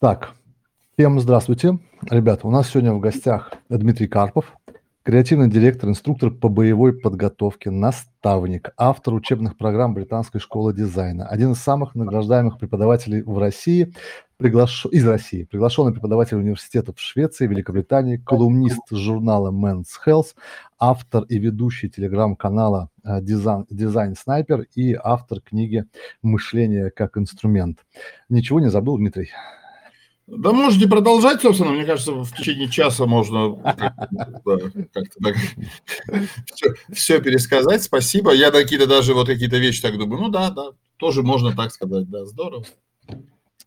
Так, всем здравствуйте. Ребята, у нас сегодня в гостях Дмитрий Карпов, креативный директор, инструктор по боевой подготовке, наставник, автор учебных программ Британской школы дизайна, один из самых награждаемых преподавателей в России, приглаш... из России, приглашенный преподаватель университетов в Швеции, Великобритании, колумнист журнала Men's Health, автор и ведущий телеграм-канала Дизайн, Дизайн Снайпер и автор книги «Мышление как инструмент». Ничего не забыл, Дмитрий? Да можете продолжать, собственно, мне кажется, в течение часа можно как-то так все, все пересказать. Спасибо. Я какие-то даже вот какие-то вещи так думаю, ну да, да, тоже можно так сказать, да, здорово.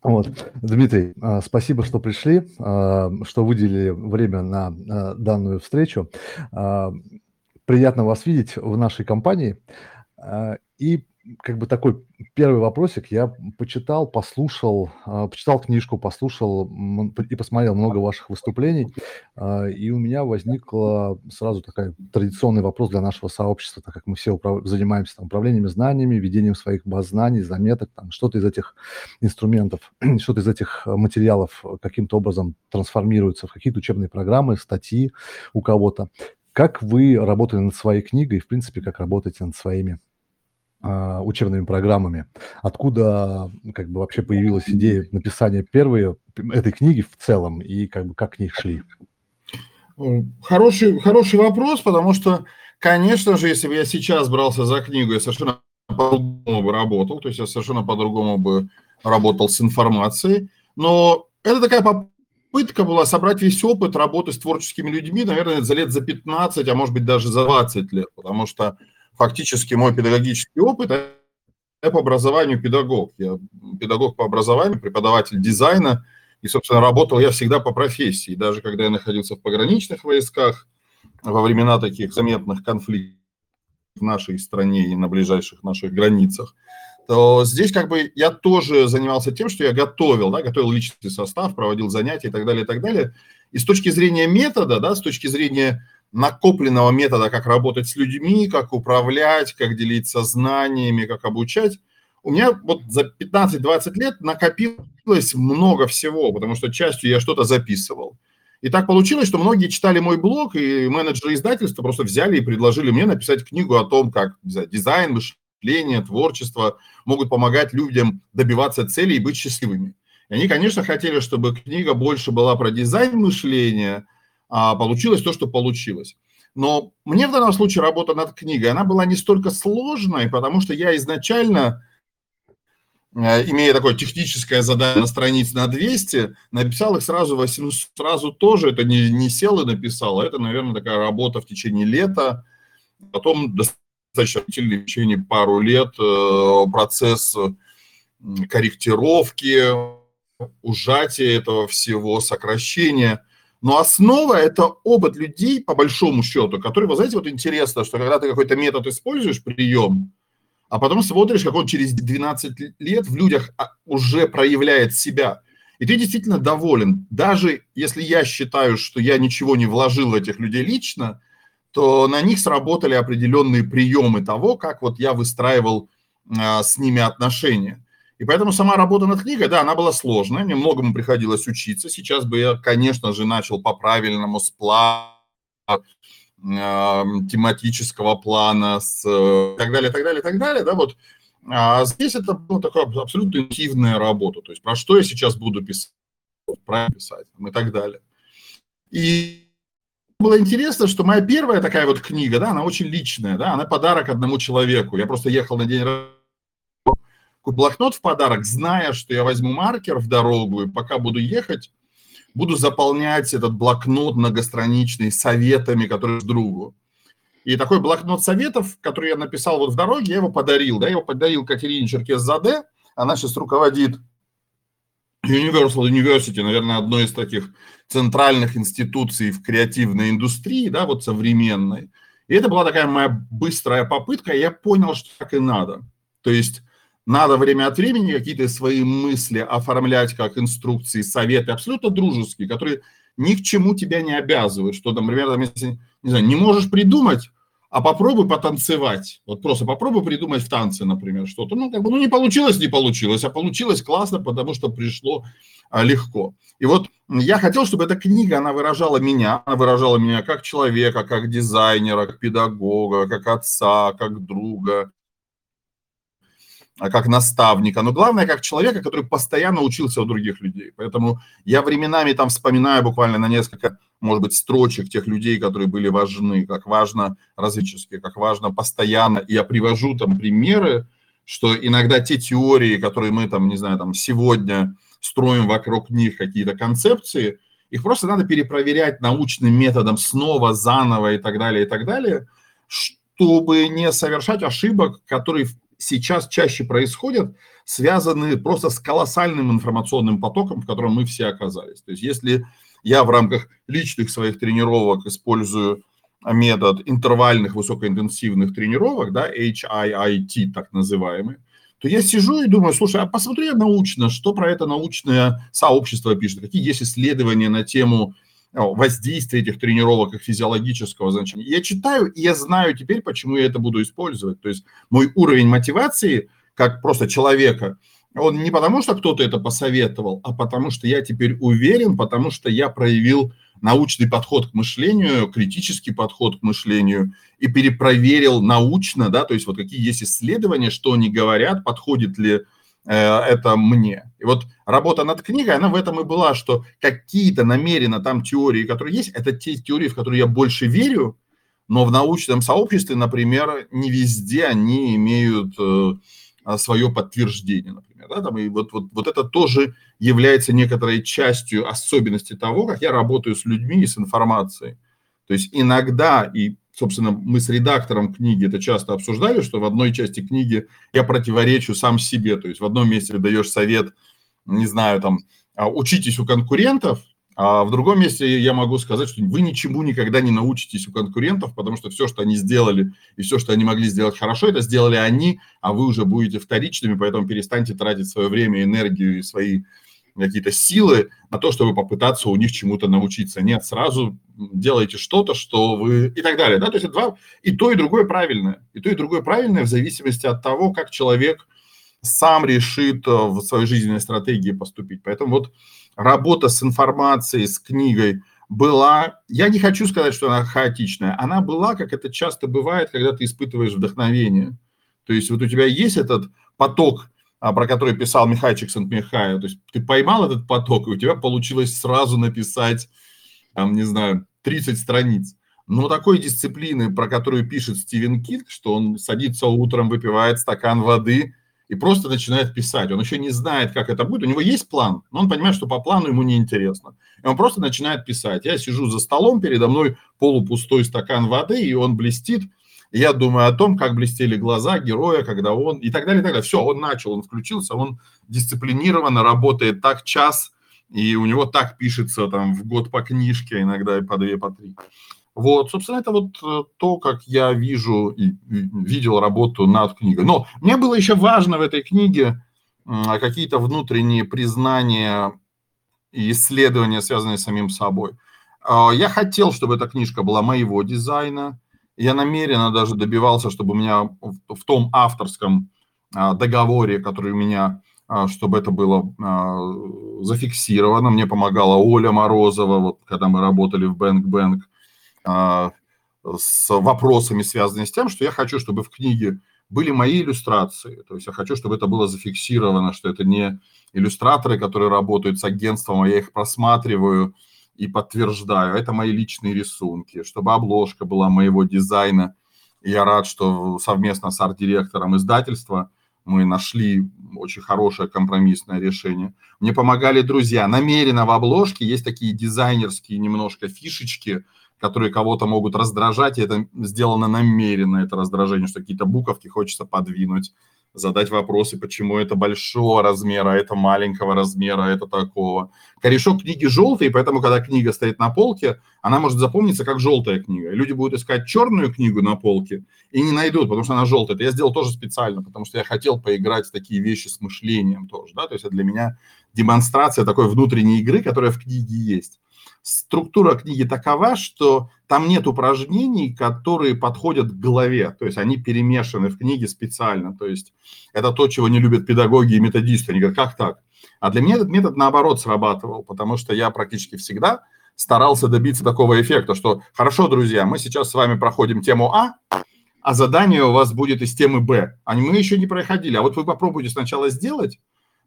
Вот. Дмитрий, а, спасибо, что пришли, а, что выделили время на а, данную встречу. Приятно вас видеть в нашей компании. И как бы такой первый вопросик. Я почитал, послушал, а, почитал книжку, послушал и посмотрел много ваших выступлений, а, и у меня возникла сразу такой традиционный вопрос для нашего сообщества, так как мы все управ... занимаемся там, управлением знаниями, ведением своих баз знаний, заметок, там, что-то из этих инструментов, что-то из этих материалов каким-то образом трансформируется в какие-то учебные программы, статьи у кого-то. Как вы работали над своей книгой, в принципе, как работаете над своими учебными программами. Откуда как бы вообще появилась идея написания первой этой книги в целом и как бы как к ней шли? Хороший, хороший вопрос, потому что, конечно же, если бы я сейчас брался за книгу, я совершенно по-другому бы работал, то есть я совершенно по-другому бы работал с информацией, но это такая попытка была собрать весь опыт работы с творческими людьми, наверное, за лет за 15, а может быть даже за 20 лет, потому что фактически мой педагогический опыт – я по образованию педагог. Я педагог по образованию, преподаватель дизайна, и, собственно, работал я всегда по профессии. Даже когда я находился в пограничных войсках, во времена таких заметных конфликтов в нашей стране и на ближайших наших границах, то здесь как бы я тоже занимался тем, что я готовил, да, готовил личностный состав, проводил занятия и так далее, и так далее. И с точки зрения метода, да, с точки зрения накопленного метода, как работать с людьми, как управлять, как делиться знаниями, как обучать, у меня вот за 15-20 лет накопилось много всего, потому что частью я что-то записывал. И так получилось, что многие читали мой блог, и менеджеры издательства просто взяли и предложили мне написать книгу о том, как знаю, дизайн, мышление, творчество могут помогать людям добиваться целей и быть счастливыми. И они, конечно, хотели, чтобы книга больше была про дизайн мышления, а получилось то, что получилось. Но мне в данном случае работа над книгой, она была не столько сложной, потому что я изначально, э, имея такое техническое задание на странице на 200, написал их сразу, 8, сразу тоже, это не, не сел и написал, а это, наверное, такая работа в течение лета, потом достаточно в течение пару лет э, процесс корректировки, ужатия этого всего, сокращения – но основа – это опыт людей, по большому счету, которые, вы знаете, вот интересно, что когда ты какой-то метод используешь, прием, а потом смотришь, как он через 12 лет в людях а, уже проявляет себя. И ты действительно доволен. Даже если я считаю, что я ничего не вложил в этих людей лично, то на них сработали определенные приемы того, как вот я выстраивал а, с ними отношения. И поэтому сама работа над книгой, да, она была сложная, мне многому приходилось учиться. Сейчас бы я, конечно же, начал по-правильному с плана, э, тематического плана, с э, так далее, так далее, так далее, да, вот. А здесь это была такая абсолютно интуитивная работа, то есть про что я сейчас буду писать, правильно писать и так далее. И было интересно, что моя первая такая вот книга, да, она очень личная, да, она подарок одному человеку. Я просто ехал на день рождения блокнот в подарок, зная, что я возьму маркер в дорогу, и пока буду ехать, буду заполнять этот блокнот многостраничный советами, которые другу. И такой блокнот советов, который я написал вот в дороге, я его подарил. Да, я его подарил Катерине Черкес-Заде. Она сейчас руководит Universal University, наверное, одной из таких центральных институций в креативной индустрии, да, вот современной. И это была такая моя быстрая попытка, и я понял, что так и надо. То есть надо время от времени какие-то свои мысли оформлять как инструкции, советы, абсолютно дружеские, которые ни к чему тебя не обязывают. Что, например, там, если, не знаю, не можешь придумать, а попробуй потанцевать. Вот просто попробуй придумать в танце, например, что-то. Ну, как бы, ну, не получилось, не получилось, а получилось классно, потому что пришло а, легко. И вот я хотел, чтобы эта книга, она выражала меня, она выражала меня как человека, как дизайнера, как педагога, как отца, как друга, как наставника, но главное, как человека, который постоянно учился у других людей. Поэтому я временами там вспоминаю буквально на несколько, может быть, строчек тех людей, которые были важны, как важно разведчески, как важно постоянно. И я привожу там примеры, что иногда те теории, которые мы там, не знаю, там сегодня строим вокруг них какие-то концепции, их просто надо перепроверять научным методом снова, заново и так далее, и так далее, чтобы не совершать ошибок, которые сейчас чаще происходят, связаны просто с колоссальным информационным потоком, в котором мы все оказались. То есть если я в рамках личных своих тренировок использую метод интервальных высокоинтенсивных тренировок, да, HIIT так называемый, то я сижу и думаю, слушай, а посмотри научно, что про это научное сообщество пишет, какие есть исследования на тему воздействия этих тренировок, их физиологического значения. Я читаю, и я знаю теперь, почему я это буду использовать. То есть мой уровень мотивации, как просто человека, он не потому, что кто-то это посоветовал, а потому что я теперь уверен, потому что я проявил научный подход к мышлению, критический подход к мышлению и перепроверил научно, да, то есть вот какие есть исследования, что они говорят, подходит ли это мне. И вот работа над книгой, она в этом и была, что какие-то намеренно там теории, которые есть, это те теории, в которые я больше верю, но в научном сообществе, например, не везде они имеют э, свое подтверждение, например. Да? Там, и вот, вот, вот это тоже является некоторой частью особенности того, как я работаю с людьми и с информацией. То есть иногда, и собственно, мы с редактором книги это часто обсуждали, что в одной части книги я противоречу сам себе. То есть в одном месте даешь совет, не знаю, там, а, учитесь у конкурентов, а в другом месте я могу сказать, что вы ничему никогда не научитесь у конкурентов, потому что все, что они сделали, и все, что они могли сделать хорошо, это сделали они, а вы уже будете вторичными, поэтому перестаньте тратить свое время, энергию и свои какие-то силы на то, чтобы попытаться у них чему-то научиться. Нет, сразу делайте что-то, что вы... И так далее. Да? То есть два... и то, и другое правильное. И то, и другое правильное в зависимости от того, как человек сам решит э, в своей жизненной стратегии поступить. Поэтому вот работа с информацией, с книгой была... Я не хочу сказать, что она хаотичная. Она была, как это часто бывает, когда ты испытываешь вдохновение. То есть вот у тебя есть этот поток про который писал Михай Чиксент-Михай. То есть ты поймал этот поток, и у тебя получилось сразу написать, там, не знаю, 30 страниц. Но такой дисциплины, про которую пишет Стивен Кинг, что он садится утром, выпивает стакан воды и просто начинает писать. Он еще не знает, как это будет. У него есть план, но он понимает, что по плану ему неинтересно. И он просто начинает писать. Я сижу за столом, передо мной полупустой стакан воды, и он блестит – я думаю о том, как блестели глаза героя, когда он и так далее, и так далее. Все, он начал, он включился, он дисциплинированно работает так час, и у него так пишется там в год по книжке, иногда и по две, по три. Вот, собственно, это вот э, то, как я вижу и видел работу над книгой. Но мне было еще важно в этой книге какие-то внутренние признания и исследования, связанные с самим собой. А, я хотел, чтобы эта книжка была моего дизайна, я намеренно даже добивался, чтобы у меня в том авторском а, договоре, который у меня, а, чтобы это было а, зафиксировано. Мне помогала Оля Морозова, вот, когда мы работали в Бэнк Бэнк, с вопросами, связанными с тем, что я хочу, чтобы в книге были мои иллюстрации. То есть я хочу, чтобы это было зафиксировано, что это не иллюстраторы, которые работают с агентством, а я их просматриваю – и подтверждаю, это мои личные рисунки, чтобы обложка была моего дизайна. я рад, что совместно с арт-директором издательства мы нашли очень хорошее компромиссное решение. Мне помогали друзья. Намеренно в обложке есть такие дизайнерские немножко фишечки, которые кого-то могут раздражать, и это сделано намеренно, это раздражение, что какие-то буковки хочется подвинуть задать вопросы, почему это большого размера, а это маленького размера, а это такого. Корешок книги желтый, поэтому, когда книга стоит на полке, она может запомниться как желтая книга. Люди будут искать черную книгу на полке и не найдут, потому что она желтая. Это я сделал тоже специально, потому что я хотел поиграть в такие вещи с мышлением тоже. Да? То есть это для меня демонстрация такой внутренней игры, которая в книге есть. Структура книги такова, что там нет упражнений, которые подходят к голове, то есть они перемешаны в книге специально, то есть это то, чего не любят педагоги и методисты, они говорят, как так? А для меня этот метод наоборот срабатывал, потому что я практически всегда старался добиться такого эффекта, что хорошо, друзья, мы сейчас с вами проходим тему А, а задание у вас будет из темы Б. А мы еще не проходили. А вот вы попробуйте сначала сделать,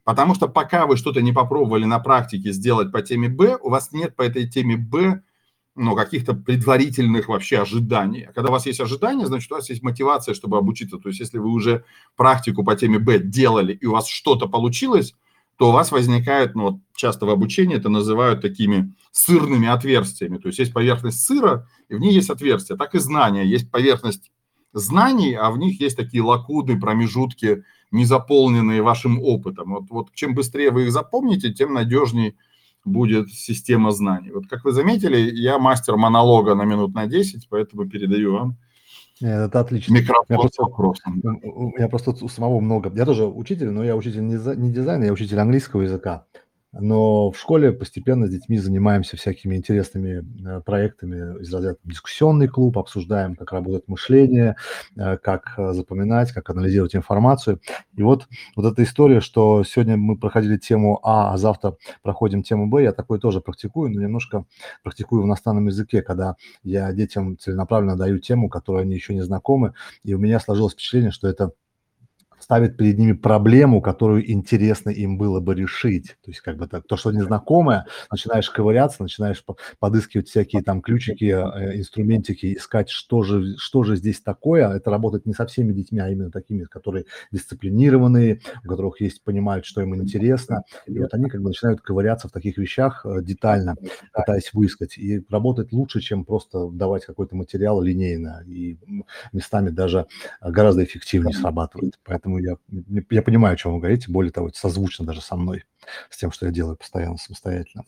потому что пока вы что-то не попробовали на практике сделать по теме Б, у вас нет по этой теме Б ну, каких-то предварительных вообще ожиданий. А когда у вас есть ожидания, значит, у вас есть мотивация, чтобы обучиться. То есть, если вы уже практику по теме Б делали, и у вас что-то получилось, то у вас возникает, ну, вот часто в обучении это называют такими сырными отверстиями. То есть, есть поверхность сыра, и в ней есть отверстие. Так и знания. Есть поверхность знаний, а в них есть такие лакуды, промежутки, не заполненные вашим опытом. Вот, вот чем быстрее вы их запомните, тем надежнее будет система знаний. Вот как вы заметили, я мастер монолога на минут на 10, поэтому передаю вам это отлично. Микрофон я просто, вопросом. Я просто у самого много. Я тоже учитель, но я учитель не, не дизайна, я учитель английского языка. Но в школе постепенно с детьми занимаемся всякими интересными э, проектами из разряда дискуссионный клуб, обсуждаем, как работает мышление, э, как э, запоминать, как анализировать информацию. И вот, вот эта история, что сегодня мы проходили тему А, а завтра проходим тему Б, я такое тоже практикую, но немножко практикую в иностранном языке, когда я детям целенаправленно даю тему, которую они еще не знакомы, и у меня сложилось впечатление, что это ставит перед ними проблему, которую интересно им было бы решить. То есть как бы так, то, что незнакомое, начинаешь ковыряться, начинаешь подыскивать всякие там ключики, э, инструментики, искать, что же, что же здесь такое. Это работает не со всеми детьми, а именно такими, которые дисциплинированные, у которых есть, понимают, что им интересно. И вот они как бы начинают ковыряться в таких вещах э, детально, пытаясь выискать. И работает лучше, чем просто давать какой-то материал линейно. И местами даже гораздо эффективнее срабатывает. Поэтому поэтому я, я понимаю, о чем вы говорите, более того, это созвучно даже со мной, с тем, что я делаю постоянно самостоятельно.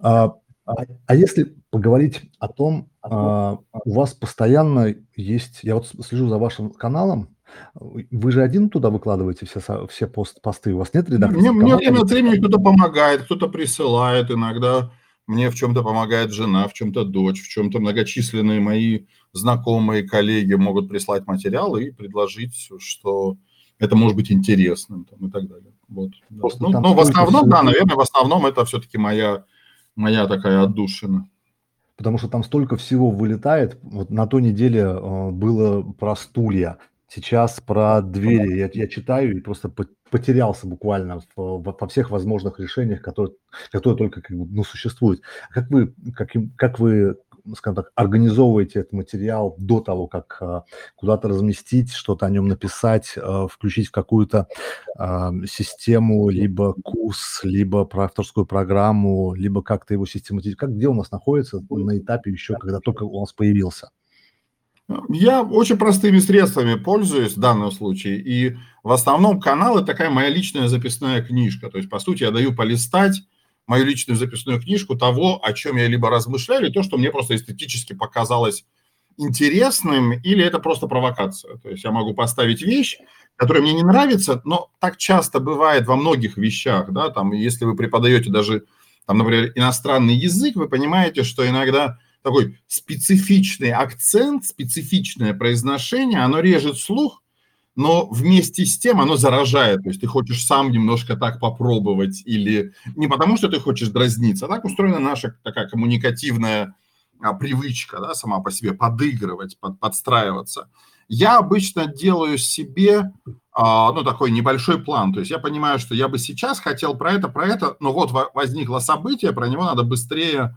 А, а, а если поговорить о том, а, у вас постоянно есть, я вот слежу за вашим каналом, вы же один туда выкладываете все, все пост, посты, у вас нет редакции? Мне, мне время от времени кто-то помогает, кто-то присылает, иногда мне в чем-то помогает жена, в чем-то дочь, в чем-то многочисленные мои знакомые, коллеги могут прислать материал и предложить, что это может быть интересным там, и так далее. Вот. Ну, но в основном, да, наверное, в основном это все-таки моя, моя такая отдушина. Потому что там столько всего вылетает. Вот на той неделе э, было про стулья. Сейчас про двери я, я читаю и просто потерялся буквально в, в, во всех возможных решениях, которые, которые только как бы, ну, существуют. Как вы, как, как вы скажем так, организовываете этот материал до того, как э, куда-то разместить, что-то о нем написать, э, включить в какую-то э, систему, либо курс, либо про авторскую программу, либо как-то его систематизировать. Как где у нас находится на этапе еще, когда только у нас появился? Я очень простыми средствами пользуюсь в данном случае. И в основном канал – это такая моя личная записная книжка. То есть, по сути, я даю полистать мою личную записную книжку того, о чем я либо размышляю, или то, что мне просто эстетически показалось интересным, или это просто провокация. То есть я могу поставить вещь, которая мне не нравится, но так часто бывает во многих вещах, да, там, если вы преподаете даже, там, например, иностранный язык, вы понимаете, что иногда такой специфичный акцент, специфичное произношение, оно режет слух, но вместе с тем оно заражает. То есть ты хочешь сам немножко так попробовать или не потому, что ты хочешь дразниться, а так устроена наша такая коммуникативная а, привычка, да, сама по себе подыгрывать, под, подстраиваться. Я обычно делаю себе, а, ну, такой небольшой план. То есть я понимаю, что я бы сейчас хотел про это, про это, но вот возникло событие, про него надо быстрее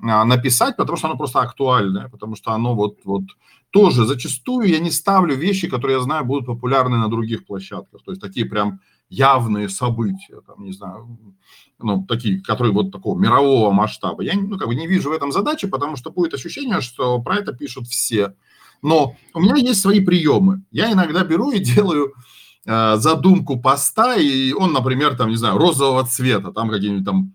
написать, потому что оно просто актуальное, потому что оно вот, вот тоже зачастую я не ставлю вещи, которые я знаю будут популярны на других площадках, то есть такие прям явные события, там, не знаю, ну, такие, которые вот такого мирового масштаба. Я ну, как бы не вижу в этом задачи, потому что будет ощущение, что про это пишут все. Но у меня есть свои приемы. Я иногда беру и делаю э, задумку поста, и он, например, там, не знаю, розового цвета, там какие-нибудь там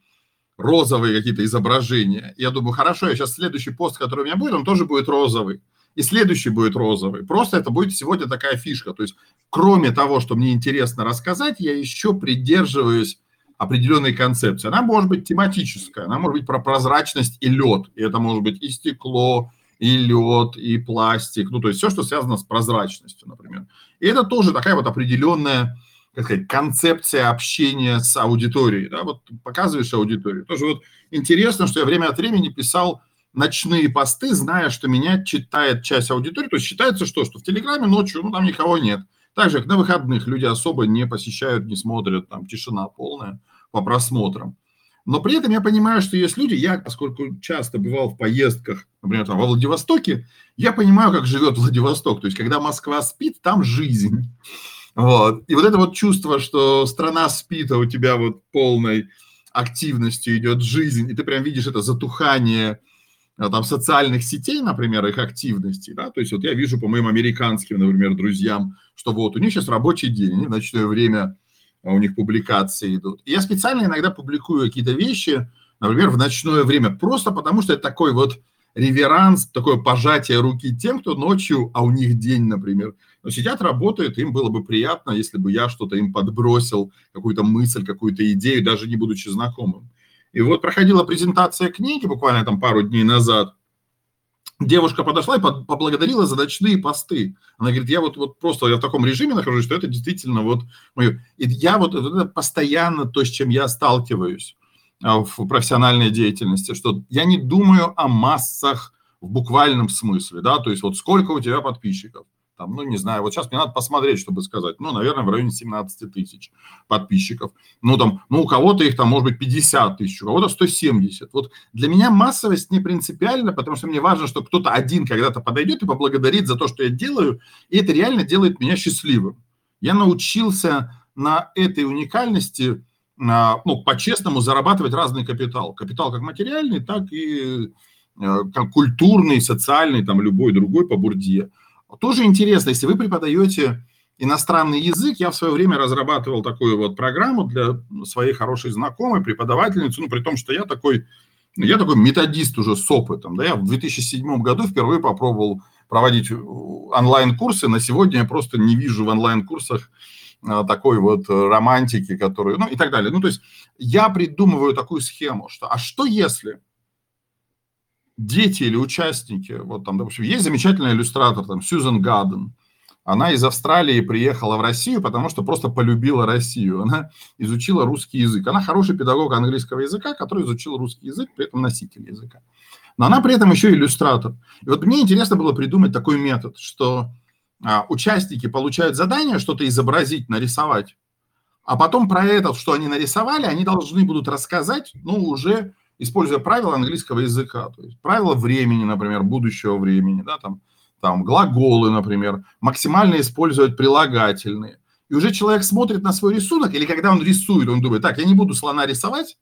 розовые какие-то изображения. Я думаю, хорошо, я сейчас следующий пост, который у меня будет, он тоже будет розовый. И следующий будет розовый. Просто это будет сегодня такая фишка. То есть, кроме того, что мне интересно рассказать, я еще придерживаюсь определенной концепции. Она может быть тематическая, она может быть про прозрачность и лед. И это может быть и стекло, и лед, и пластик. Ну, то есть все, что связано с прозрачностью, например. И это тоже такая вот определенная как сказать, концепция общения с аудиторией. Да? Вот показываешь аудиторию. Тоже вот интересно, что я время от времени писал ночные посты, зная, что меня читает часть аудитории. То есть считается, что, что в Телеграме ночью ну, там никого нет. Так же, как на выходных люди особо не посещают, не смотрят, там тишина полная по просмотрам. Но при этом я понимаю, что есть люди, я, поскольку часто бывал в поездках, например, там, во Владивостоке, я понимаю, как живет Владивосток. То есть, когда Москва спит, там жизнь. Вот. И вот это вот чувство, что страна спит, а у тебя вот полной активностью идет жизнь, и ты прям видишь это затухание а, там социальных сетей, например, их активности, да, то есть вот я вижу по моим американским, например, друзьям, что вот у них сейчас рабочий день, они в ночное время а у них публикации идут. И я специально иногда публикую какие-то вещи, например, в ночное время, просто потому что это такой вот реверанс, такое пожатие руки тем, кто ночью, а у них день, например, но сидят, работают, им было бы приятно, если бы я что-то им подбросил, какую-то мысль, какую-то идею, даже не будучи знакомым. И вот проходила презентация книги буквально там пару дней назад, девушка подошла и поблагодарила за ночные посты. Она говорит, я вот, вот просто я в таком режиме нахожусь, что это действительно вот мое. И я вот, это постоянно то, с чем я сталкиваюсь а, в профессиональной деятельности, что я не думаю о массах в буквальном смысле, да, то есть вот сколько у тебя подписчиков, там, ну, не знаю, вот сейчас мне надо посмотреть, чтобы сказать, ну, наверное, в районе 17 тысяч подписчиков. Ну, там, ну, у кого-то их там может быть 50 тысяч, у кого-то 170. Вот для меня массовость не принципиальна, потому что мне важно, что кто-то один когда-то подойдет и поблагодарит за то, что я делаю, и это реально делает меня счастливым. Я научился на этой уникальности, ну, по-честному зарабатывать разный капитал. Капитал как материальный, так и э, как культурный, социальный, там, любой другой по бурде. Тоже интересно, если вы преподаете иностранный язык, я в свое время разрабатывал такую вот программу для своей хорошей знакомой, преподавательницы, ну, при том, что я такой, я такой методист уже с опытом, да, я в 2007 году впервые попробовал проводить онлайн-курсы, на сегодня я просто не вижу в онлайн-курсах а, такой вот романтики, которую, ну, и так далее. Ну, то есть я придумываю такую схему, что, а что если дети или участники, вот там, допустим, есть замечательный иллюстратор, там, Сьюзен Гадден, она из Австралии приехала в Россию, потому что просто полюбила Россию. Она изучила русский язык. Она хороший педагог английского языка, который изучил русский язык, при этом носитель языка. Но она при этом еще иллюстратор. И вот мне интересно было придумать такой метод, что а, участники получают задание что-то изобразить, нарисовать, а потом про это, что они нарисовали, они должны будут рассказать, ну, уже используя правила английского языка, то есть правила времени, например, будущего времени, да, там, там глаголы, например, максимально использовать прилагательные. И уже человек смотрит на свой рисунок, или когда он рисует, он думает, так, я не буду слона рисовать,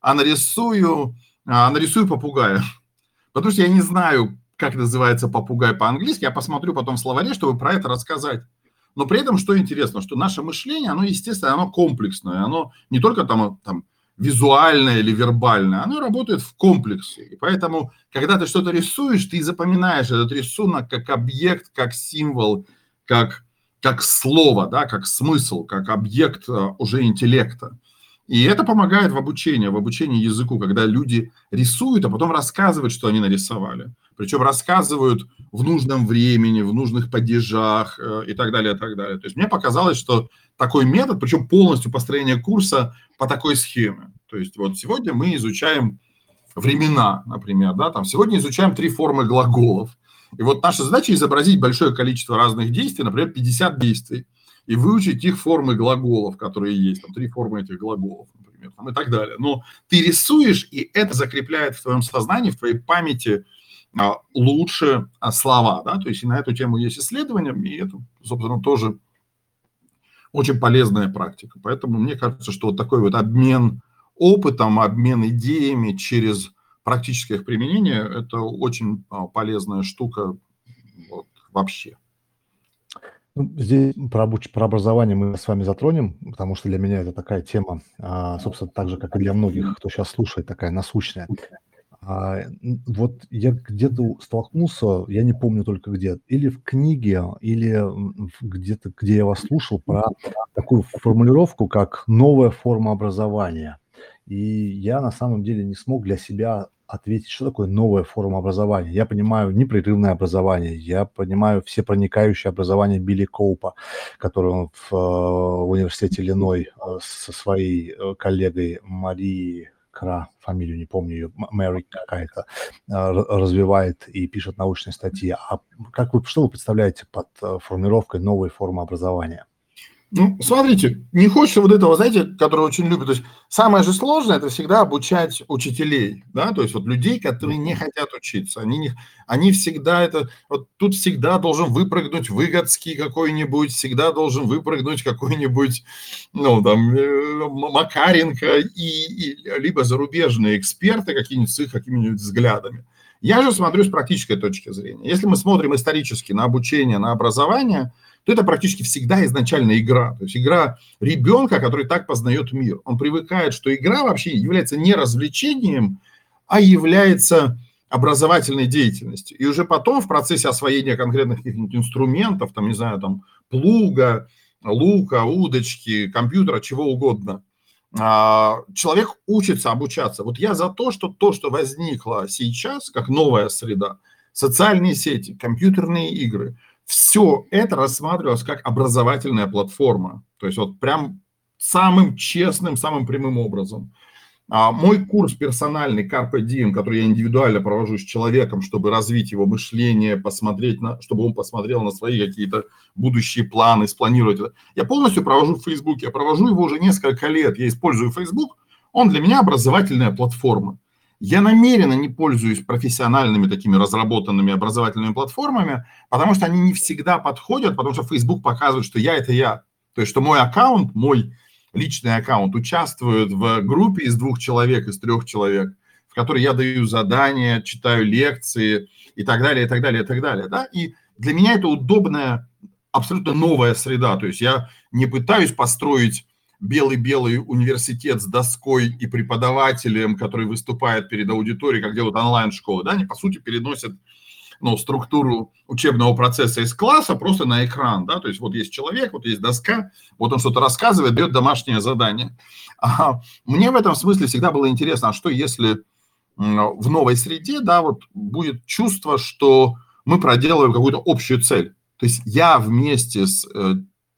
а нарисую, а нарисую попугая. Потому что я не знаю, как называется попугай по-английски, я посмотрю потом в словаре, чтобы про это рассказать. Но при этом, что интересно, что наше мышление, оно, естественно, оно комплексное, оно не только там, там визуальное или вербальное, оно работает в комплексе. И поэтому, когда ты что-то рисуешь, ты запоминаешь этот рисунок как объект, как символ, как, как слово, да, как смысл, как объект э, уже интеллекта. И это помогает в обучении, в обучении языку, когда люди рисуют, а потом рассказывают, что они нарисовали. Причем рассказывают в нужном времени, в нужных падежах э, и так далее, и так далее. То есть мне показалось, что такой метод, причем полностью построение курса по такой схеме. То есть вот сегодня мы изучаем времена, например, да, там сегодня изучаем три формы глаголов. И вот наша задача изобразить большое количество разных действий, например, 50 действий, и выучить их формы глаголов, которые есть, там три формы этих глаголов, например, там, и так далее. Но ты рисуешь, и это закрепляет в твоем сознании, в твоей памяти а, лучше а, слова, да, то есть и на эту тему есть исследования, и это, собственно, тоже очень полезная практика. Поэтому мне кажется, что вот такой вот обмен опытом, обмен идеями через практическое их применение – это очень а, полезная штука вот, вообще. Ну, здесь про, про образование мы с вами затронем, потому что для меня это такая тема, а, собственно, так же, как и для многих, кто сейчас слушает, такая насущная. А, вот я где-то столкнулся, я не помню только где, или в книге, или где-то, где я вас слушал, про такую формулировку, как новая форма образования. И я на самом деле не смог для себя ответить, что такое новая форма образования. Я понимаю непрерывное образование, я понимаю все проникающее образование Билли Коупа, который он в, э, в университете Иллиной э, со своей э, коллегой Марией Кра, фамилию не помню ее, Мэри какая-то, развивает и пишет научные статьи. А как вы, что вы представляете под формировкой новой формы образования? Ну, смотрите, не хочется вот этого, знаете, которое очень любят. То есть самое же сложное – это всегда обучать учителей, да, то есть вот людей, которые не хотят учиться. Они, не, они всегда это… Вот тут всегда должен выпрыгнуть Выгодский какой-нибудь, всегда должен выпрыгнуть какой-нибудь, ну, там, э, Макаренко и, и либо зарубежные эксперты какие-нибудь с их какими-нибудь взглядами. Я же смотрю с практической точки зрения. Если мы смотрим исторически на обучение, на образование – то это практически всегда изначально игра. То есть игра ребенка, который так познает мир. Он привыкает, что игра вообще является не развлечением, а является образовательной деятельностью. И уже потом в процессе освоения конкретных каких-нибудь инструментов, там, не знаю, там, плуга, лука, удочки, компьютера, чего угодно, а, человек учится обучаться. Вот я за то, что то, что возникло сейчас, как новая среда, социальные сети, компьютерные игры – все это рассматривалось как образовательная платформа. То есть вот прям самым честным, самым прямым образом. А мой курс персональный Carpe Diem, который я индивидуально провожу с человеком, чтобы развить его мышление, посмотреть на, чтобы он посмотрел на свои какие-то будущие планы, спланировать это. Я полностью провожу в Facebook, я провожу его уже несколько лет, я использую Facebook, он для меня образовательная платформа. Я намеренно не пользуюсь профессиональными такими разработанными образовательными платформами, потому что они не всегда подходят, потому что Facebook показывает, что я – это я. То есть, что мой аккаунт, мой личный аккаунт участвует в группе из двух человек, из трех человек, в которой я даю задания, читаю лекции и так далее, и так далее, и так далее. Да? И для меня это удобная, абсолютно новая среда. То есть я не пытаюсь построить белый-белый университет с доской и преподавателем, который выступает перед аудиторией, как делают онлайн-школы, да, они, по сути, переносят ну, структуру учебного процесса из класса просто на экран, да, то есть вот есть человек, вот есть доска, вот он что-то рассказывает, дает домашнее задание. А мне в этом смысле всегда было интересно, а что если в новой среде, да, вот будет чувство, что мы проделываем какую-то общую цель. То есть я вместе с э,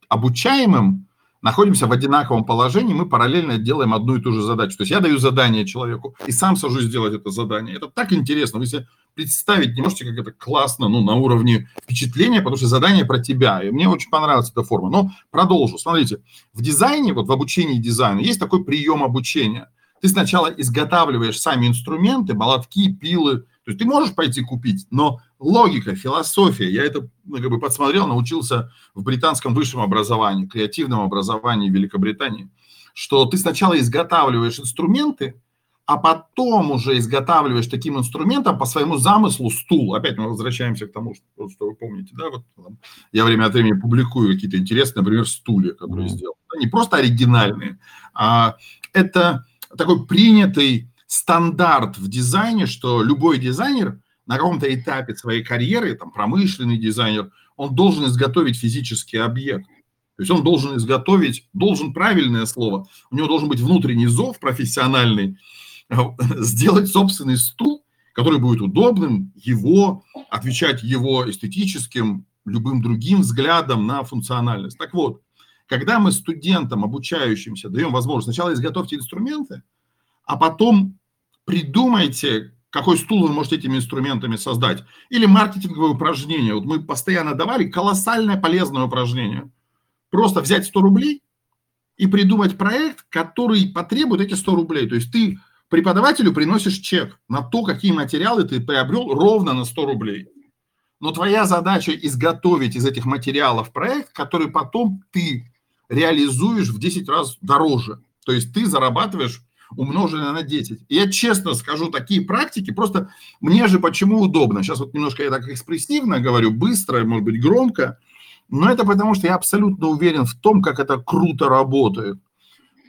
обучаемым находимся в одинаковом положении, мы параллельно делаем одну и ту же задачу. То есть я даю задание человеку и сам сажусь сделать это задание. Это так интересно. Вы себе представить не можете, как это классно, ну, на уровне впечатления, потому что задание про тебя. И мне очень понравилась эта форма. Но продолжу. Смотрите, в дизайне, вот в обучении дизайну есть такой прием обучения. Ты сначала изготавливаешь сами инструменты, молотки, пилы, то есть ты можешь пойти купить, но логика, философия, я это ну, как бы подсмотрел, научился в британском высшем образовании, креативном образовании Великобритании, что ты сначала изготавливаешь инструменты, а потом уже изготавливаешь таким инструментом по своему замыслу стул. Опять мы возвращаемся к тому, что, что вы помните, да, вот я время от времени публикую какие-то интересные, например, стулья, которые mm-hmm. сделал. Не просто оригинальные, а это такой принятый стандарт в дизайне, что любой дизайнер на каком-то этапе своей карьеры, там, промышленный дизайнер, он должен изготовить физический объект. То есть он должен изготовить, должен правильное слово, у него должен быть внутренний зов профессиональный, сделать собственный стул, который будет удобным, его, отвечать его эстетическим, любым другим взглядом на функциональность. Так вот, когда мы студентам, обучающимся, даем возможность сначала изготовьте инструменты, а потом придумайте, какой стул вы можете этими инструментами создать. Или маркетинговое упражнение. Вот мы постоянно давали колоссальное полезное упражнение. Просто взять 100 рублей и придумать проект, который потребует эти 100 рублей. То есть ты преподавателю приносишь чек на то, какие материалы ты приобрел ровно на 100 рублей. Но твоя задача изготовить из этих материалов проект, который потом ты реализуешь в 10 раз дороже. То есть ты зарабатываешь умноженное на 10. И я честно скажу, такие практики, просто мне же почему удобно. Сейчас вот немножко я так экспрессивно говорю, быстро, может быть, громко, но это потому, что я абсолютно уверен в том, как это круто работает.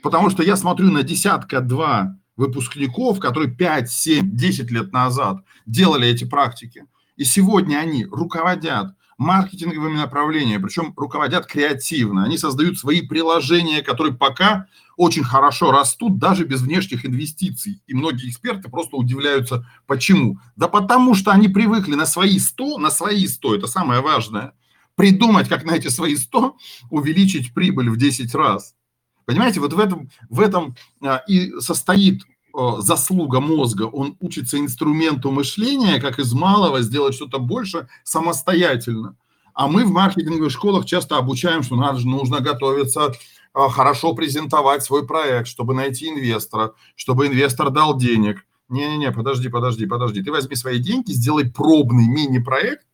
Потому что я смотрю на десятка-два выпускников, которые 5, 7, 10 лет назад делали эти практики. И сегодня они руководят маркетинговыми направлениями, причем руководят креативно. Они создают свои приложения, которые пока очень хорошо растут даже без внешних инвестиций. И многие эксперты просто удивляются, почему. Да потому что они привыкли на свои 100, на свои 100, это самое важное, придумать, как на эти свои 100 увеличить прибыль в 10 раз. Понимаете, вот в этом, в этом а, и состоит заслуга мозга. Он учится инструменту мышления, как из малого сделать что-то больше самостоятельно. А мы в маркетинговых школах часто обучаем, что надо, нужно готовиться а, хорошо презентовать свой проект, чтобы найти инвестора, чтобы инвестор дал денег. Не-не-не, подожди, подожди, подожди. Ты возьми свои деньги, сделай пробный мини-проект,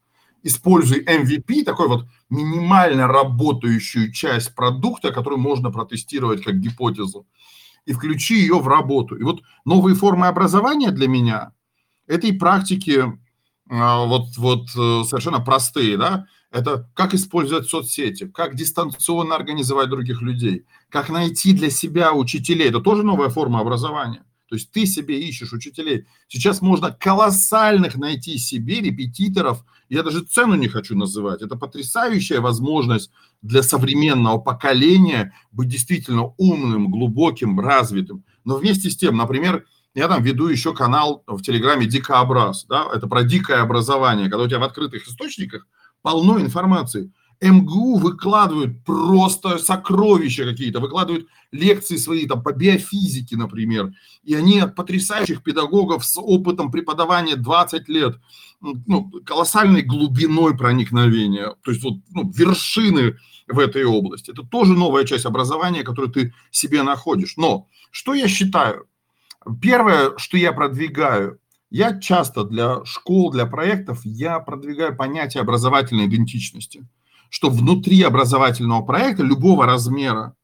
используй MVP, такой вот минимально работающую часть продукта, которую можно протестировать как гипотезу, и включи ее в работу. И вот новые формы образования для меня – это и практики а, вот, вот э, совершенно простые, да, это как использовать соцсети, как дистанционно организовать других людей, как найти для себя учителей. Это тоже новая форма образования. То есть ты себе ищешь учителей. Сейчас можно колоссальных найти себе репетиторов. Я даже цену не хочу называть. Это потрясающая возможность для современного поколения быть действительно умным, глубоким, развитым. Но вместе с тем, например, я там веду еще канал в Телеграме «Дикообраз». Да? Это про дикое образование, когда у тебя в открытых источниках полно информации – МГУ выкладывают просто сокровища какие-то, выкладывают лекции свои там по биофизике, например, и они от потрясающих педагогов с опытом преподавания 20 лет, ну, колоссальной глубиной проникновения, то есть вот ну, вершины в этой области. Это тоже новая часть образования, которую ты себе находишь. Но что я считаю? Первое, что я продвигаю, я часто для школ, для проектов, я продвигаю понятие образовательной идентичности – что внутри образовательного проекта любого размера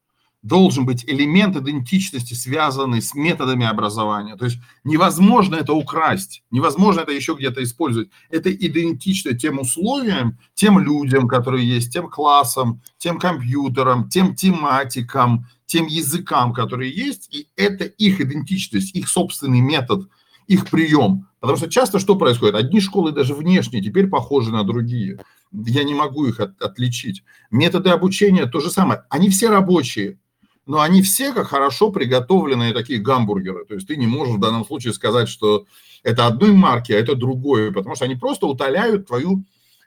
должен быть элемент идентичности, связанный с методами образования. То есть невозможно это украсть, невозможно это еще где-то использовать. Это идентично тем условиям, тем людям, которые есть, тем классам, тем компьютерам, тем тематикам, тем языкам, которые есть, и это их идентичность, их собственный метод, их прием. Потому что часто что происходит? Одни школы даже внешне теперь похожи на другие я не могу их от, отличить. Методы обучения то же самое. Они все рабочие, но они все как хорошо приготовленные такие гамбургеры. То есть ты не можешь в данном случае сказать, что это одной марки, а это другое, потому что они просто утоляют твою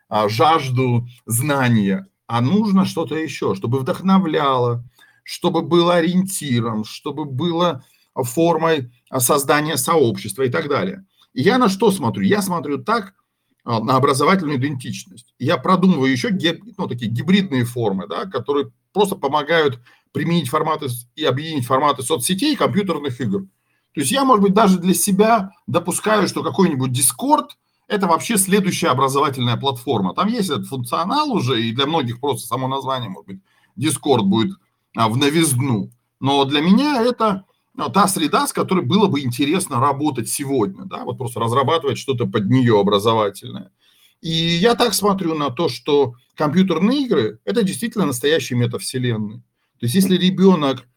а, жажду знания. А нужно что-то еще, чтобы вдохновляло, чтобы было ориентиром, чтобы было формой создания сообщества и так далее. Я на что смотрю? Я смотрю так, а, на образовательную идентичность. Я продумываю еще ну, такие гибридные формы, да, которые просто помогают применить форматы и объединить форматы соцсетей и компьютерных игр. То есть я, может быть, даже для себя допускаю, что какой-нибудь Discord – это вообще следующая образовательная платформа. Там есть этот функционал уже, и для многих просто само название, может быть, Discord будет а, в новизну. Но для меня это та среда, с которой было бы интересно работать сегодня, да, вот просто разрабатывать что-то под нее образовательное. И я так смотрю на то, что компьютерные игры – это действительно настоящие метавселенные. То есть если ребенок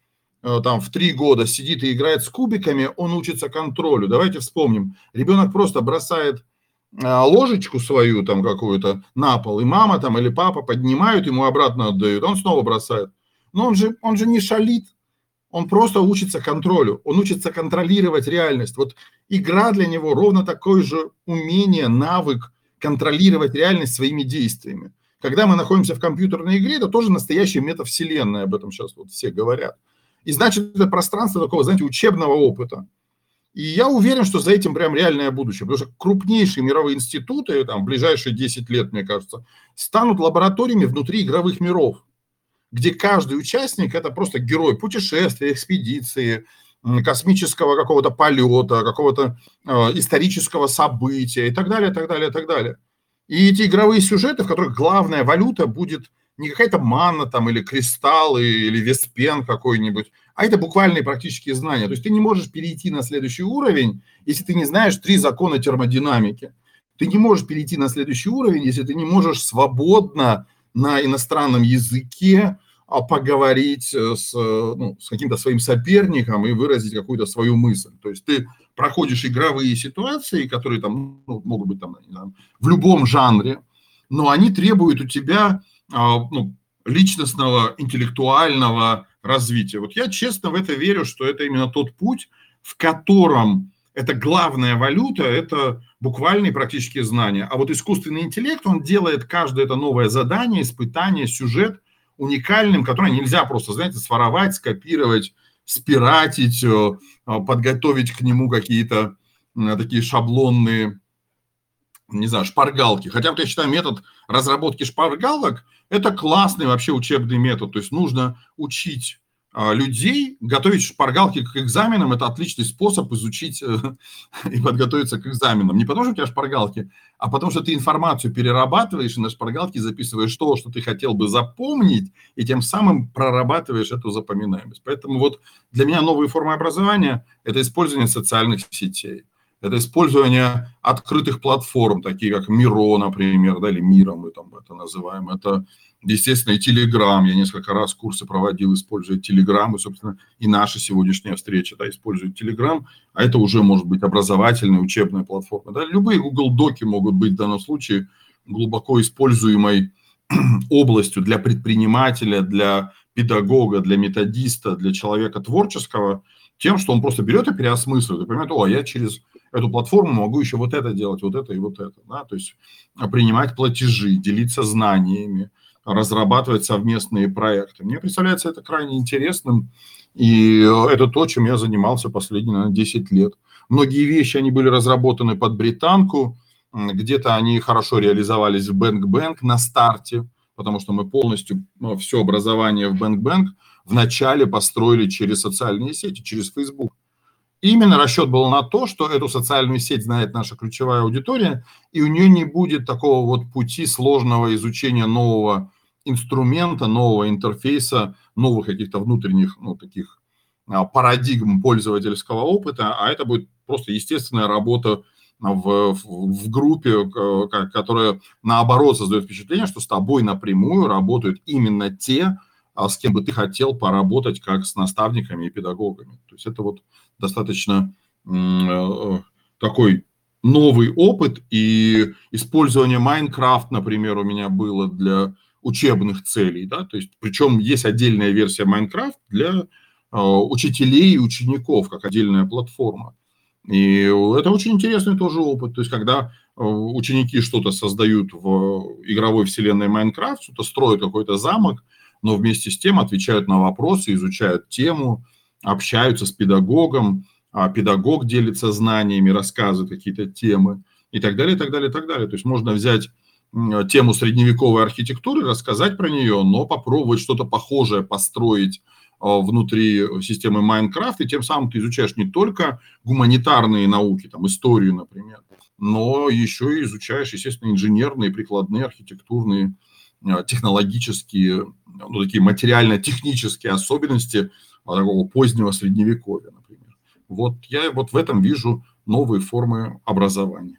э, там в три года сидит и играет с кубиками, он учится контролю. Давайте вспомним. Ребенок просто бросает э, ложечку свою там какую-то на пол, и мама там или папа поднимают, ему обратно отдают, он снова бросает. Но он же, он же не шалит, он просто учится контролю, он учится контролировать реальность. Вот игра для него ровно такое же умение, навык контролировать реальность своими действиями. Когда мы находимся в компьютерной игре, это тоже настоящая метавселенная, об этом сейчас вот все говорят. И значит, это пространство такого, знаете, учебного опыта. И я уверен, что за этим прям реальное будущее, потому что крупнейшие мировые институты, там, ближайшие 10 лет, мне кажется, станут лабораториями внутри игровых миров где каждый участник – это просто герой путешествия, экспедиции, космического какого-то полета, какого-то э, исторического события и так далее, так далее, так далее. И эти игровые сюжеты, в которых главная валюта будет не какая-то манна там или кристалл или веспен какой-нибудь, а это буквальные практические знания. То есть ты не можешь перейти на следующий уровень, если ты не знаешь три закона термодинамики. Ты не можешь перейти на следующий уровень, если ты не можешь свободно на иностранном языке а, поговорить с, ну, с каким-то своим соперником и выразить какую-то свою мысль. То есть ты проходишь игровые ситуации, которые там ну, могут быть там, знаю, в любом жанре, но они требуют у тебя ну, личностного, интеллектуального развития. Вот я честно в это верю, что это именно тот путь, в котором это главная валюта, это буквальные практические знания. А вот искусственный интеллект, он делает каждое это новое задание, испытание, сюжет уникальным, который нельзя просто, знаете, своровать, скопировать, спиратить, э, подготовить к нему какие-то такие шаблонные, не знаю, шпаргалки. Хотя вот я считаю, метод разработки шпаргалок – это классный вообще учебный метод. То есть нужно учить а, людей, готовить шпаргалки к экзаменам – это отличный способ изучить э, и подготовиться к экзаменам. Не потому, что у тебя шпаргалки, а потому, что ты информацию перерабатываешь и на шпаргалке записываешь то, что ты хотел бы запомнить, и тем самым прорабатываешь эту запоминаемость. Поэтому вот для меня новые формы образования – это использование социальных сетей, это использование открытых платформ, такие как Миро, например, да, или Мира мы там это называем. Это естественно, и Телеграм. Я несколько раз курсы проводил, используя Телеграм. И, собственно, и наша сегодняшняя встреча да, использует Телеграм. А это уже может быть образовательная, учебная платформа. Да. Любые Google Доки могут быть в данном случае глубоко используемой областью для предпринимателя, для педагога, для методиста, для человека творческого, тем, что он просто берет и переосмысливает, и понимает, о, я через эту платформу могу еще вот это делать, вот это и вот это. Да? То есть принимать платежи, делиться знаниями, разрабатывать совместные проекты. Мне представляется это крайне интересным, и это то, чем я занимался последние, наверное, 10 лет. Многие вещи, они были разработаны под британку, где-то они хорошо реализовались в Бэнк-Бэнк на старте, потому что мы полностью ну, все образование в Бэнк-Бэнк вначале построили через социальные сети, через Facebook. именно расчет был на то, что эту социальную сеть знает наша ключевая аудитория, и у нее не будет такого вот пути сложного изучения нового инструмента, нового интерфейса, новых каких-то внутренних, ну, таких а, парадигм пользовательского опыта, а это будет просто естественная работа в, в, в группе, которая наоборот создает впечатление, что с тобой напрямую работают именно те, а, с кем бы ты хотел поработать, как с наставниками и педагогами. То есть это вот достаточно э, такой новый опыт, и использование Майнкрафт, например, у меня было для учебных целей, да, то есть причем есть отдельная версия Майнкрафт для э, учителей и учеников, как отдельная платформа. И это очень интересный тоже опыт, то есть когда э, ученики что-то создают в игровой вселенной Майнкрафт, что-то строят какой-то замок, но вместе с тем отвечают на вопросы, изучают тему, общаются с педагогом, а педагог делится знаниями, рассказывает какие-то темы и так далее, и так далее, и так далее. То есть можно взять тему средневековой архитектуры, рассказать про нее, но попробовать что-то похожее построить а, внутри системы Майнкрафт, и тем самым ты изучаешь не только гуманитарные науки, там историю, например, но еще и изучаешь, естественно, инженерные, прикладные, архитектурные, технологические, ну, такие материально-технические особенности такого позднего средневековья, например. Вот я вот в этом вижу новые формы образования.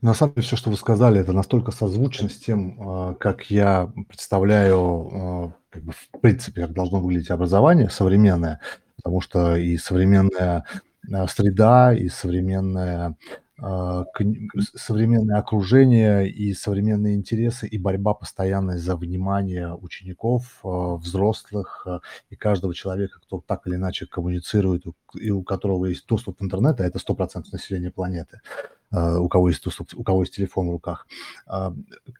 На самом деле, все, что вы сказали, это настолько созвучно с тем, а, как я представляю, а, как бы, в принципе, как должно выглядеть образование современное, потому что и современная а, среда, и современная современное окружение и современные интересы, и борьба постоянная за внимание учеников, взрослых и каждого человека, кто так или иначе коммуницирует, и у которого есть доступ к интернету, а это 100% населения планеты. А, у кого есть у кого есть телефон в руках. А,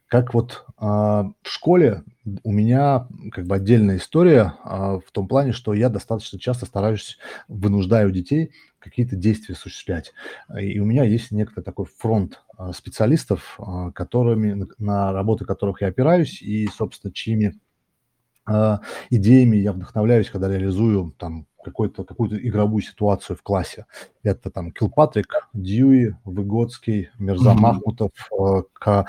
как вот а, в школе у меня как бы отдельная история в том плане, что я достаточно часто стараюсь, вынуждаю детей какие-то действия осуществлять. И у меня есть некоторый такой фронт специалистов, которыми, на работы которых я опираюсь и, собственно, чьими идеями я вдохновляюсь, когда реализую там какую-то какую-то игровую ситуацию в классе. Это там Килпатрик, Дьюи, Выгодский, Мирза mm-hmm. Махмутов, э, э,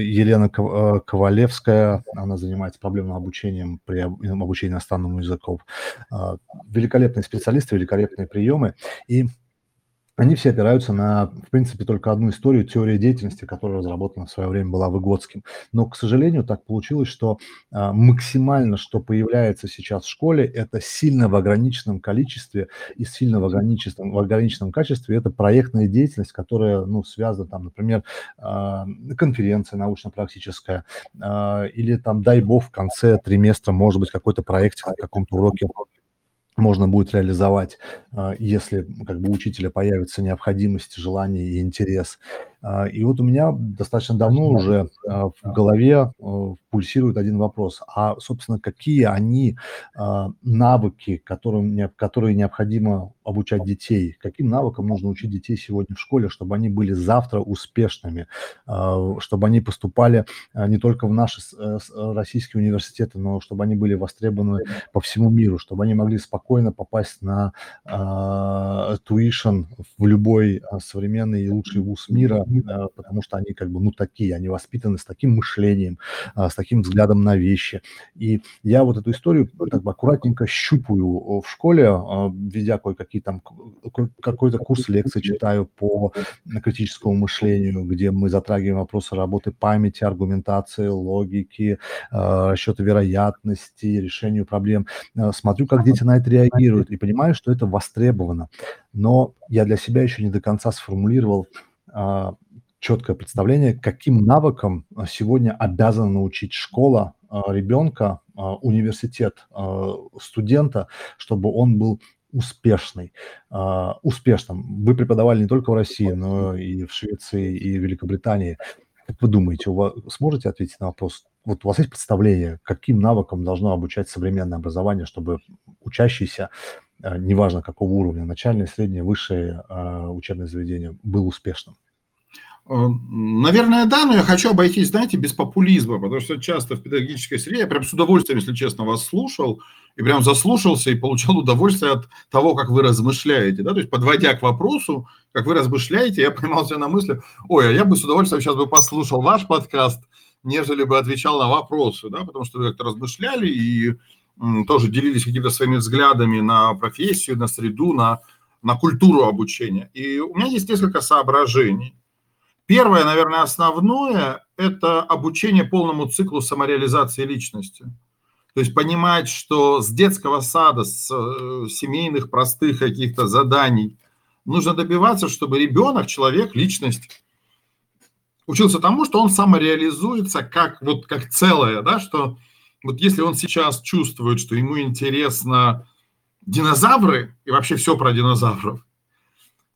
Елена э, Ковалевская, она занимается проблемным обучением при обучении иностранному языков. Великолепные специалисты, великолепные приемы. И они все опираются на, в принципе, только одну историю, теория деятельности, которая разработана в свое время была Выгодским. Но, к сожалению, так получилось, что а, максимально, что появляется сейчас в школе, это сильно в ограниченном количестве и сильно в ограниченном, в ограниченном качестве, это проектная деятельность, которая, ну, связана, там, например, а, конференция научно-практическая, а, или там, дай бог, в конце триместра, может быть, какой-то проект на каком-то уроке можно будет реализовать, а, если как бы у учителя появится необходимость, желание и интерес. А, и вот у меня достаточно давно уже а, в голове пульсирует один вопрос. А, собственно, какие они навыки, которым, которые необходимо обучать детей? Каким навыкам нужно учить детей сегодня в школе, чтобы они были завтра успешными, чтобы они поступали не только в наши э, российские университеты, но чтобы они были востребованы по всему миру, чтобы они могли спокойно попасть на туишн в любой современный и лучший вуз мира, Э, потому что они как бы, ну, такие, они воспитаны с таким мышлением, а, с таким взглядом на вещи. И я вот эту историю как бы аккуратненько щупаю в школе, ведя кое-какие там, какой-то курс лекций читаю по критическому мышлению, где мы затрагиваем вопросы работы памяти, аргументации, логики, расчета вероятности, решению проблем. Смотрю, как дети на это реагируют и понимаю, что это востребовано. Но я для себя еще не до конца сформулировал, четкое представление, каким навыкам а, сегодня обязана научить школа а, ребенка, а, университет студента, чтобы он был успешный, успешным. Вы преподавали не только в России, но и в Швеции, и в Великобритании. Как вы думаете, у вас, сможете ответить на вопрос? Вот у вас есть представление, каким навыкам должно обучать современное образование, чтобы учащийся, неважно какого уровня, начальное, среднее, высшее учебное заведение, был успешным? Э, наверное, да, но я хочу обойтись, знаете, без популизма, потому что часто в педагогической среде, я прям с удовольствием, если честно, вас слушал, и прям заслушался и получал удовольствие от того, как вы размышляете, да, то есть подводя к вопросу, как вы размышляете, я поймал себя на мысли, ой, а я бы с удовольствием сейчас бы послушал ваш подкаст, нежели бы отвечал на вопросы, да, потому что вы как-то размышляли и тоже делились какими-то своими взглядами на профессию, на среду, на, на культуру обучения. И у меня есть несколько соображений. Первое, наверное, основное – это обучение полному циклу самореализации личности. То есть понимать, что с детского сада, с э, семейных простых каких-то заданий нужно добиваться, чтобы ребенок, человек, личность учился тому, что он самореализуется как, вот, как целое, да, что вот если он сейчас чувствует, что ему интересно динозавры и вообще все про динозавров,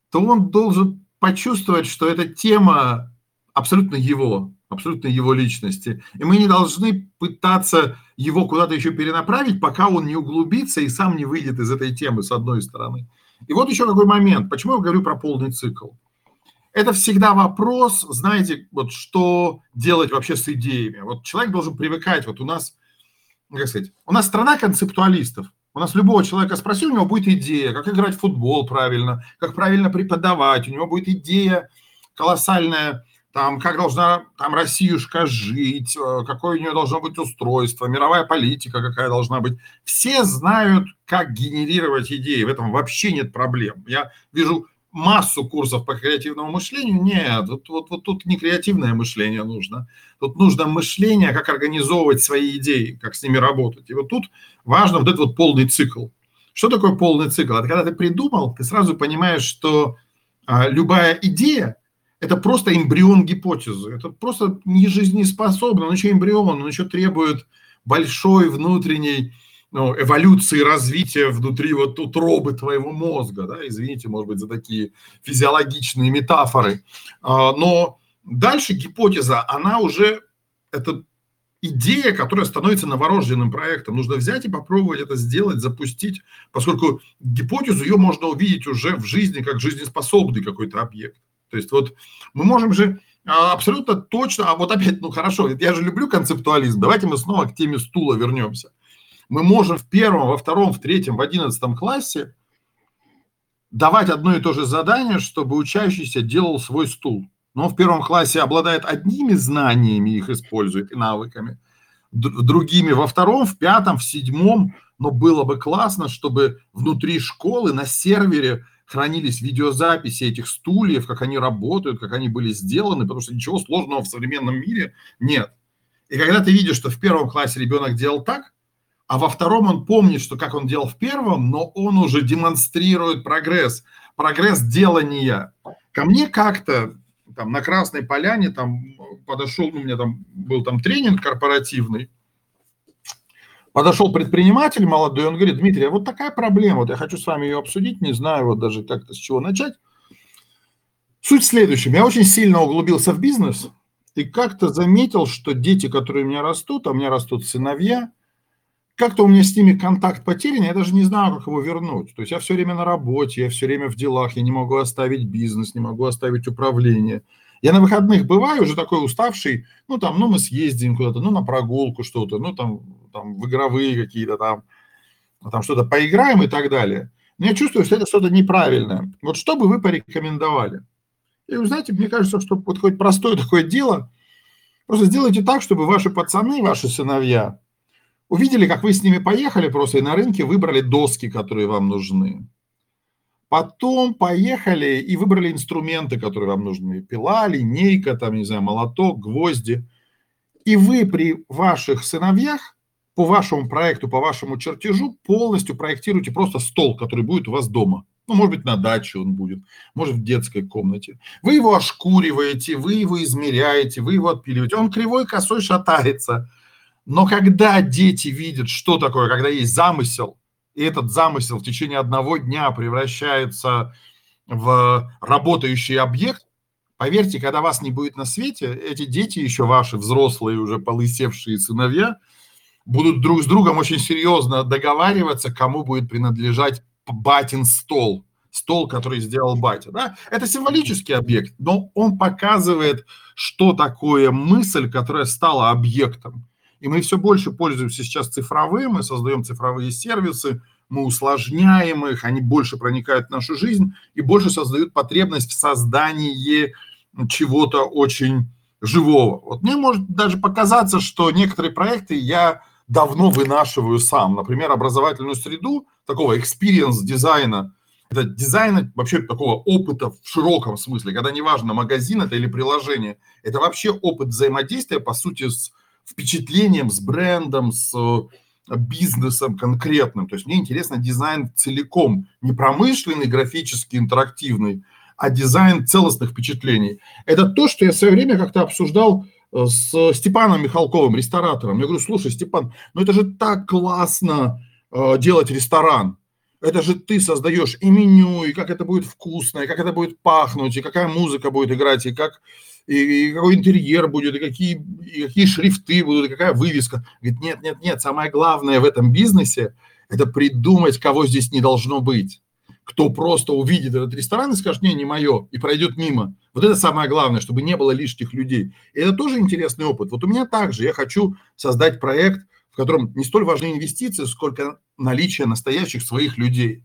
то он должен почувствовать, что эта тема абсолютно его, абсолютно его личности. И мы не должны пытаться его куда-то еще перенаправить, пока он не углубится и сам не выйдет из этой темы, с одной стороны. И вот еще какой момент. Почему я говорю про полный цикл? Это всегда вопрос, знаете, вот что делать вообще с идеями. Вот человек должен привыкать. Вот у нас, как сказать, у нас страна концептуалистов. У нас любого человека спроси, у него будет идея, как играть в футбол правильно, как правильно преподавать, у него будет идея колоссальная, там, как должна там Россиюшка жить, э, какое у нее должно быть устройство, мировая политика какая должна быть. Все знают, как генерировать идеи, в этом вообще нет проблем. Я вижу массу курсов по креативному мышлению. Нет, вот, вот, вот тут не креативное мышление нужно. Тут нужно мышление, как организовывать свои идеи, как с ними работать. И вот тут важно вот этот вот полный цикл. Что такое полный цикл? Это когда ты придумал, ты сразу понимаешь, что а, любая идея – это просто эмбрион гипотезы. Это просто не жизнеспособно, он еще эмбрион, он еще требует большой внутренней ну, эволюции развития внутри вот утробы твоего мозга, да, извините, может быть, за такие физиологичные метафоры, а, но дальше гипотеза, она уже, это идея, которая становится новорожденным проектом. Нужно взять и попробовать это сделать, запустить, поскольку гипотезу ее можно увидеть уже в жизни как жизнеспособный какой-то объект. То есть вот мы можем же а, абсолютно точно, а вот опять, ну хорошо, я же люблю концептуализм, давайте мы снова к теме стула вернемся мы можем в первом, во втором, в третьем, в одиннадцатом классе давать одно и то же задание, чтобы учащийся делал свой стул. Но он в первом классе обладает одними знаниями, их использует и навыками, другими во втором, в пятом, в седьмом. Но было бы классно, чтобы внутри школы на сервере хранились видеозаписи этих стульев, как они работают, как они были сделаны, потому что ничего сложного в современном мире нет. И когда ты видишь, что в первом классе ребенок делал так, а во втором он помнит, что как он делал в первом, но он уже демонстрирует прогресс, прогресс делания. Ко мне как-то там на Красной Поляне там подошел, ну, у меня там был там тренинг корпоративный, подошел предприниматель молодой, он говорит, Дмитрий, а вот такая проблема, вот я хочу с вами ее обсудить, не знаю вот даже как-то с чего начать. Суть в следующем, я очень сильно углубился в бизнес и как-то заметил, что дети, которые у меня растут, а у меня растут сыновья, как-то у меня с ними контакт потерян, я даже не знаю, как его вернуть. То есть я все время на работе, я все время в делах, я не могу оставить бизнес, не могу оставить управление. Я на выходных бываю уже такой уставший, ну там, ну мы съездим куда-то, ну на прогулку что-то, ну там, там в игровые какие-то там, там что-то поиграем и так далее. Но я чувствую, что это что-то неправильное. Вот что бы вы порекомендовали? И вы знаете, мне кажется, что вот хоть простое такое дело, просто сделайте так, чтобы ваши пацаны, ваши сыновья увидели, как вы с ними поехали просто и на рынке выбрали доски, которые вам нужны. Потом поехали и выбрали инструменты, которые вам нужны. Пила, линейка, там, не знаю, молоток, гвозди. И вы при ваших сыновьях по вашему проекту, по вашему чертежу полностью проектируете просто стол, который будет у вас дома. Ну, может быть, на даче он будет, может, в детской комнате. Вы его ошкуриваете, вы его измеряете, вы его отпиливаете. Он кривой, косой шатается. Но когда дети видят, что такое, когда есть замысел, и этот замысел в течение одного дня превращается в работающий объект, поверьте, когда вас не будет на свете, эти дети, еще ваши взрослые, уже полысевшие сыновья, будут друг с другом очень серьезно договариваться, кому будет принадлежать батин стол, стол, который сделал батя. Да? Это символический объект, но он показывает, что такое мысль, которая стала объектом. И мы все больше пользуемся сейчас цифровым, мы создаем цифровые сервисы, мы усложняем их, они больше проникают в нашу жизнь и больше создают потребность в создании чего-то очень живого. Вот мне может даже показаться, что некоторые проекты я давно вынашиваю сам. Например, образовательную среду, такого experience дизайна, это дизайн вообще такого опыта в широком смысле, когда неважно, магазин это или приложение, это вообще опыт взаимодействия, по сути, с впечатлением, с брендом, с э, бизнесом конкретным. То есть мне интересно дизайн целиком, не промышленный, графический, интерактивный, а дизайн целостных впечатлений. Это то, что я в свое время как-то обсуждал э, с Степаном Михалковым, ресторатором. Я говорю, слушай, Степан, ну это же так классно э, делать ресторан. Это же ты создаешь и меню, и как это будет вкусно, и как это будет пахнуть, и какая музыка будет играть, и как и, и какой интерьер будет, и какие, и какие шрифты будут, и какая вывеска. Говорит, нет, нет, нет, самое главное в этом бизнесе – это придумать, кого здесь не должно быть. Кто просто увидит этот ресторан и скажет, не, не мое, и пройдет мимо. Вот это самое главное, чтобы не было лишних людей. И это тоже интересный опыт. Вот у меня также, я хочу создать проект, в котором не столь важны инвестиции, сколько наличие настоящих своих людей.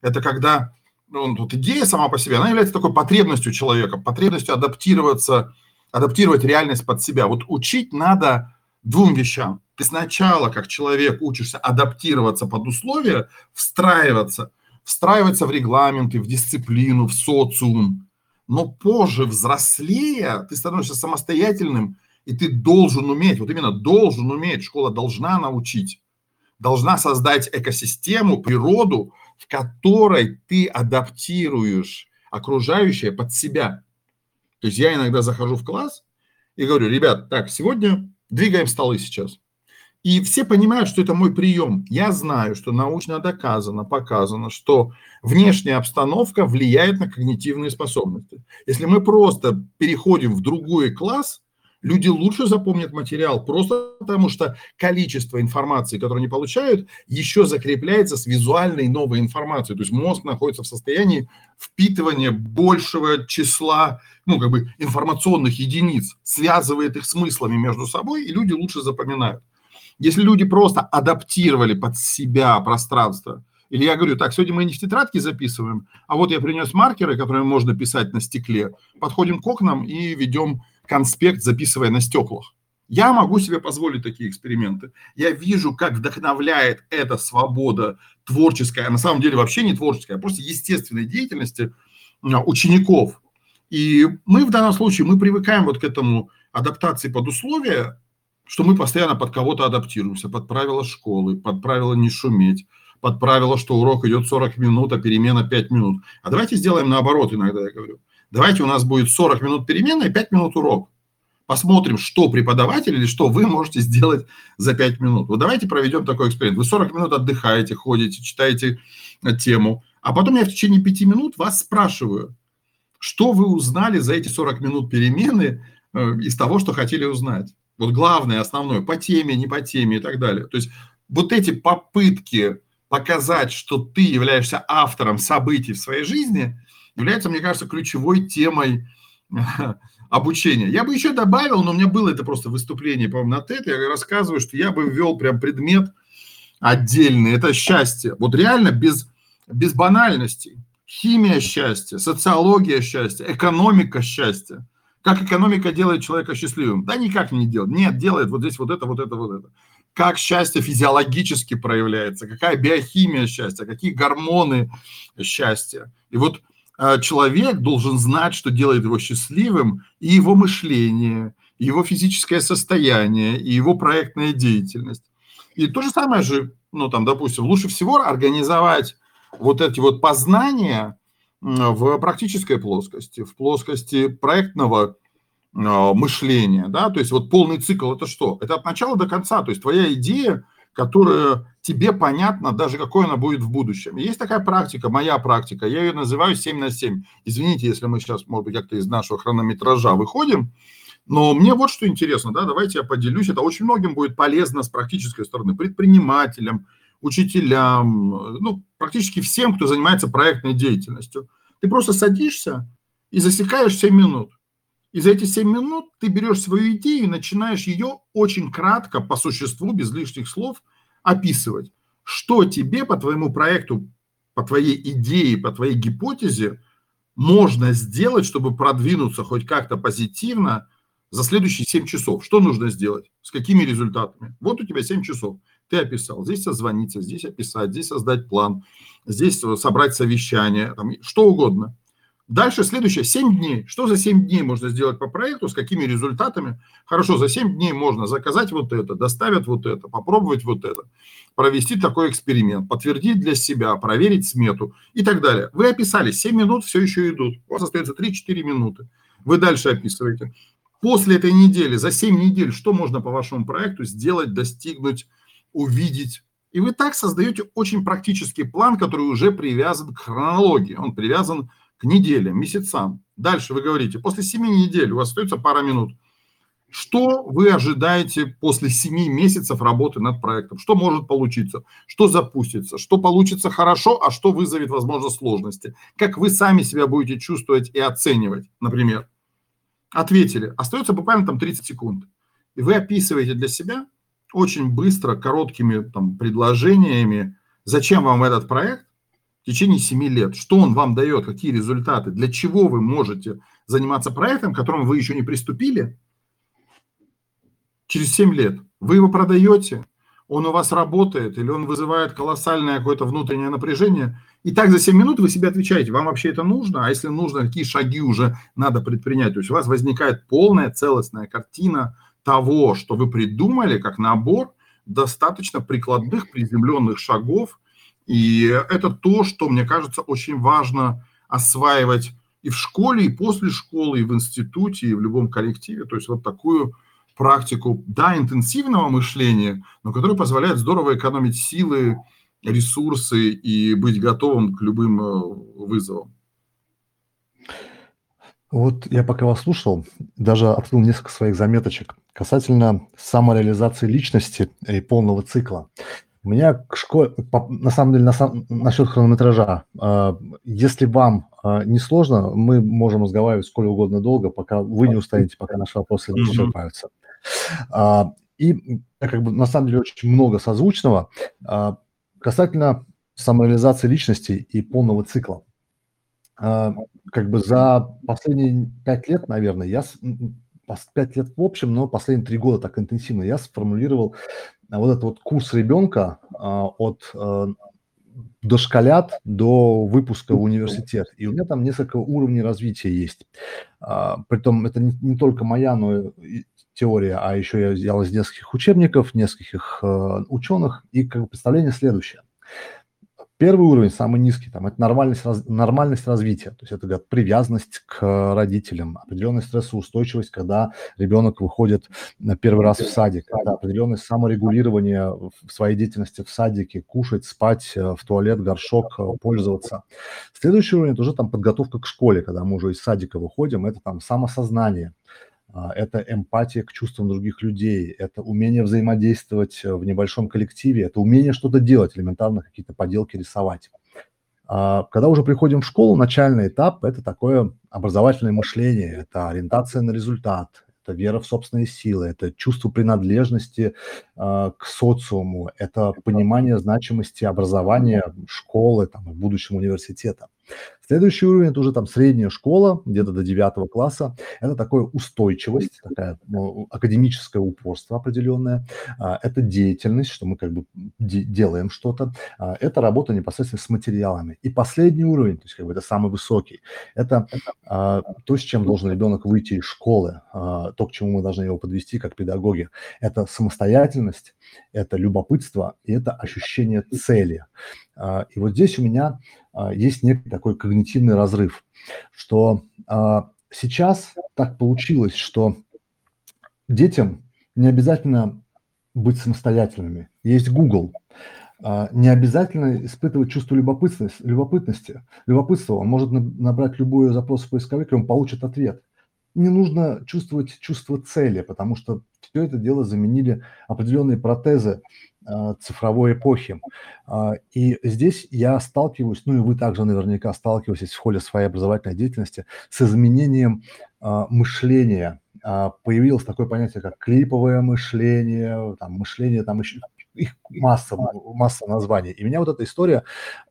Это когда ну, вот идея сама по себе, она является такой потребностью человека, потребностью адаптироваться, адаптировать реальность под себя. Вот учить надо двум вещам. Ты сначала, как человек, учишься адаптироваться под условия, встраиваться, встраиваться в регламенты, в дисциплину, в социум. Но позже, взрослея, ты становишься самостоятельным, и ты должен уметь, вот именно должен уметь, школа должна научить, должна создать экосистему, природу, в которой ты адаптируешь окружающее под себя. То есть я иногда захожу в класс и говорю, ребят, так, сегодня двигаем столы сейчас. И все понимают, что это мой прием. Я знаю, что научно доказано, показано, что внешняя обстановка влияет на когнитивные способности. Если мы просто переходим в другой класс, люди лучше запомнят материал, просто потому что количество информации, которую они получают, еще закрепляется с визуальной новой информацией. То есть мозг находится в состоянии впитывания большего числа ну, как бы информационных единиц, связывает их смыслами между собой, и люди лучше запоминают. Если люди просто адаптировали под себя пространство, или я говорю, так, сегодня мы не в тетрадке записываем, а вот я принес маркеры, которые можно писать на стекле, подходим к окнам и ведем конспект, записывая на стеклах. Я могу себе позволить такие эксперименты. Я вижу, как вдохновляет эта свобода творческая, а на самом деле вообще не творческая, а просто естественной деятельности а, учеников. И мы в данном случае, мы привыкаем вот к этому адаптации под условия, что мы постоянно под кого-то адаптируемся, под правила школы, под правила не шуметь, под правило, что урок идет 40 минут, а перемена 5 минут. А давайте сделаем наоборот, иногда я говорю. Давайте у нас будет 40 минут перемена и 5 минут урок. Посмотрим, что преподаватель или что вы можете сделать за 5 минут. Вот давайте проведем такой эксперимент. Вы 40 минут отдыхаете, ходите, читаете э, тему, а потом я в течение 5 минут вас спрашиваю, что вы узнали за эти 40 минут перемены э, из того, что хотели узнать. Вот главное, основное, по теме, не по теме и так далее. То есть вот эти попытки показать, что ты являешься автором событий в своей жизни, является, мне кажется, ключевой темой обучения. Я бы еще добавил, но у меня было это просто выступление, по-моему, на TED, я рассказываю, что я бы ввел прям предмет отдельный, это счастье. Вот реально без, без банальностей. Химия счастья, социология счастья, экономика счастья. Как экономика делает человека счастливым? Да никак не делает. Нет, делает вот здесь вот это, вот это, вот это. Как счастье физиологически проявляется, какая биохимия счастья, какие гормоны счастья. И вот человек должен знать, что делает его счастливым, и его мышление, и его физическое состояние, и его проектная деятельность. И то же самое же, ну там, допустим, лучше всего организовать вот эти вот познания в практической плоскости, в плоскости проектного а, мышления, да, то есть вот полный цикл это что? Это от начала до конца, то есть твоя идея – которая тебе понятна, даже какой она будет в будущем. Есть такая практика, моя практика, я ее называю 7 на 7. Извините, если мы сейчас, может быть, как-то из нашего хронометража выходим, но мне вот что интересно, да, давайте я поделюсь, это очень многим будет полезно с практической стороны, предпринимателям, учителям, ну, практически всем, кто занимается проектной деятельностью. Ты просто садишься и засекаешь 7 минут. И за эти 7 минут ты берешь свою идею и начинаешь ее очень кратко, по существу, без лишних слов, описывать. Что тебе по твоему проекту, по твоей идее, по твоей гипотезе можно сделать, чтобы продвинуться хоть как-то позитивно за следующие 7 часов. Что нужно сделать? С какими результатами? Вот у тебя 7 часов. Ты описал. Здесь созвониться, здесь описать, здесь создать план, здесь собрать совещание, там, что угодно. Дальше следующее, 7 дней. Что за 7 дней можно сделать по проекту, с какими результатами? Хорошо, за 7 дней можно заказать вот это, доставят вот это, попробовать вот это, провести такой эксперимент, подтвердить для себя, проверить смету и так далее. Вы описали, 7 минут все еще идут. У вас остается 3-4 минуты. Вы дальше описываете. После этой недели, за 7 недель, что можно по вашему проекту сделать, достигнуть, увидеть? И вы так создаете очень практический план, который уже привязан к хронологии. Он привязан к неделям, месяцам. Дальше вы говорите, после 7 недель у вас остается пара минут. Что вы ожидаете после 7 месяцев работы над проектом? Что может получиться? Что запустится? Что получится хорошо, а что вызовет, возможно, сложности? Как вы сами себя будете чувствовать и оценивать, например? Ответили. Остается буквально там 30 секунд. И вы описываете для себя очень быстро, короткими там, предложениями, зачем вам этот проект, в течение 7 лет. Что он вам дает, какие результаты, для чего вы можете заниматься проектом, к которому вы еще не приступили, через 7 лет. Вы его продаете, он у вас работает, или он вызывает колоссальное какое-то внутреннее напряжение. И так за 7 минут вы себе отвечаете, вам вообще это нужно, а если нужно, какие шаги уже надо предпринять. То есть у вас возникает полная целостная картина того, что вы придумали как набор достаточно прикладных, приземленных шагов, и это то, что, мне кажется, очень важно осваивать и в школе, и после школы, и в институте, и в любом коллективе. То есть вот такую практику, да, интенсивного мышления, но которая позволяет здорово экономить силы, ресурсы и быть готовым к любым э, вызовам. Вот я пока вас слушал, даже открыл несколько своих заметочек касательно самореализации личности и полного цикла. У меня к школе, на самом деле, на сам, насчет хронометража. А, если вам а, не сложно, мы можем разговаривать сколько угодно долго, пока вы не устанете, пока наши вопросы не исчерпаются. А, и как бы на самом деле очень много созвучного касательно самореализации личности и полного цикла. Как бы за последние пять лет, наверное, я 5 лет в общем, но последние три года так интенсивно, я сформулировал вот этот вот курс ребенка от дошколят до выпуска в университет. И у меня там несколько уровней развития есть. А, притом это не, не только моя, но и теория, а еще я взял из нескольких учебников, нескольких э, ученых, и как представление следующее. Первый уровень, самый низкий, там, это нормальность, раз, нормальность развития, то есть это говорят, привязанность к родителям, определенная стрессоустойчивость, когда ребенок выходит на первый раз в садик, это определенное саморегулирование в своей деятельности в садике, кушать, спать, э, в туалет, горшок, э, пользоваться. Следующий уровень – это уже там подготовка к школе, когда мы уже из садика выходим, это там самосознание, это эмпатия к чувствам других людей, это умение взаимодействовать э, в небольшом коллективе, это умение что-то делать, элементарно какие-то поделки рисовать. А, когда уже приходим в школу, начальный этап – это такое образовательное мышление, это ориентация на результат, это вера в собственные силы, это чувство принадлежности э, к социуму, это понимание значимости образования, школы, там, в будущем университета. Следующий уровень – это уже там средняя школа, где-то до 9 класса. Это такая устойчивость, такая ну, академическое упорство определенное. А, это деятельность, что мы как бы де- делаем что-то. А, это работа непосредственно с материалами. И последний уровень, то есть как бы это самый высокий, это а, то, с чем должен ребенок выйти из школы, то, к чему мы должны его подвести как педагоги. Это самостоятельность, это любопытство и это ощущение цели. И вот здесь у меня есть некий такой когнитивный разрыв, что а, сейчас так получилось, что детям не обязательно быть самостоятельными. Есть Google. А, не обязательно испытывать чувство любопытности. любопытности. Любопытства. Он может набрать любой запрос в поисковик, и он получит ответ. Не нужно чувствовать чувство цели, потому что все это дело заменили определенные протезы, а, цифровой эпохи. А, и здесь я сталкиваюсь, ну и вы также наверняка сталкиваетесь в ходе своей образовательной деятельности с изменением а, мышления. Появилось такое понятие, как клиповое мышление, там, мышление, там еще их масса, масса названий. И меня вот эта история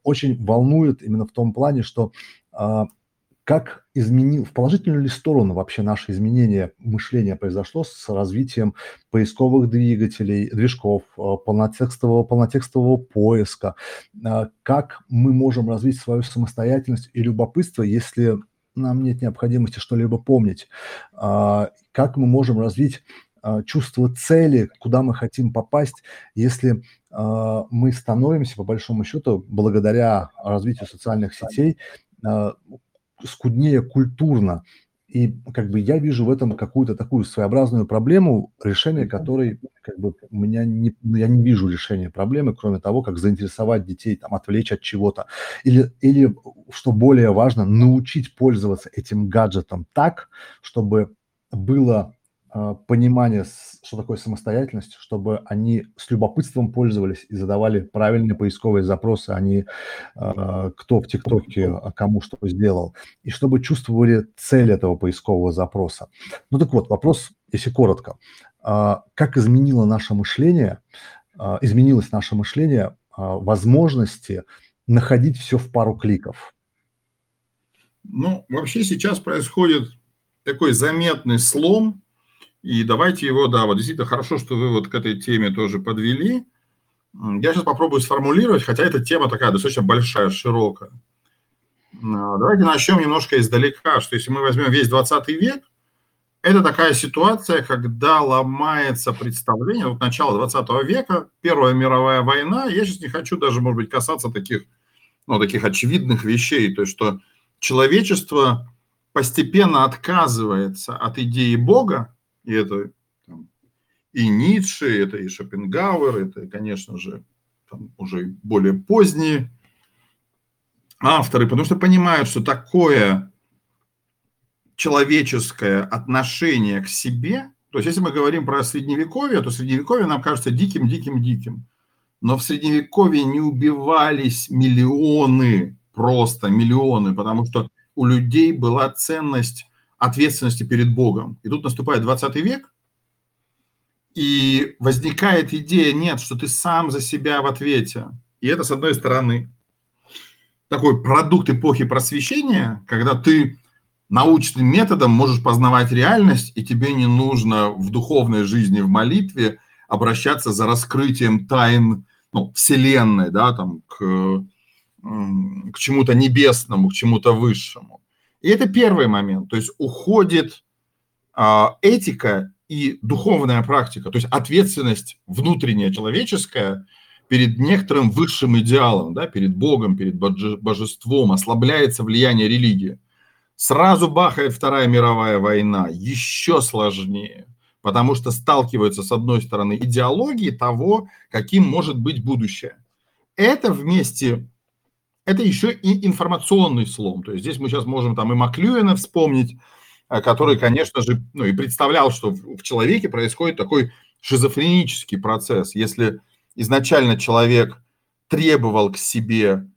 очень волнует именно в том плане, что как изменил, в положительную ли сторону вообще наше изменение мышления произошло с развитием поисковых двигателей, движков, э, полнотекстового, полнотекстового поиска, э, как мы можем развить свою самостоятельность и любопытство, если нам нет необходимости что-либо помнить, э, как мы можем развить чувство цели, куда мы хотим попасть, если мы становимся, по большому счету, благодаря развитию социальных сетей, скуднее культурно. И как бы я вижу в этом какую-то такую своеобразную проблему, решение которой как бы у меня не, ну, я не вижу решения проблемы, кроме того, как заинтересовать детей, там, отвлечь от чего-то. Или, или, что более важно, научить пользоваться этим гаджетом так, чтобы было понимание, что такое самостоятельность, чтобы они с любопытством пользовались и задавали правильные поисковые запросы, а не э, кто в ТикТоке а кому что сделал, и чтобы чувствовали цель этого поискового запроса. Ну так вот, вопрос, если коротко, э, как изменило наше мышление, э, изменилось наше мышление э, возможности находить все в пару кликов? Ну, вообще сейчас происходит такой заметный слом и давайте его, да, вот действительно хорошо, что вы вот к этой теме тоже подвели. Я сейчас попробую сформулировать, хотя эта тема такая достаточно большая, широкая. А, давайте начнем немножко издалека, что если мы возьмем весь 20 век, это такая ситуация, когда ломается представление, вот начало 20 века, Первая мировая война, я сейчас не хочу даже, может быть, касаться таких, ну, таких очевидных вещей, то есть что человечество постепенно отказывается от идеи Бога, и это там, и Ницше, это и Шопенгауэр, это, конечно же, там, уже более поздние авторы, потому что понимают, что такое человеческое отношение к себе, то есть если мы говорим про средневековье, то средневековье нам кажется диким, диким, диким. Но в средневековье не убивались миллионы, просто миллионы, потому что у людей была ценность ответственности перед Богом. И тут наступает 20 век, и возникает идея, нет, что ты сам за себя в ответе. И это, с одной стороны, такой продукт эпохи просвещения, когда ты научным методом можешь познавать реальность, и тебе не нужно в духовной жизни, в молитве обращаться за раскрытием тайн ну, Вселенной, да, там, к, к чему-то небесному, к чему-то высшему. И это первый момент. То есть уходит а, этика и духовная практика, то есть ответственность внутренняя человеческая перед некоторым высшим идеалом, да, перед Богом, перед божеством, ослабляется влияние религии. Сразу бахает Вторая мировая война, еще сложнее, потому что сталкиваются с одной стороны идеологии того, каким может быть будущее. Это вместе, это еще и информационный слом. То есть здесь мы сейчас можем там и Маклюина вспомнить, э, который, конечно же, ну и представлял, что в человеке происходит такой шизофренический процесс. Если изначально человек требовал к себе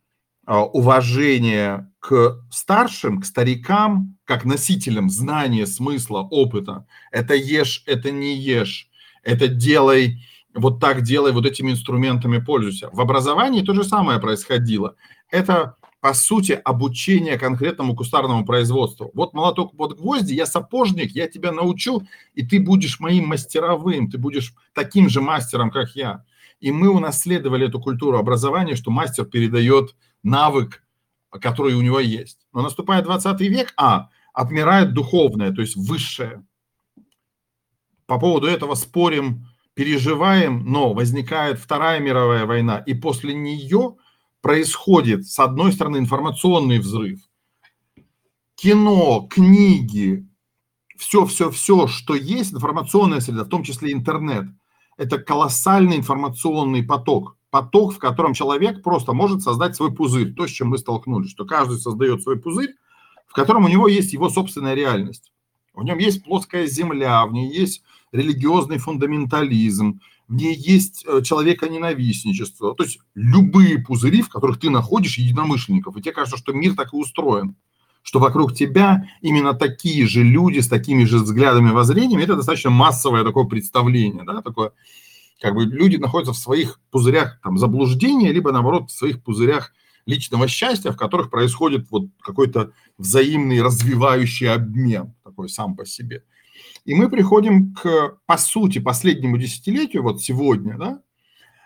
а, уважения к старшим, к старикам, как носителям знания, смысла, опыта. Это ешь, это не ешь, это делай, вот так делай, вот этими инструментами пользуйся. В образовании то же самое происходило. Это, по сути, обучение конкретному кустарному производству. Вот молоток, вот гвозди, я сапожник, я тебя научу, и ты будешь моим мастеровым, ты будешь таким же мастером, как я. И мы унаследовали эту культуру образования, что мастер передает навык, который у него есть. Но наступает 20 век, а, отмирает духовное, то есть высшее. По поводу этого спорим, переживаем, но возникает Вторая мировая война, и после нее происходит, с одной стороны, информационный взрыв. Кино, книги, все-все-все, что есть, информационная среда, в том числе интернет, это колоссальный информационный поток – поток, в котором человек просто может создать свой пузырь. То, с чем мы столкнулись, что каждый создает свой пузырь, в котором у него есть его собственная реальность. В нем есть плоская земля, в ней есть религиозный фундаментализм, ней есть э, человеконенавистничество. То есть любые пузыри, в которых ты находишь единомышленников. И тебе кажется, что мир так и устроен, что вокруг тебя именно такие же люди с такими же взглядами, воззрениями. Это достаточно массовое такое представление, да, такое как бы люди находятся в своих пузырях там, заблуждения, либо наоборот в своих пузырях личного счастья, в которых происходит вот какой-то взаимный развивающий обмен, такой сам по себе. И мы приходим к, по сути, последнему десятилетию, вот сегодня, да,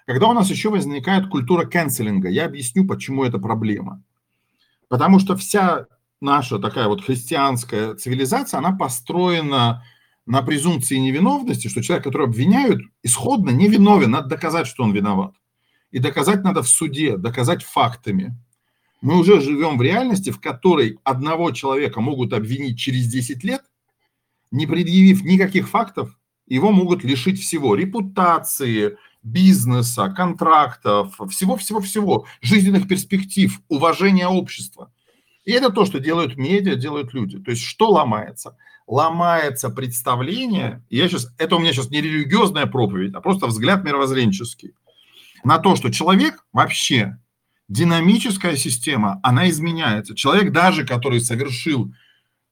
когда у нас еще возникает культура канцелинга. Я объясню, почему это проблема. Потому что вся наша такая вот христианская цивилизация, она построена на презумпции невиновности, что человек, которого обвиняют, исходно невиновен, надо доказать, что он виноват. И доказать надо в суде, доказать фактами. Мы уже живем в реальности, в которой одного человека могут обвинить через 10 лет, не предъявив никаких фактов, его могут лишить всего. Репутации, бизнеса, контрактов, всего-всего-всего, жизненных перспектив, уважения общества. И это то, что делают медиа, делают люди. То есть что ломается? ломается представление, я сейчас, это у меня сейчас не религиозная проповедь, а просто взгляд мировоззренческий, на то, что человек вообще, динамическая система, она изменяется. Человек даже, который совершил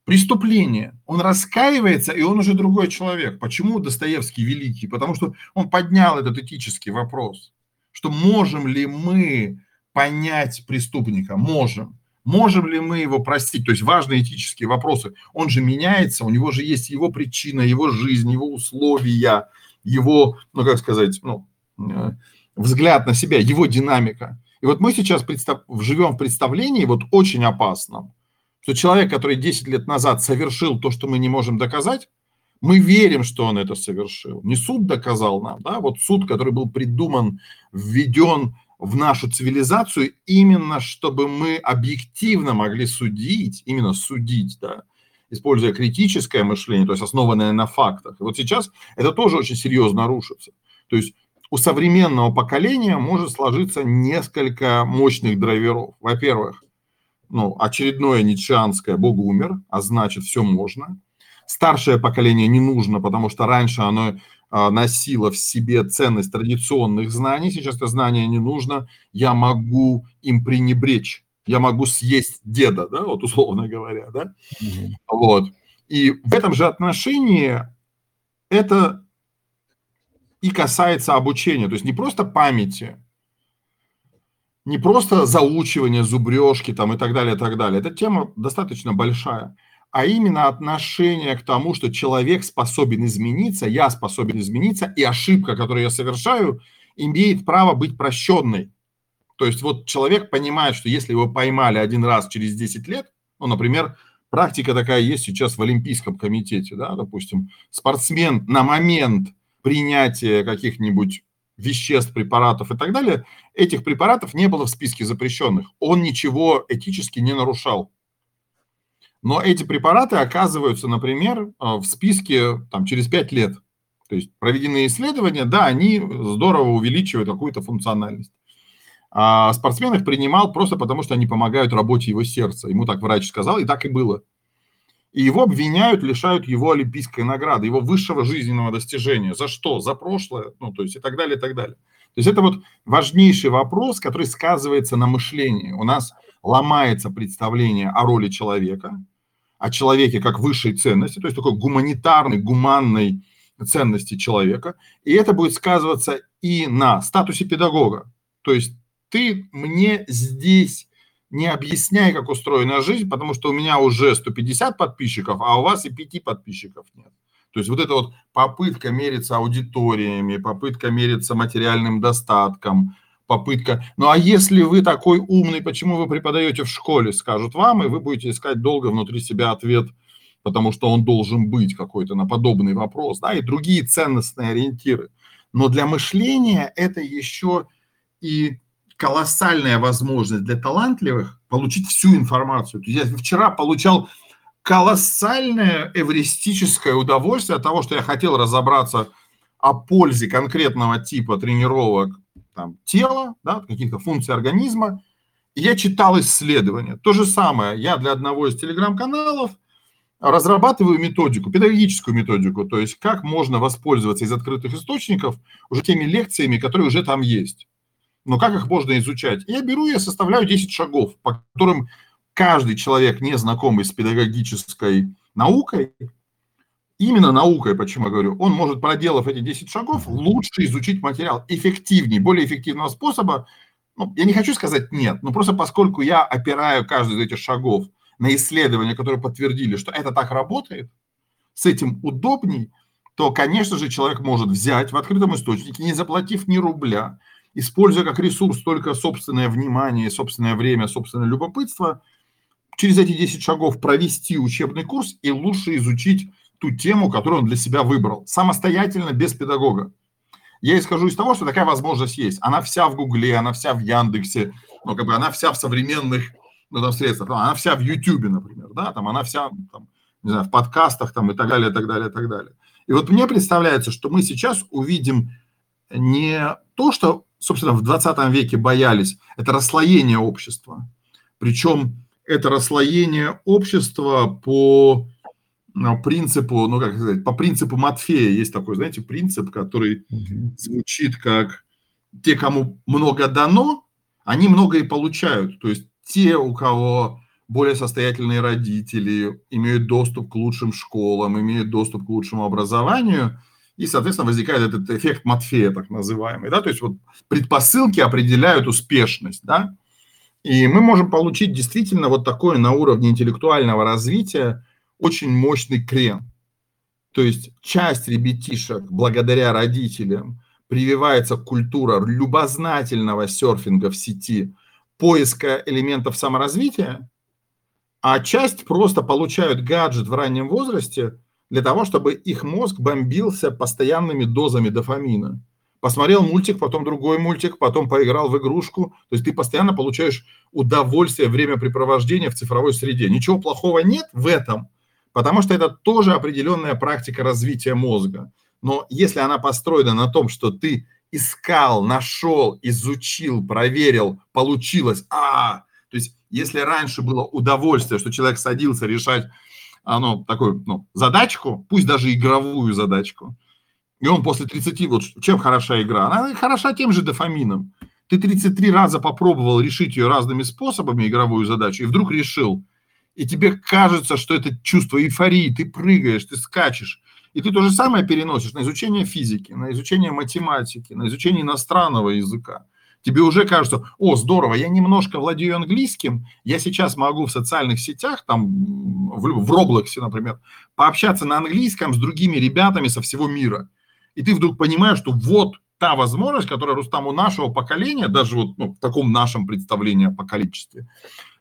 преступление, он раскаивается, и он уже другой человек. Почему Достоевский великий? Потому что он поднял этот этический вопрос, что можем ли мы понять преступника? Можем. Можем ли мы его простить? То есть важные этические вопросы. Он же меняется, у него же есть его причина, его жизнь, его условия, его, ну как сказать, ну, э, взгляд на себя, его динамика. И вот мы сейчас представ... живем в представлении вот очень опасном, что человек, который 10 лет назад совершил то, что мы не можем доказать, мы верим, что он это совершил. Не суд доказал нам, да, вот суд, который был придуман, введен в нашу цивилизацию именно, чтобы мы объективно могли судить, именно судить, да, используя критическое мышление, то есть основанное на фактах. И вот сейчас это тоже очень серьезно рушится. То есть у современного поколения может сложиться несколько мощных драйверов. Во-первых, ну, очередное ницшеанское «Бог умер», а значит, все можно. Старшее поколение не нужно, потому что раньше оно а, носила в себе ценность традиционных знаний, сейчас это знание не нужно, я могу им пренебречь, я могу съесть деда, да, вот условно говоря, да, mm-hmm. вот. И в этом же отношении это и касается обучения, то есть не просто памяти, не просто заучивание, зубрежки там и так далее, и так далее. Эта тема достаточно большая, а именно отношение к тому, что человек способен измениться, я способен измениться, и ошибка, которую я совершаю, имеет право быть прощенной. То есть вот человек понимает, что если его поймали один раз через 10 лет, ну, например, практика такая есть сейчас в Олимпийском комитете, да, допустим, спортсмен на момент принятия каких-нибудь веществ, препаратов и так далее, этих препаратов не было в списке запрещенных. Он ничего этически не нарушал. Но эти препараты оказываются, например, а, в списке там, через 5 лет. То есть проведенные исследования, да, они здорово увеличивают какую-то функциональность. А спортсмен их принимал просто потому, что они помогают работе его сердца. Ему так врач сказал, и так и было. И его обвиняют, лишают его олимпийской награды, его высшего жизненного достижения. За что? За прошлое, ну, то есть и так далее, и так далее. То есть это вот важнейший вопрос, который сказывается на мышлении. У нас ломается представление о роли человека, о человеке как высшей ценности, то есть такой гуманитарной, гуманной ценности человека. И это будет сказываться и на статусе педагога. То есть ты мне здесь не объясняй, как устроена жизнь, потому что у меня уже 150 подписчиков, а у вас и 5 подписчиков нет. То есть вот эта вот попытка мериться аудиториями, попытка мериться материальным достатком, попытка... Ну а если вы такой умный, почему вы преподаете в школе, скажут вам, и вы будете искать долго внутри себя ответ, потому что он должен быть какой-то на подобный вопрос, да, и другие ценностные ориентиры. Но для мышления это еще и колоссальная возможность для талантливых получить всю информацию. Я вчера получал колоссальное эвристическое удовольствие от того, что я хотел разобраться о пользе конкретного типа тренировок там, тела, да, каких-то функций организма. И я читал исследования. То же самое. Я для одного из телеграм-каналов разрабатываю методику, педагогическую методику, то есть как можно воспользоваться из открытых источников уже теми лекциями, которые уже там есть. Но как их можно изучать? Я беру, я составляю 10 шагов, по которым каждый человек, не знакомый с педагогической наукой, именно наукой, почему я говорю, он может, проделав эти 10 шагов, лучше изучить материал, эффективнее, более эффективного способа. Ну, я не хочу сказать нет, но просто поскольку я опираю каждый из этих шагов на исследования, которые подтвердили, что это так работает, с этим удобней, то, конечно же, человек может взять в открытом источнике, не заплатив ни рубля, используя как ресурс только собственное внимание, собственное время, собственное любопытство, через эти 10 шагов провести учебный курс и лучше изучить ту тему, которую он для себя выбрал, самостоятельно, без педагога. Я исхожу из того, что такая возможность есть. Она вся в Гугле, она вся в Яндексе, ну, как бы она вся в современных ну, там, средствах, она вся в Ютубе, например, да, там она вся, там, не знаю, в подкастах там и так далее, и так далее, и так далее. И вот мне представляется, что мы сейчас увидим не то, что, собственно, в 20 веке боялись, это расслоение общества. Причем это расслоение общества по принципу, ну как сказать, по принципу Матфея есть такой, знаете, принцип, который звучит как те, кому много дано, они много и получают. То есть те, у кого более состоятельные родители, имеют доступ к лучшим школам, имеют доступ к лучшему образованию, и, соответственно, возникает этот эффект Матфея, так называемый, да, то есть вот предпосылки определяют успешность, да, и мы можем получить действительно вот такое на уровне интеллектуального развития очень мощный крен. То есть часть ребятишек, благодаря родителям, прививается культура любознательного серфинга в сети, поиска элементов саморазвития, а часть просто получают гаджет в раннем возрасте для того, чтобы их мозг бомбился постоянными дозами дофамина. Посмотрел мультик, потом другой мультик, потом поиграл в игрушку. То есть ты постоянно получаешь удовольствие, времяпрепровождения в цифровой среде. Ничего плохого нет в этом – потому что это тоже определенная практика развития мозга. Но если она построена на том, что ты искал, нашел, изучил, проверил, получилось, а, то есть если раньше было удовольствие, что человек садился решать ну, такую ну, задачку, пусть даже игровую задачку, и он после 30, вот чем хороша игра? Она хороша тем же дофамином. Ты 33 раза попробовал решить ее разными способами, игровую задачу, и вдруг решил – и тебе кажется, что это чувство эйфории, ты прыгаешь, ты скачешь. И ты то же самое переносишь на изучение физики, на изучение математики, на изучение иностранного языка. Тебе уже кажется, о, здорово, я немножко владею английским, я сейчас могу в социальных сетях, там, в, в Роблоксе, например, пообщаться на английском с другими ребятами со всего мира. И ты вдруг понимаешь, что вот та возможность, которая Рустам у нашего поколения, даже вот ну, в таком нашем представлении о поколенчестве,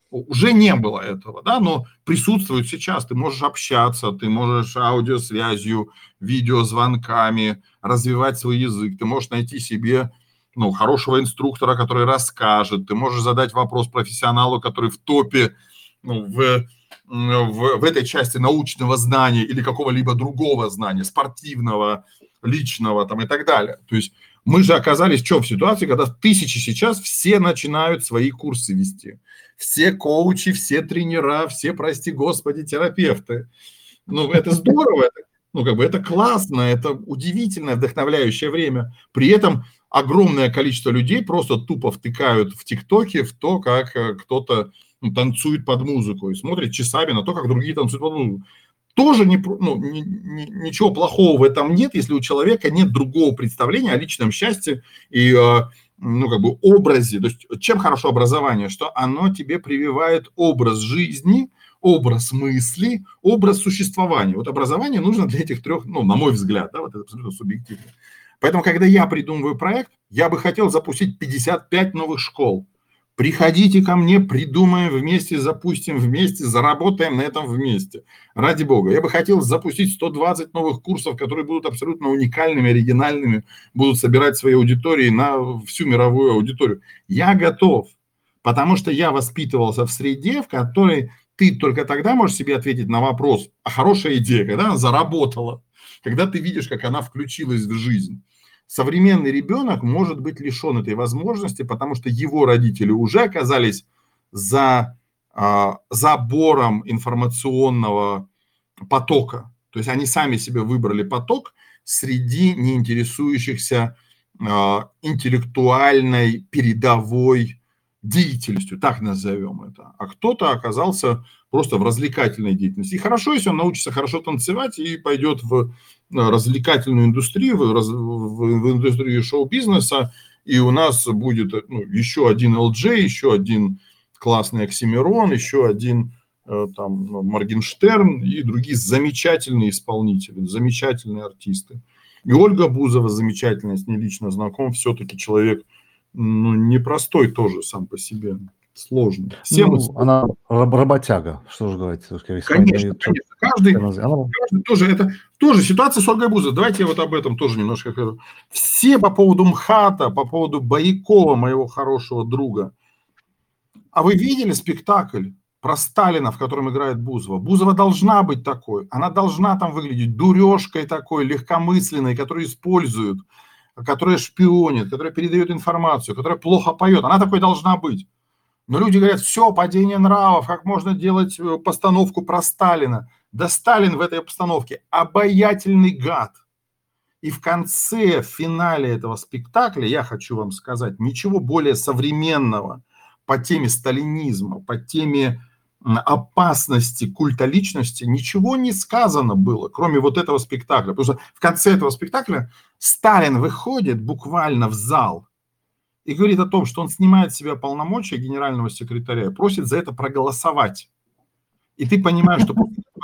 уже не было этого, да, но присутствует сейчас. Ты можешь общаться, ты можешь аудиосвязью, видеозвонками развивать свой язык, ты можешь найти себе ну, хорошего инструктора, который расскажет, ты можешь задать вопрос профессионалу, который в топе ну, в, в, в этой части научного знания или какого-либо другого знания, спортивного, личного там и так далее. То есть мы же оказались что в ситуации, когда тысячи сейчас все начинают свои курсы вести. Все коучи, все тренера, все, прости господи, терапевты. Ну, это здорово, это, ну, как бы это классно, это удивительное, вдохновляющее время. При этом огромное количество людей просто тупо втыкают в ТикТоке в то, как э, кто-то ну, танцует под музыку и смотрит часами на то, как другие танцуют под музыку тоже не, ну, ни, ни, ничего плохого в этом нет, если у человека нет другого представления о личном счастье и э, ну, как бы образе. То есть чем хорошо образование? Что оно тебе прививает образ жизни, образ мысли, образ существования. Вот образование нужно для этих трех, ну, на мой взгляд, да, вот это абсолютно субъективно. Поэтому, когда я придумываю проект, я бы хотел запустить 55 новых школ. Приходите ко мне, придумаем вместе, запустим вместе, заработаем на этом вместе. Ради бога. Я бы хотел запустить 120 новых курсов, которые будут абсолютно уникальными, оригинальными, будут собирать свои аудитории на всю мировую аудиторию. Я готов, потому что я воспитывался в среде, в которой ты только тогда можешь себе ответить на вопрос, а хорошая идея, когда она заработала, когда ты видишь, как она включилась в жизнь современный ребенок может быть лишен этой возможности, потому что его родители уже оказались за а, забором информационного потока. То есть они сами себе выбрали поток среди неинтересующихся а, интеллектуальной передовой деятельностью, так назовем это. А кто-то оказался просто в развлекательной деятельности. И хорошо, если он научится хорошо танцевать и пойдет в развлекательную индустрию, в, в, в индустрию шоу-бизнеса, и у нас будет ну, еще один LJ, еще один классный Оксимирон, еще один э, там ну, Моргенштерн и другие замечательные исполнители, замечательные артисты. И Ольга Бузова замечательная, с ней лично знаком, все-таки человек ну, непростой тоже сам по себе сложно. Ну, она работяга, что же говорить. Конечно, конечно. Каждый, каждый тоже, это тоже ситуация с Ольгой Бузовой. Давайте я вот об этом тоже немножко скажу. Все по поводу МХАТа, по поводу Боякова, моего хорошего друга. А вы видели спектакль про Сталина, в котором играет Бузова? Бузова должна быть такой. Она должна там выглядеть дурежкой такой, легкомысленной, которую используют, которая шпионит, которая передает информацию, которая плохо поет. Она такой должна быть. Но люди говорят, все, падение нравов, как можно делать э, постановку про Сталина. Да Сталин в этой постановке обаятельный гад. И в конце, в финале этого спектакля, я хочу вам сказать, ничего более современного по теме сталинизма, по теме опасности культа личности, ничего не сказано было, кроме вот этого спектакля. Потому что в конце этого спектакля Сталин выходит буквально в зал – и говорит о том, что он снимает с себя полномочия генерального секретаря и просит за это проголосовать. И ты понимаешь, что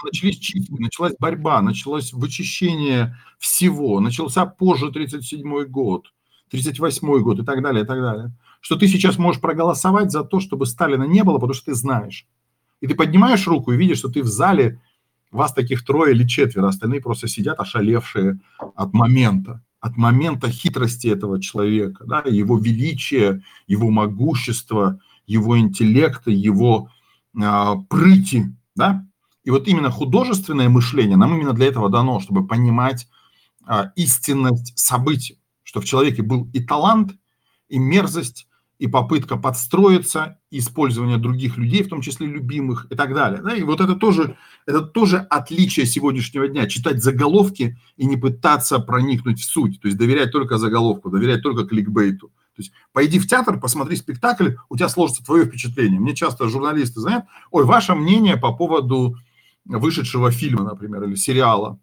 начались чистки, началась борьба, началось вычищение всего, начался позже 37 год, 38 год и так далее, и так далее. Что ты сейчас можешь проголосовать за то, чтобы Сталина не было, потому что ты знаешь. И ты поднимаешь руку и видишь, что ты в зале, вас таких трое или четверо, остальные просто сидят ошалевшие от момента от момента хитрости этого человека, да, его величия, его могущества, его интеллекта, его э, прыти, да. И вот именно художественное мышление нам именно для этого дано, чтобы понимать э, истинность событий, что в человеке был и талант, и мерзость, и попытка подстроиться, и использование других людей, в том числе любимых и так далее. Да? И вот это тоже, это тоже отличие сегодняшнего дня. Читать заголовки и не пытаться проникнуть в суть. То есть доверять только заголовку, доверять только кликбейту. То есть пойди в театр, посмотри спектакль, у тебя сложится твое впечатление. Мне часто журналисты знают, ой, ваше мнение по поводу вышедшего фильма, например, или сериала,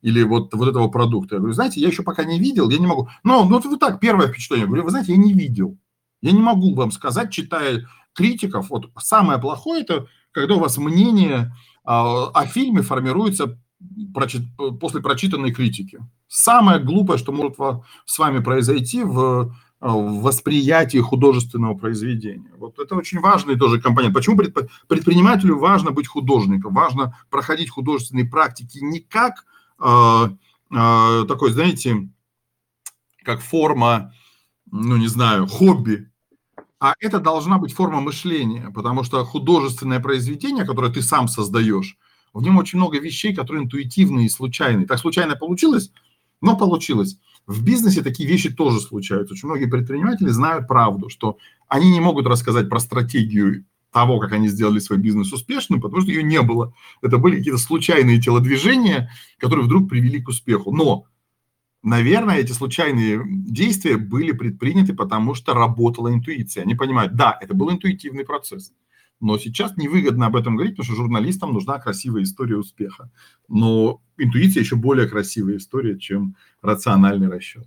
или вот, вот этого продукта. Я говорю, знаете, я еще пока не видел, я не могу. Но ну, вот так, первое впечатление. Я говорю, вы знаете, я не видел. Я не могу вам сказать, читая критиков, вот самое плохое это, когда у вас мнение а, о фильме формируется после прочитанной критики. Самое глупое, что может с вами произойти в восприятии художественного произведения. Вот это очень важный тоже компонент. Почему предпринимателю важно быть художником? Важно проходить художественные практики не как э, э, такой, знаете, как форма, ну не знаю, хобби, а это должна быть форма мышления, потому что художественное произведение, которое ты сам создаешь, в нем очень много вещей, которые интуитивные и случайные. Так случайно получилось, но получилось. В бизнесе такие вещи тоже случаются. Очень многие предприниматели знают правду, что они не могут рассказать про стратегию того, как они сделали свой бизнес успешным, потому что ее не было. Это были какие-то случайные телодвижения, которые вдруг привели к успеху. Но, наверное, эти случайные действия были предприняты, потому что работала интуиция. Они понимают, да, это был интуитивный процесс. Но сейчас невыгодно об этом говорить, потому что журналистам нужна красивая история успеха. Но интуиция еще более красивая история, чем рациональный расчет.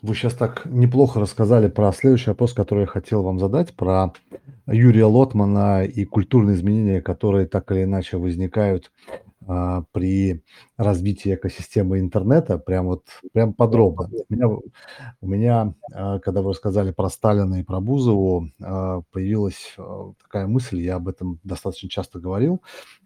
Вы сейчас так неплохо рассказали про следующий вопрос, который я хотел вам задать, про Юрия Лотмана и культурные изменения, которые так или иначе возникают при развитии экосистемы интернета, прям вот прям подробно. У меня, у меня а, когда вы рассказали про Сталина и про Бузову, а, появилась такая мысль, я об этом достаточно часто говорил,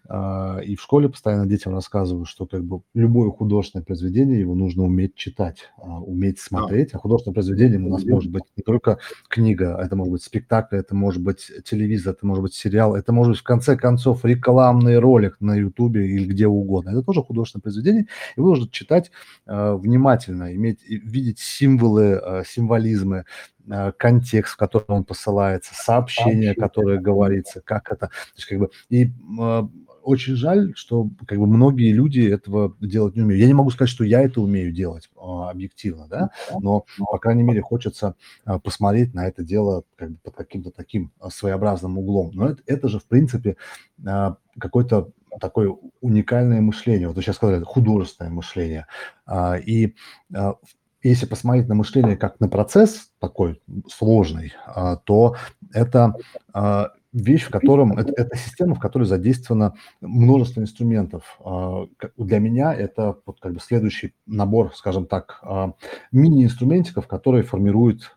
и в школе постоянно детям рассказываю, что как бы любое художественное произведение, его нужно уметь читать, уметь смотреть, а художественное произведение у нас может быть не только книга, это может быть спектакль, это может быть телевизор, это может быть сериал, это может быть в конце концов рекламный ролик на ютубе или где угодно. Это тоже художественное произведение, и вы должны читать э, внимательно, иметь, видеть символы, символизмы, контекст, в котором он посылается, сообщение, которое говорится, как это, то есть как бы и э, очень жаль, что как бы многие люди этого делать не умеют. Я не могу сказать, что я это умею делать а, объективно, да, но, по крайней мере, хочется а, посмотреть на это дело как бы под каким-то таким своеобразным углом. Но это, это же, в принципе, какой-то такое уникальное мышление. Вот вы сейчас сказали, художественное мышление. А, и если посмотреть на мышление как на процесс такой сложный, а, то это вещь, в котором это, это система, в которой задействовано множество инструментов. Для меня это вот как бы следующий набор, скажем так, мини-инструментиков, которые формируют,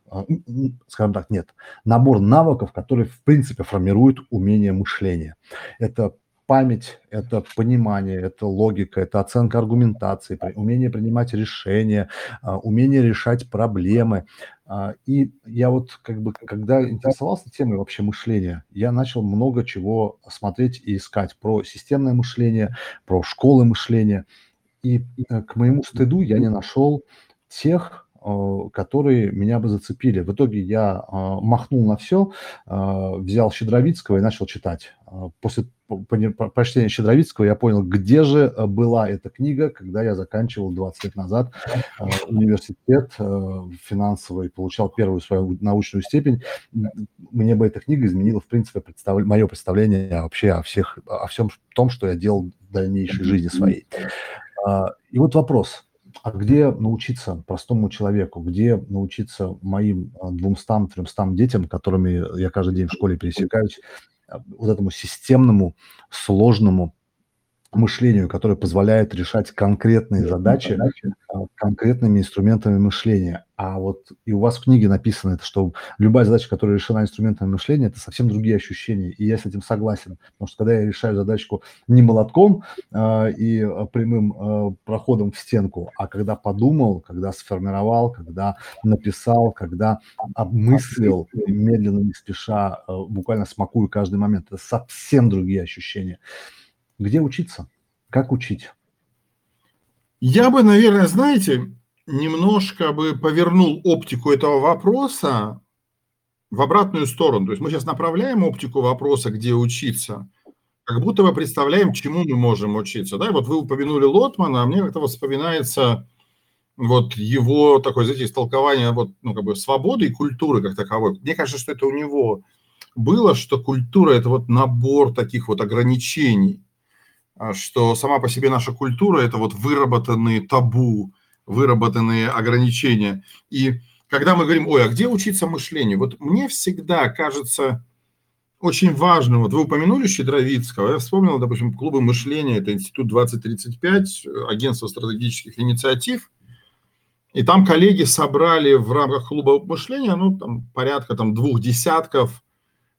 скажем так, нет, набор навыков, которые в принципе формируют умение мышления. Это память – это понимание, это логика, это оценка аргументации, умение принимать решения, а, умение решать проблемы. А, и я вот как бы, когда интересовался темой вообще мышления, я начал много чего смотреть и искать про системное мышление, про школы мышления. И э, к моему стыду я не нашел тех которые меня бы зацепили. В итоге я э, махнул на все, э, взял Щедровицкого и начал читать. После прочтения Щедровицкого я понял, где же была эта книга, когда я заканчивал 20 лет назад университет финансовый, получал первую свою научную степень. Мне бы эта книга изменила, в принципе, представ... мое представление вообще о, всех, о всем том, что я делал в дальнейшей жизни своей. И вот вопрос – а где научиться простому человеку, где научиться моим а, двумстам, тремстам детям, которыми я каждый день в школе пересекаюсь, а, вот этому системному, сложному мышлению, которое позволяет решать конкретные задачи а, конкретными инструментами мышления. А вот и у вас в книге написано это, что любая задача, которая решена инструментами мышления, это совсем другие ощущения. И я с этим согласен. Потому что когда я решаю задачку не молотком э, и прямым э, проходом в стенку, а когда подумал, когда сформировал, когда написал, когда обмыслил, медленно, не спеша, э, буквально смакую каждый момент, это совсем другие ощущения. Где учиться? Как учить? Я бы, наверное, знаете, немножко бы повернул оптику этого вопроса в обратную сторону. То есть мы сейчас направляем оптику вопроса, где учиться, как будто бы представляем, чему мы можем учиться. Да, и вот вы упомянули Лотмана, а мне как-то вспоминается вот его такое, знаете, истолкование вот, ну, как бы свободы и культуры как таковой. Мне кажется, что это у него было, что культура – это вот набор таких вот ограничений, что сама по себе наша культура – это вот выработанные табу, выработанные ограничения. И когда мы говорим, ой, а где учиться мышлению? Вот мне всегда кажется очень важным, вот вы упомянули Щедровицкого, я вспомнил, допустим, клубы мышления, это Институт 2035, агентство стратегических инициатив, и там коллеги собрали в рамках клуба мышления, ну, там порядка там двух десятков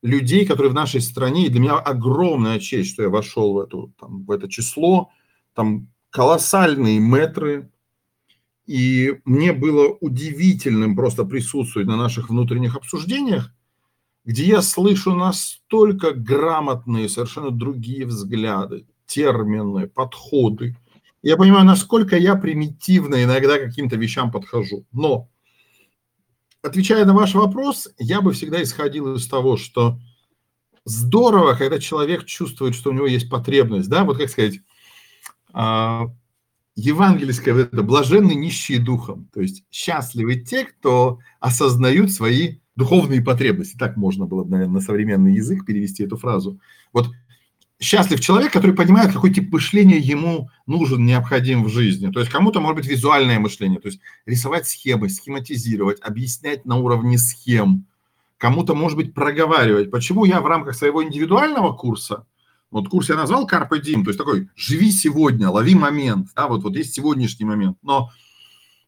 людей, которые в нашей стране, и для меня огромная честь, что я вошел в, эту, там, в это число, там колоссальные метры, и мне было удивительным просто присутствовать на наших внутренних обсуждениях, где я слышу настолько грамотные, совершенно другие взгляды, термины, подходы. Я понимаю, насколько я примитивно иногда к каким-то вещам подхожу. Но, отвечая на ваш вопрос, я бы всегда исходил из того, что здорово, когда человек чувствует, что у него есть потребность, да, вот как сказать, а, евангельское это блаженны нищие духом, то есть счастливы те, кто осознают свои духовные потребности. Так можно было бы, наверное, на современный язык перевести эту фразу. Вот счастлив человек, который понимает, какой тип мышления ему нужен, необходим в жизни. То есть кому-то может быть визуальное мышление, то есть рисовать схемы, схематизировать, объяснять на уровне схем. Кому-то может быть проговаривать. Почему я в рамках своего индивидуального курса, вот курс я назвал Carpe Diem, то есть такой «живи сегодня, лови момент», да, вот, вот есть сегодняшний момент, но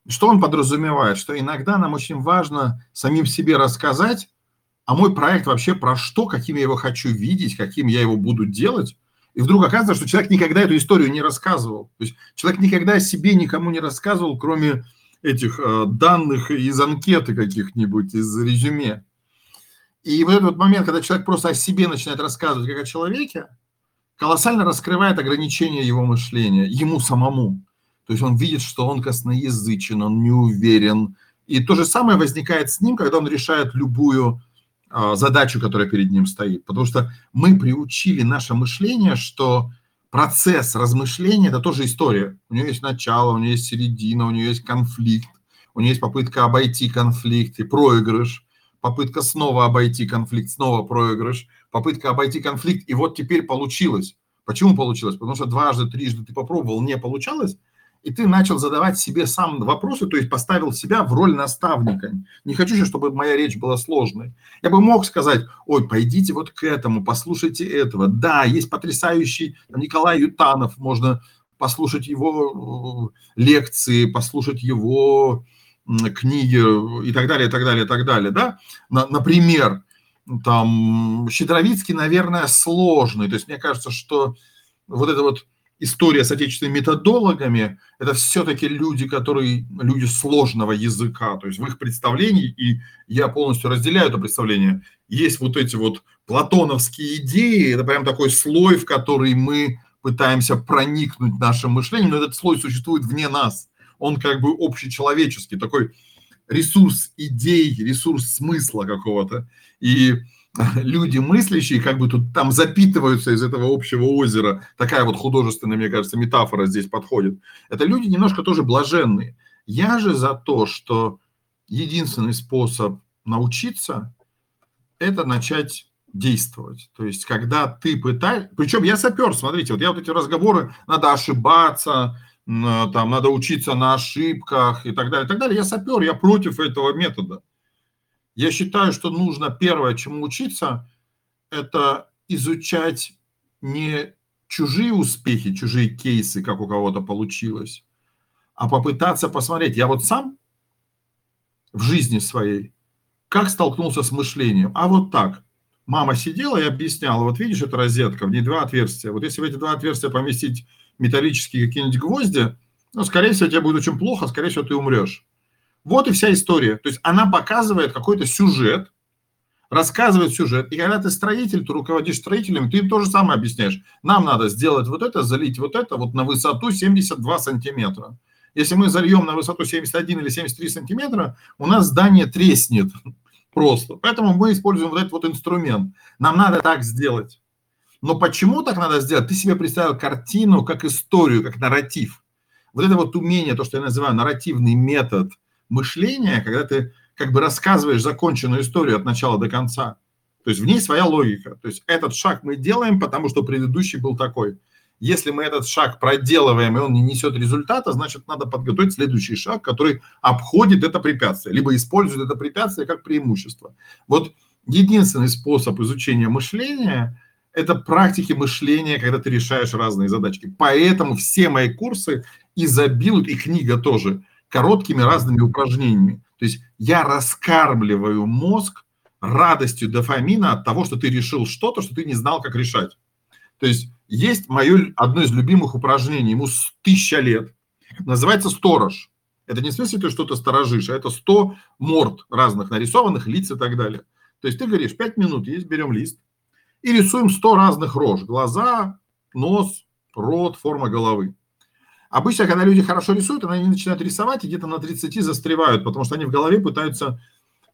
что он подразумевает? Что иногда нам очень важно самим себе рассказать, а мой проект вообще про что, каким я его хочу видеть, каким я его буду делать. И вдруг оказывается, что человек никогда эту историю не рассказывал. То есть человек никогда о себе никому не рассказывал, кроме этих э, данных из анкеты каких-нибудь, из резюме. И вот этот вот момент, когда человек просто о себе начинает рассказывать как о человеке, колоссально раскрывает ограничения его мышления, ему самому. То есть он видит, что он косноязычен, он не уверен. И то же самое возникает с ним, когда он решает любую задачу, которая перед ним стоит. Потому что мы приучили наше мышление, что процесс размышления – это тоже история. У нее есть начало, у нее есть середина, у нее есть конфликт, у нее есть попытка обойти конфликт и проигрыш, попытка снова обойти конфликт, снова проигрыш, попытка обойти конфликт, и вот теперь получилось. Почему получилось? Потому что дважды, трижды ты попробовал, не получалось – и ты начал задавать себе сам вопросы, то есть поставил себя в роль наставника. Не хочу чтобы моя речь была сложной. Я бы мог сказать, ой, пойдите вот к этому, послушайте этого. Да, есть потрясающий Николай Ютанов, можно послушать его э, лекции, послушать его книги и так далее, и так далее, и так далее, да, например, там, Щедровицкий, наверное, сложный, то есть мне кажется, что вот это вот история с отечественными методологами – это все-таки люди, которые люди сложного языка, то есть в их представлении, и я полностью разделяю это представление, есть вот эти вот платоновские идеи, это прям такой слой, в который мы пытаемся проникнуть нашим мышлением, но этот слой существует вне нас, он как бы общечеловеческий, такой ресурс идей, ресурс смысла какого-то, и люди мыслящие как бы тут там запитываются из этого общего озера. Такая вот художественная, мне кажется, метафора здесь подходит. Это люди немножко тоже блаженные. Я же за то, что единственный способ научиться – это начать действовать. То есть, когда ты пытаешь... Причем я сапер, смотрите, вот я вот эти разговоры, надо ошибаться, там, надо учиться на ошибках и так далее, и так далее. Я сапер, я против этого метода. Я считаю, что нужно первое, чему учиться, это изучать не чужие успехи, чужие кейсы, как у кого-то получилось, а попытаться посмотреть, я вот сам в жизни своей, как столкнулся с мышлением, а вот так. Мама сидела и объясняла, вот видишь, это розетка, в ней два отверстия. Вот если в эти два отверстия поместить металлические какие-нибудь гвозди, ну, скорее всего, тебе будет очень плохо, скорее всего, ты умрешь. Вот и вся история. То есть она показывает какой-то сюжет, рассказывает сюжет. И когда ты строитель, ты руководишь строителем, ты им то же самое объясняешь. Нам надо сделать вот это, залить вот это вот на высоту 72 сантиметра. Если мы зальем на высоту 71 или 73 сантиметра, у нас здание треснет просто. Поэтому мы используем вот этот вот инструмент. Нам надо так сделать. Но почему так надо сделать? Ты себе представил картину как историю, как нарратив. Вот это вот умение, то, что я называю нарративный метод – мышления, когда ты как бы рассказываешь законченную историю от начала до конца. То есть в ней своя логика. То есть этот шаг мы делаем, потому что предыдущий был такой. если мы этот шаг проделываем, и он не несет результата, значит, надо подготовить следующий шаг, который обходит это препятствие, либо использует это препятствие как преимущество. Вот единственный способ изучения мышления – это практики мышления, когда ты решаешь разные задачки. Поэтому все мои курсы изобилуют, и книга тоже, короткими разными упражнениями. То есть я раскармливаю мозг радостью дофамина от того, что ты решил что-то, что ты не знал, как решать. То есть есть мое одно из любимых упражнений, ему тысяча лет, называется сторож. Это не в смысле ты что-то сторожишь, а это 100 морд разных нарисованных, лиц и так далее. То есть ты говоришь, 5 минут есть, берем лист и рисуем 100 разных рож. Глаза, нос, рот, форма головы. Обычно, когда люди хорошо рисуют, они начинают рисовать и где-то на 30 застревают, потому что они в голове пытаются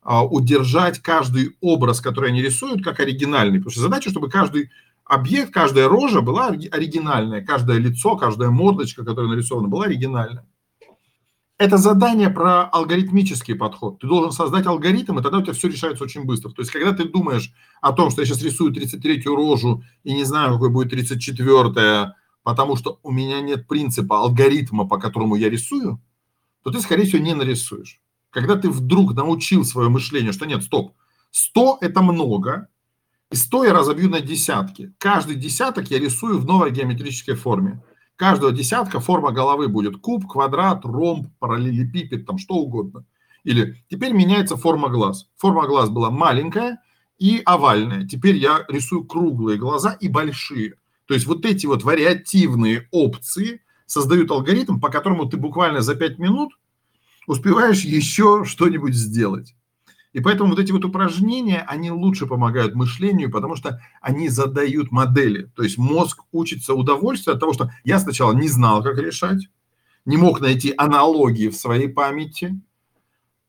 а, удержать каждый образ, который они рисуют, как оригинальный. Потому что задача, чтобы каждый объект, каждая рожа была оригинальная, каждое лицо, каждая мордочка, которая нарисована, была оригинальная. Это задание про алгоритмический подход. Ты должен создать алгоритм, и тогда у тебя все решается очень быстро. То есть, когда ты думаешь о том, что я сейчас рисую 33-ю рожу и не знаю, какой будет 34-я, потому что у меня нет принципа алгоритма, по которому я рисую, то ты, скорее всего, не нарисуешь. Когда ты вдруг научил свое мышление, что нет, стоп, 100 – это много, и 100 я разобью на десятки. Каждый десяток я рисую в новой геометрической форме. Каждого десятка форма головы будет куб, квадрат, ромб, параллелепипед, там что угодно. Или теперь меняется форма глаз. Форма глаз была маленькая и овальная. Теперь я рисую круглые глаза и большие. То есть вот эти вот вариативные опции создают алгоритм, по которому ты буквально за 5 минут успеваешь еще что-нибудь сделать. И поэтому вот эти вот упражнения, они лучше помогают мышлению, потому что они задают модели. То есть мозг учится удовольствию от того, что я сначала не знал, как решать, не мог найти аналогии в своей памяти,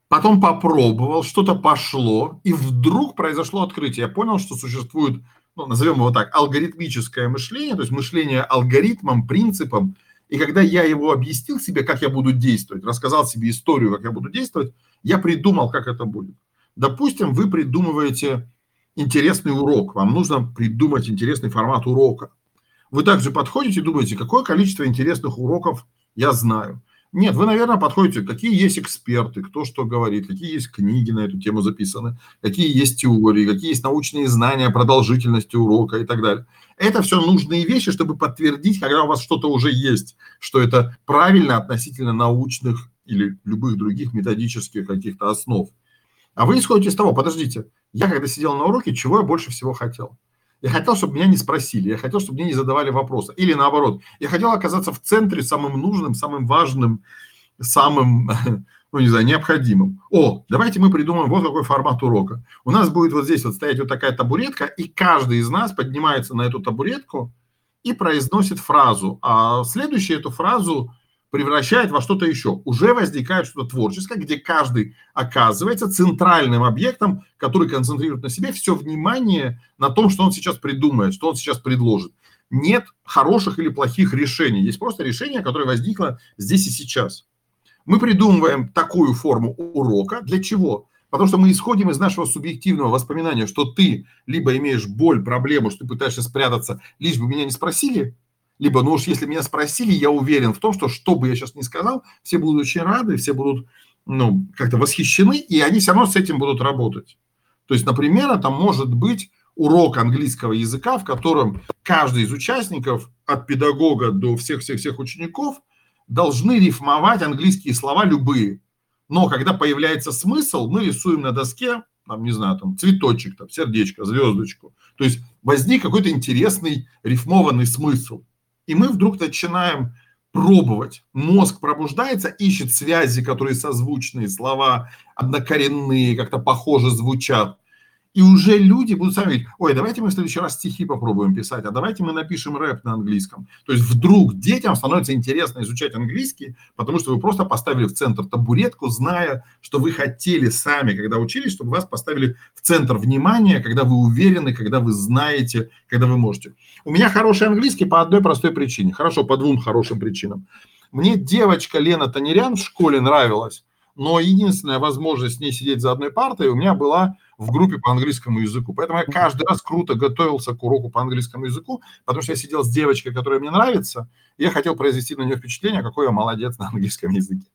потом попробовал, что-то пошло, и вдруг произошло открытие. Я понял, что существует, ну, назовем его так, алгоритмическое мышление, то есть мышление алгоритмом, принципом. И когда я его объяснил себе, как я буду действовать, рассказал себе историю, как я буду действовать, я придумал, как это будет. Допустим, вы придумываете интересный урок, вам нужно придумать интересный формат урока. Вы также подходите и думаете, какое количество интересных уроков я знаю. Нет, вы, наверное, подходите, какие есть эксперты, кто что говорит, какие есть книги на эту тему записаны, какие есть теории, какие есть научные знания продолжительности урока и так далее. Это все нужные вещи, чтобы подтвердить, когда у вас что-то уже есть, что это правильно относительно научных или любых других методических каких-то основ. А вы исходите из того, подождите, я когда сидел на уроке, чего я больше всего хотел? Я хотел, чтобы меня не спросили, я хотел, чтобы мне не задавали вопросы. Или наоборот, я хотел оказаться в центре самым нужным, самым важным, самым, ну не знаю, необходимым. О, давайте мы придумаем вот какой формат урока. У нас будет вот здесь вот стоять вот такая табуретка, и каждый из нас поднимается на эту табуретку и произносит фразу. А следующую эту фразу превращает во что-то еще. Уже возникает что-то творческое, где каждый оказывается центральным объектом, который концентрирует на себе все внимание на том, что он сейчас придумает, что он сейчас предложит. Нет хороших или плохих решений. Есть просто решение, которое возникло здесь и сейчас. Мы придумываем такую форму урока. Для чего? Потому что мы исходим из нашего субъективного воспоминания, что ты либо имеешь боль, проблему, что ты пытаешься спрятаться, лишь бы меня не спросили, либо, ну уж если меня спросили, я уверен в том, что что бы я сейчас ни сказал, все будут очень рады, все будут ну, как-то восхищены, и они все равно с этим будут работать. То есть, например, это может быть урок английского языка, в котором каждый из участников, от педагога до всех-всех-всех учеников, должны рифмовать английские слова любые. Но когда появляется смысл, мы рисуем на доске, там, не знаю, там, цветочек, там, сердечко, звездочку. То есть возник какой-то интересный рифмованный смысл. И мы вдруг начинаем пробовать. Мозг пробуждается, ищет связи, которые созвучные, слова однокоренные, как-то похоже звучат. И уже люди будут сами говорить, ой, давайте мы в следующий раз стихи попробуем писать, а давайте мы напишем рэп на английском. То есть вдруг детям становится интересно изучать английский, потому что вы просто поставили в центр табуретку, зная, что вы хотели сами, когда учились, чтобы вас поставили в центр внимания, когда вы уверены, когда вы знаете, когда вы можете. У меня хороший английский по одной простой причине. Хорошо, по двум хорошим причинам. Мне девочка Лена Танерян в школе нравилась, но единственная возможность с ней сидеть за одной партой у меня была в группе по английскому языку. Поэтому я каждый раз круто готовился к уроку по английскому языку, потому что я сидел с девочкой, которая мне нравится, и я хотел произвести на нее впечатление, какой я молодец на английском языке.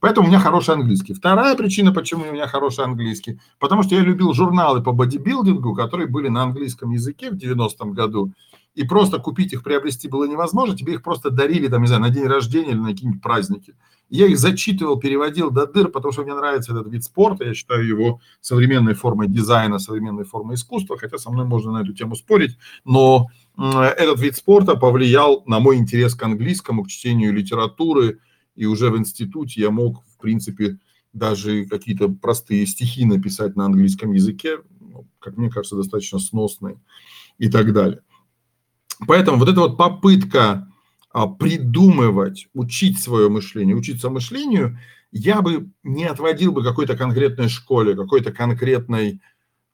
Поэтому у меня хороший английский. Вторая причина, почему у меня хороший английский, потому что я любил журналы по бодибилдингу, которые были на английском языке в 90-м году, и просто купить их, приобрести было невозможно, тебе их просто дарили, там, не знаю, на день рождения или на какие-нибудь праздники. Я их зачитывал, переводил до дыр, потому что мне нравится этот вид спорта, я считаю его современной формой дизайна, современной формой искусства, хотя со мной можно на эту тему спорить, но этот вид спорта повлиял на мой интерес к английскому, к чтению литературы, и уже в институте я мог, в принципе, даже какие-то простые стихи написать на английском языке, ну, как мне кажется, достаточно сносные и так далее. Поэтому вот эта вот попытка а, придумывать, учить свое мышление, учиться мышлению, я бы не отводил бы какой-то конкретной школе, какой-то конкретной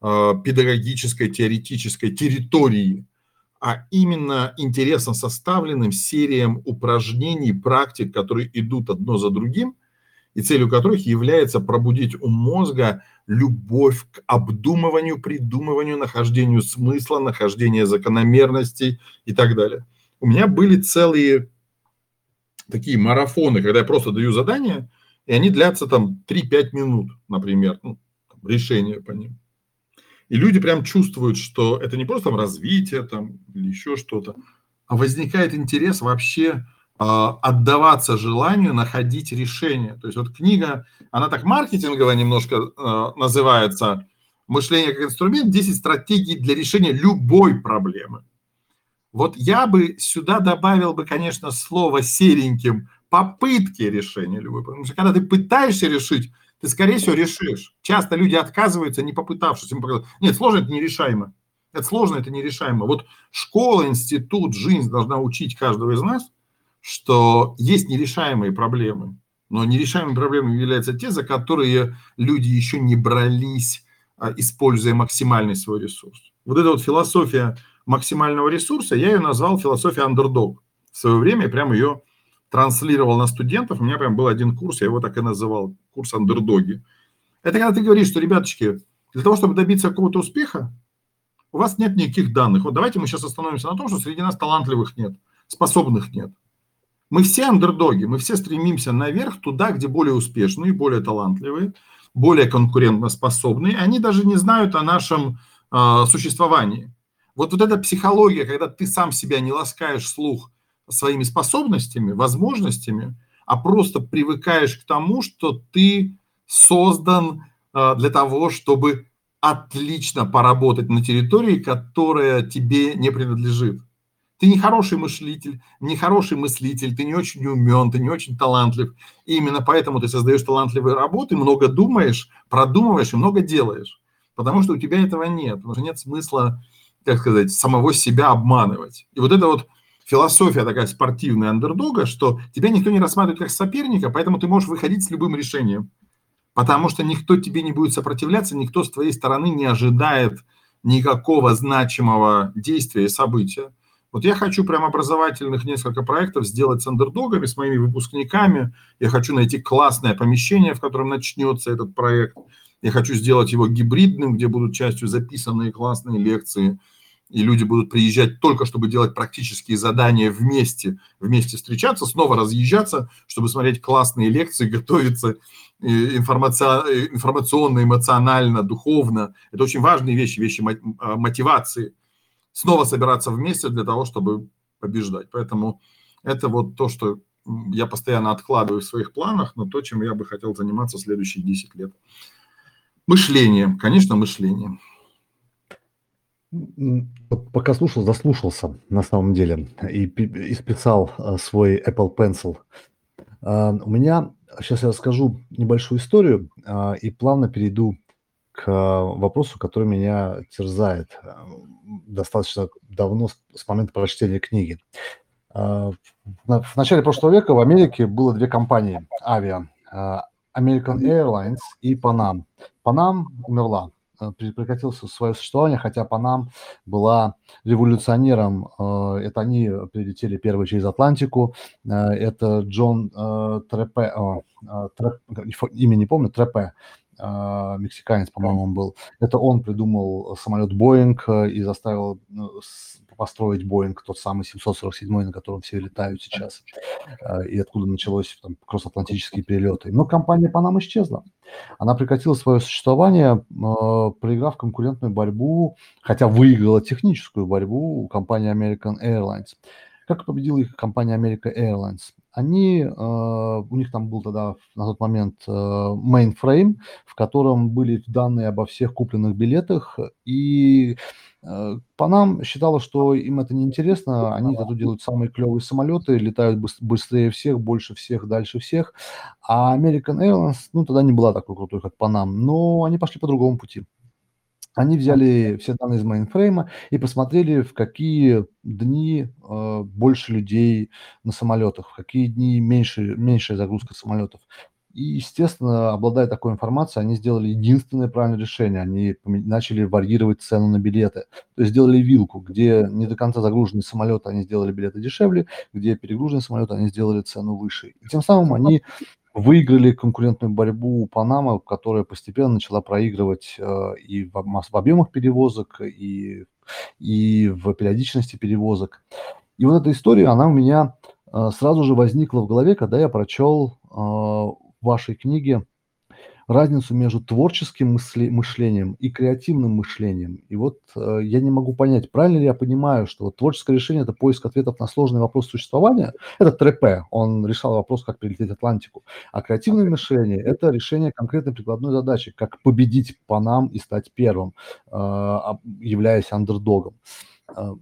э, педагогической, теоретической территории, а именно интересно составленным сериям упражнений, практик, которые идут одно за другим, и целью которых является пробудить у мозга любовь к обдумыванию, придумыванию, нахождению смысла, нахождению закономерностей и так далее. У меня были целые такие марафоны, когда я просто даю задания, и они длятся там 3-5 минут, например, ну, решение по ним. И люди прям чувствуют, что это не просто там развитие там, или еще что-то, а возникает интерес вообще отдаваться желанию находить решение. То есть вот книга, она так маркетингово немножко э, называется «Мышление как инструмент. 10 стратегий для решения любой проблемы». Вот я бы сюда добавил бы, конечно, слово сереньким попытки решения любой проблемы. Потому что когда ты пытаешься решить, ты, скорее всего, решишь. Часто люди отказываются, не попытавшись. Им. Нет, сложно это нерешаемо. Это сложно, это нерешаемо. Вот школа, институт, жизнь должна учить каждого из нас, что есть нерешаемые проблемы. Но нерешаемыми проблемами являются те, за которые люди еще не брались, а, используя максимальный свой ресурс. Вот эта вот философия максимального ресурса, я ее назвал философия андердог. В свое время я прям ее транслировал на студентов. У меня прям был один курс, я его так и называл, курс андердоги. Это когда ты говоришь, что, ребяточки, для того, чтобы добиться какого-то успеха, у вас нет никаких данных. Вот давайте мы сейчас остановимся на том, что среди нас талантливых нет, способных нет. Мы все андердоги, мы все стремимся наверх, туда, где более успешные, более талантливые, более конкурентоспособные. Они даже не знают о нашем э, существовании. Вот, вот эта психология, когда ты сам себя не ласкаешь слух своими способностями, возможностями, а просто привыкаешь к тому, что ты создан э, для того, чтобы отлично поработать на территории, которая тебе не принадлежит. Ты не хороший мыслитель, не хороший мыслитель, ты не очень умен, ты не очень талантлив. И именно поэтому ты создаешь талантливые работы, много думаешь, продумываешь и много делаешь. Потому что у тебя этого нет. Потому что нет смысла как сказать, самого себя обманывать. И вот это вот философия такая спортивная андердога, что тебя никто не рассматривает как соперника, поэтому ты можешь выходить с любым решением. Потому что никто тебе не будет сопротивляться, никто с твоей стороны не ожидает никакого значимого действия и события. Вот я хочу прям образовательных несколько проектов сделать с андердогами, с моими выпускниками. Я хочу найти классное помещение, в котором начнется этот проект. Я хочу сделать его гибридным, где будут частью записанные классные лекции – и люди будут приезжать только, чтобы делать практические задания вместе, вместе встречаться, снова разъезжаться, чтобы смотреть классные лекции, готовиться информационно, эмоционально, духовно. Это очень важные вещи, вещи а, мотивации. Снова собираться вместе для того, чтобы побеждать. Поэтому это вот то, что я постоянно откладываю в своих планах, но то, чем я бы хотел заниматься следующие 10 лет. Мышлением, конечно, мышлением. Пока слушал, заслушался на самом деле и, и списал э, свой Apple Pencil. А, у меня, сейчас я расскажу небольшую историю а, и плавно перейду к вопросу, который меня терзает э, достаточно давно, с момента прочтения книги. А, в начале прошлого века в Америке было две компании авиа. American Airlines и Panam. Panam умерла э, прекратил свое существование, хотя Панам была революционером. Э, это они прилетели первые через Атлантику. Это Джон Трепе, Треп, имя не помню, Трепе, мексиканец, по-моему, он был. Это он придумал самолет Боинг и заставил ну, построить Боинг, тот самый 747, на котором все летают сейчас, и откуда началось там, кросс-атлантические перелеты. Но компания Панам исчезла. Она прекратила свое существование, проиграв конкурентную борьбу, хотя выиграла техническую борьбу у компании American Airlines. Как победила их компания American Airlines? Они, у них там был тогда на тот момент mainframe, в котором были данные обо всех купленных билетах, и Э, Pan Am считала, что им это неинтересно, они зато делают самые клевые самолеты, летают быстрее всех, больше всех, дальше всех. А American Airlines, ну, тогда не была такой крутой, как Pan Am, но они пошли по другому пути. Они взяли все данные из мейнфрейма и посмотрели, в какие дни э, больше людей на самолетах, в какие дни меньше, меньшая загрузка самолетов. И, естественно, обладая такой информацией, они сделали единственное правильное решение. Они начали варьировать цену на билеты. То есть сделали вилку, где не до конца загруженные самолеты, они сделали билеты дешевле, где перегруженные самолеты, они сделали цену выше. И тем самым они выиграли конкурентную борьбу у Панама, которая постепенно начала проигрывать э, и в, в объемах перевозок, и, и в периодичности перевозок. И вот эта история, она у меня э, сразу же возникла в голове, когда я прочел э, вашей книге разницу между творческим мышлением и креативным мышлением. И вот э, я не могу понять, правильно ли я понимаю, что вот творческое решение – это поиск ответов на сложный вопрос существования. Это ТРП, он решал вопрос, как перелететь Атлантику. А креативное мышление – это решение конкретной прикладной задачи, как победить по нам и стать первым, э, являясь андердогом. Э,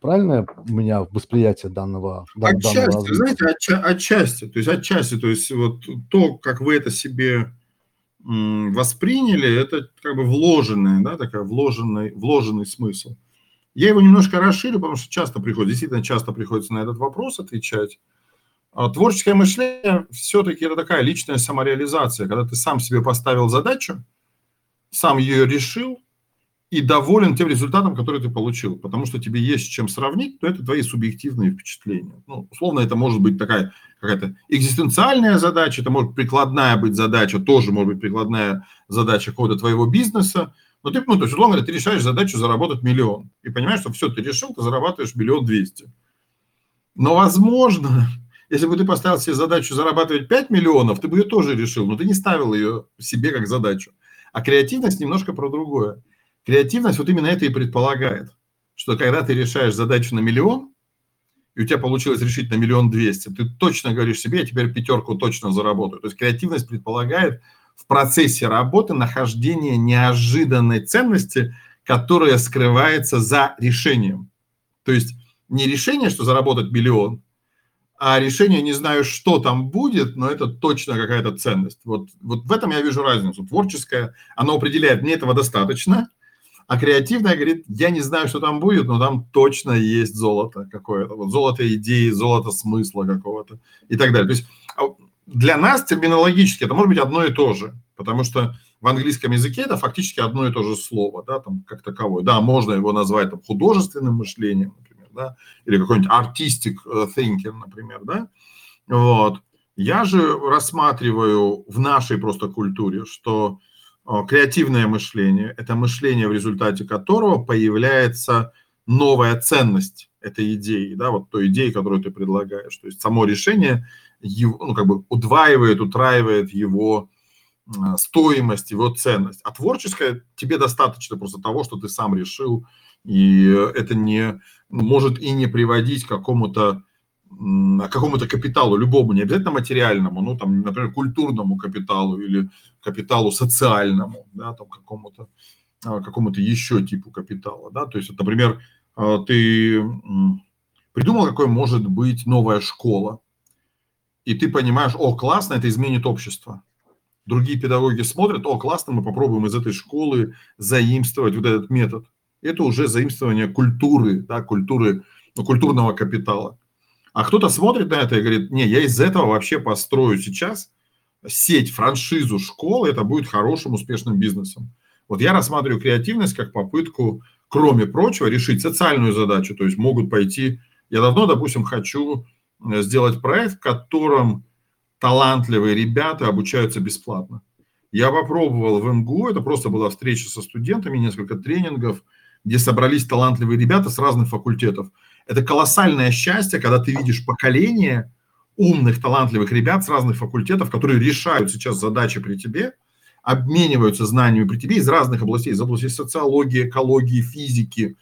правильно у меня восприятие данного, отчасти, данного знаете, отча- отчасти, то есть отчасти, то есть вот то, как вы это себе восприняли, это как бы вложенный, да, такая вложенный, вложенный смысл. Я его немножко расширю, потому что часто приходится, действительно часто приходится на этот вопрос отвечать. А творческое мышление все-таки это такая личная самореализация, когда ты сам себе поставил задачу, сам ее решил, и доволен тем результатом, который ты получил, потому что тебе есть чем сравнить, то это твои субъективные впечатления. Ну, условно, это может быть такая какая-то экзистенциальная задача, это может прикладная быть задача, тоже может быть прикладная задача какого-то твоего бизнеса, но ты, ну, то есть, условно говоря, ты решаешь задачу заработать миллион, и понимаешь, что все, ты решил, ты зарабатываешь миллион двести. Но, возможно, если бы ты поставил себе задачу зарабатывать 5 миллионов, ты бы ее тоже решил, но ты не ставил ее себе как задачу. А креативность немножко про другое. Креативность вот именно это и предполагает, что когда ты решаешь задачу на миллион, и у тебя получилось решить на миллион двести, ты точно говоришь себе, я теперь пятерку точно заработаю. То есть креативность предполагает в процессе работы нахождение неожиданной ценности, которая скрывается за решением. То есть не решение, что заработать миллион, а решение не знаю, что там будет, но это точно какая-то ценность. Вот, вот в этом я вижу разницу. Творческое, оно определяет, мне этого достаточно – а креативная говорит, я не знаю, что там будет, но там точно есть золото какое-то. Вот золото идеи, золото смысла какого-то и так далее. То есть а, для нас терминологически это может быть одно и то же, потому что в английском языке это фактически одно и то же слово, да, там как таковое. Да, можно его назвать там, художественным мышлением, например, да, или какой-нибудь artistic э, thinking, например, да. Вот. Я же рассматриваю в нашей просто культуре, что креативное мышление – это мышление, в результате которого появляется новая ценность этой идеи, да, вот той идеи, которую ты предлагаешь. То есть само решение его, ну, как бы удваивает, утраивает его стоимость, его ценность. А творческое тебе достаточно просто того, что ты сам решил, и это не может и не приводить к какому-то какому-то капиталу, любому, не обязательно материальному, ну, там, например, культурному капиталу или капиталу социальному, да, там, какому-то а, какому-то еще типу капитала, да, то есть, например, а, ты придумал, какой может быть новая школа, и ты понимаешь, о, классно, это изменит общество. Другие педагоги смотрят, о, классно, мы попробуем из этой школы заимствовать вот этот метод. Это уже заимствование культуры, да, культуры, ну, культурного капитала. А кто-то смотрит на это и говорит, не, я из этого вообще построю сейчас сеть, франшизу школ, это будет хорошим, успешным бизнесом. Вот я рассматриваю креативность как попытку, кроме прочего, решить социальную задачу. То есть могут пойти... Я давно, допустим, хочу э, сделать проект, в котором талантливые ребята обучаются бесплатно. Я попробовал в МГУ, это просто была встреча со студентами, несколько тренингов, где собрались талантливые ребята с разных факультетов. Это колоссальное счастье, когда ты видишь поколение умных, талантливых ребят с разных факультетов, которые решают сейчас задачи при тебе, обмениваются знаниями при тебе из разных областей, из области социологии, экологии, физики,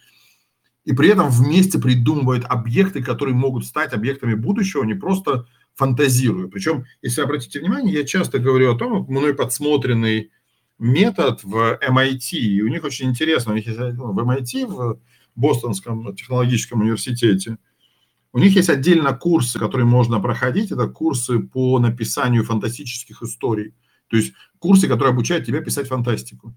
и при этом вместе придумывают объекты, которые могут стать объектами будущего, не просто фантазируя. Причем, если обратите внимание, я часто говорю о том, мной подсмотренный метод в MIT, и у них очень интересно, у них есть ну, в MIT, в Бостонском технологическом университете, у них есть отдельно курсы, которые можно проходить, это курсы по написанию фантастических историй, то есть курсы, которые обучают тебя писать фантастику.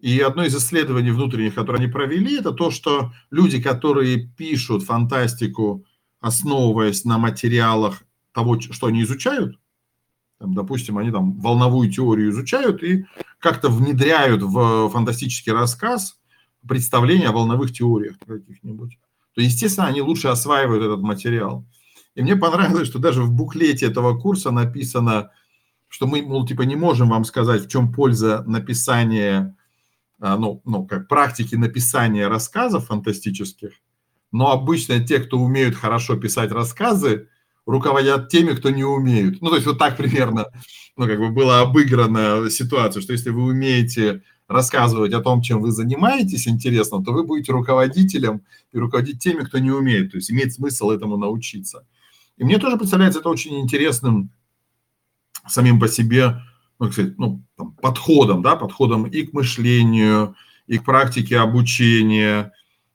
И одно из исследований внутренних, которые они провели, это то, что люди, которые пишут фантастику, основываясь на материалах того, что они изучают, там, допустим, они там волновую теорию изучают и как-то внедряют в фантастический рассказ представление о волновых теориях каких-нибудь, то, естественно, они лучше осваивают этот материал. И мне понравилось, что даже в буклете этого курса написано, что мы, мол, типа не можем вам сказать, в чем польза написания, а, ну, ну, как практики написания рассказов фантастических, но обычно те, кто умеют хорошо писать рассказы, руководят теми, кто не умеют. Ну, то есть вот так примерно, ну, как бы была обыграна ситуация, что если вы умеете рассказывать о том, чем вы занимаетесь интересно, то вы будете руководителем и руководить теми, кто не умеет. То есть имеет смысл этому научиться. И мне тоже представляется это очень интересным самим по себе, ну, кстати, ну, там, подходом, да, подходом и к мышлению, и к практике обучения.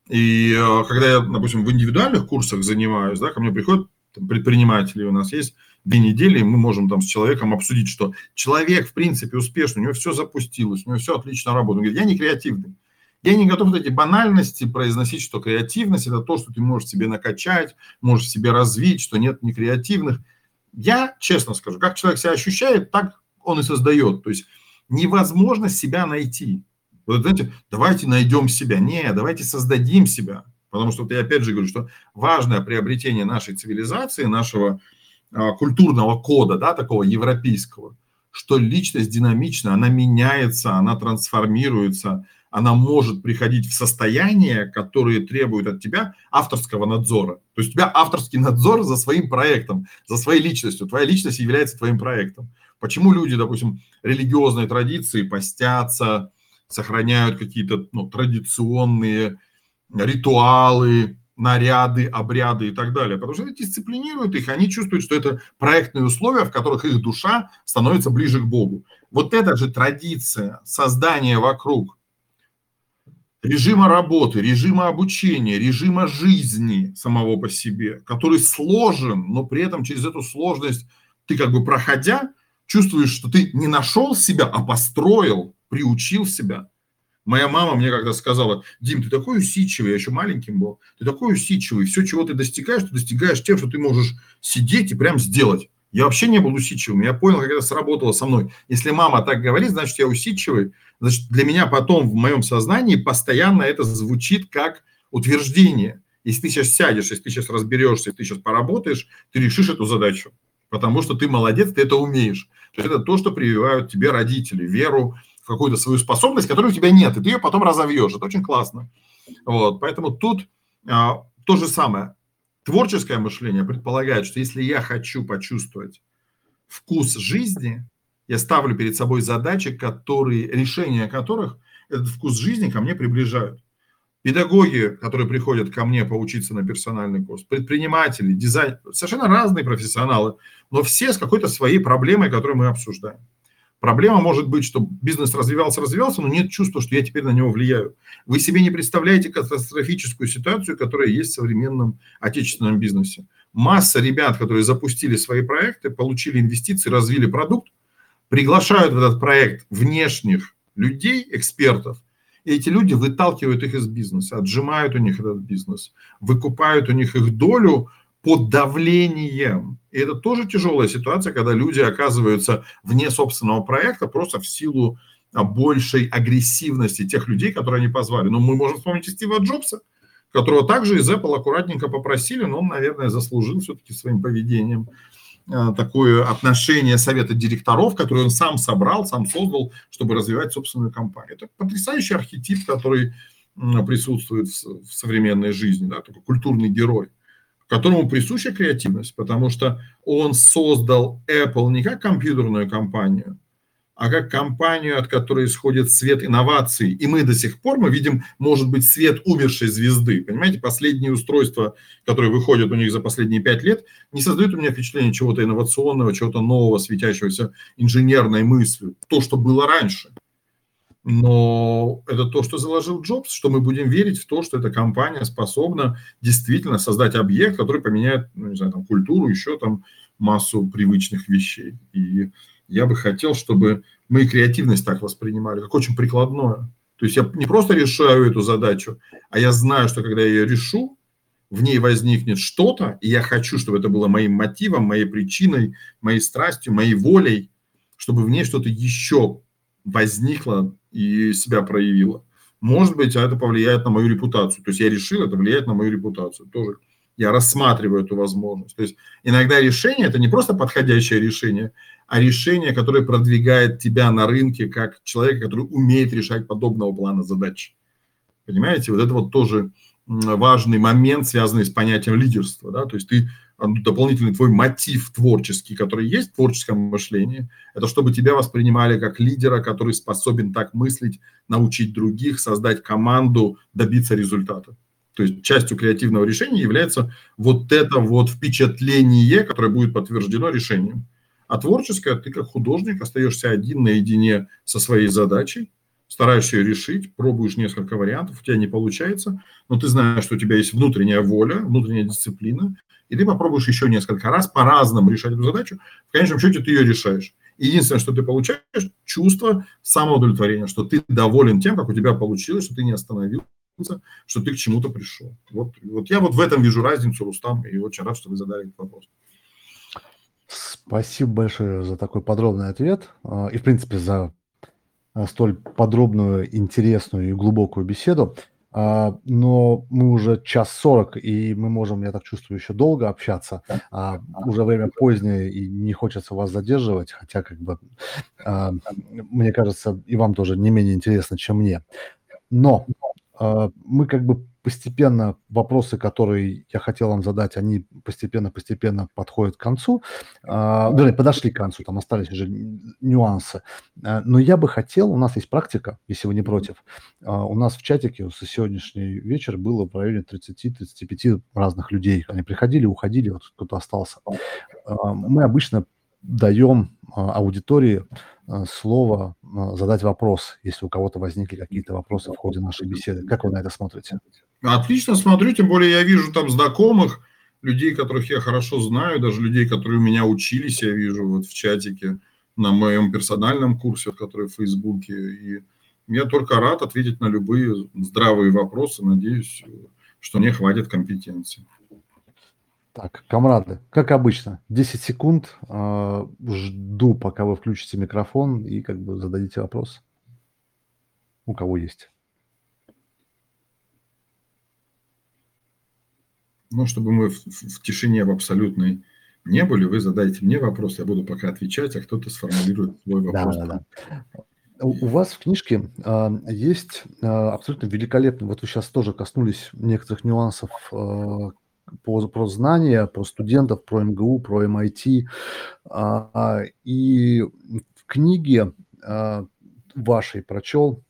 И э, когда я, допустим, в индивидуальных курсах занимаюсь, да, ко мне приходят там, предпринимателей у нас есть две недели, и мы можем там с человеком обсудить, что человек, в принципе, успешный, у него все запустилось, у него все отлично работает. Он говорит, я не креативный. Я не готов вот эти банальности произносить, что креативность – это то, что ты можешь себе накачать, можешь себе развить, что нет не креативных. Я, честно скажу, как человек себя ощущает, так он и создает. То есть невозможно себя найти. Вот знаете, давайте найдем себя. Не, давайте создадим себя. Потому что вот я опять же говорю, что важное приобретение нашей цивилизации, нашего культурного кода, да, такого европейского, что личность динамична, она меняется, она трансформируется, она может приходить в состояние, которые требуют от тебя авторского надзора. То есть у тебя авторский надзор за своим проектом, за своей личностью. Твоя личность является твоим проектом. Почему люди, допустим, религиозные традиции постятся, сохраняют какие-то ну, традиционные ритуалы, наряды, обряды и так далее, потому что это дисциплинирует их, они чувствуют, что это проектные условия, в которых их душа становится ближе к Богу. Вот эта же традиция создания вокруг режима работы, режима обучения, режима жизни самого по себе, который сложен, но при этом через эту сложность ты как бы проходя, чувствуешь, что ты не нашел себя, а построил, приучил себя – Моя мама мне когда сказала, Дим, ты такой усидчивый, я еще маленьким был, ты такой усидчивый, все, чего ты достигаешь, ты достигаешь тем, что ты можешь сидеть и прям сделать. Я вообще не был усидчивым, я понял, как это сработало со мной. Если мама так говорит, значит, я усидчивый, значит, для меня потом в моем сознании постоянно это звучит как утверждение. Если ты сейчас сядешь, если ты сейчас разберешься, если ты сейчас поработаешь, ты решишь эту задачу, потому что ты молодец, ты это умеешь. То есть это то, что прививают тебе родители, веру, какую-то свою способность, которой у тебя нет, и ты ее потом разовьешь. Это очень классно. Вот, поэтому тут а, то же самое. Творческое мышление предполагает, что если я хочу почувствовать вкус жизни, я ставлю перед собой задачи, которые, решения которых этот вкус жизни ко мне приближают. Педагоги, которые приходят ко мне поучиться на персональный курс, предприниматели, дизайн, совершенно разные профессионалы, но все с какой-то своей проблемой, которую мы обсуждаем. Проблема может быть, что бизнес развивался, развивался, но нет чувства, что я теперь на него влияю. Вы себе не представляете катастрофическую ситуацию, которая есть в современном отечественном бизнесе. Масса ребят, которые запустили свои проекты, получили инвестиции, развили продукт, приглашают в этот проект внешних людей, экспертов, и эти люди выталкивают их из бизнеса, отжимают у них этот бизнес, выкупают у них их долю под давлением. И это тоже тяжелая ситуация, когда люди оказываются вне собственного проекта просто в силу большей агрессивности тех людей, которые они позвали. Но мы можем вспомнить и Стива Джобса, которого также из Apple аккуратненько попросили, но он, наверное, заслужил все-таки своим поведением э, такое отношение совета директоров, который он сам собрал, сам создал, чтобы развивать собственную компанию. Это потрясающий архетип, который присутствует в современной жизни, да, такой культурный герой, которому присуща креативность, потому что он создал Apple не как компьютерную компанию, а как компанию, от которой исходит свет инноваций. И мы до сих пор, мы видим, может быть, свет умершей звезды. Понимаете, последние устройства, которые выходят у них за последние пять лет, не создают у меня впечатление чего-то инновационного, чего-то нового, светящегося инженерной мыслью. То, что было раньше. Но это то, что заложил Джобс, что мы будем верить в то, что эта компания способна действительно создать объект, который поменяет, ну, не знаю, там, культуру, еще там массу привычных вещей. И я бы хотел, чтобы мы креативность так воспринимали, как очень прикладное. То есть я не просто решаю эту задачу, а я знаю, что когда я ее решу, в ней возникнет что-то, и я хочу, чтобы это было моим мотивом, моей причиной, моей страстью, моей волей, чтобы в ней что-то еще возникло и себя проявило. Может быть, а это повлияет на мою репутацию. То есть я решил, это влияет на мою репутацию. Тоже я рассматриваю эту возможность. То есть иногда решение – это не просто подходящее решение, а решение, которое продвигает тебя на рынке как человека, который умеет решать подобного плана задач. Понимаете, вот это вот тоже важный момент, связанный с понятием лидерства. Да? То есть ты дополнительный твой мотив творческий, который есть в творческом мышлении, это чтобы тебя воспринимали как лидера, который способен так мыслить, научить других, создать команду, добиться результата. То есть частью креативного решения является вот это вот впечатление, которое будет подтверждено решением. А творческое, ты как художник остаешься один наедине со своей задачей, стараешься ее решить, пробуешь несколько вариантов, у тебя не получается, но ты знаешь, что у тебя есть внутренняя воля, внутренняя дисциплина, и ты попробуешь еще несколько раз по-разному решать эту задачу, в конечном счете ты ее решаешь. Единственное, что ты получаешь, чувство самоудовлетворения, что ты доволен тем, как у тебя получилось, что ты не остановился, что ты к чему-то пришел. Вот, вот я вот в этом вижу разницу, Рустам, и очень рад, что вы задали этот вопрос. Спасибо большое за такой подробный ответ а, и, в принципе, за столь подробную, интересную и глубокую беседу. А, но мы уже час сорок, и мы можем, я так чувствую, еще долго общаться. Уже время позднее, и не хочется вас задерживать, хотя, как бы, мне кажется, и вам тоже не менее интересно, чем мне. Но мы как бы постепенно вопросы, которые я хотел вам задать, они постепенно-постепенно подходят к концу, а, вернее, подошли к концу, там остались уже нюансы. А, но я бы хотел, у нас есть практика, если вы не против, а, у нас в чатике за сегодняшний вечер было в районе 30-35 разных людей. Они приходили, уходили, вот кто-то остался. Мы обычно даем аудитории слово задать вопрос, если у кого-то возникли какие-то вопросы в ходе нашей беседы. Как вы на это смотрите? Отлично смотрю, тем более я вижу там знакомых, людей, которых я хорошо знаю, даже людей, которые у меня учились, я вижу вот в чатике на моем персональном курсе, который в Фейсбуке. И я только рад ответить на любые здравые вопросы. Надеюсь, что мне хватит компетенции. Так, комрады, как обычно, 10 секунд. Э, жду, пока вы включите микрофон и как бы зададите вопрос. У кого есть. Ну, чтобы мы в, в тишине в абсолютной не были, вы задайте мне вопрос, я буду пока отвечать, а кто-то сформулирует свой вопрос. Да, да, да. У вас в книжке э, есть э, абсолютно великолепный, вот вы сейчас тоже коснулись некоторых нюансов э, по, про знания, про студентов, про МГУ, про MIT. Э, и в книге э, вашей прочел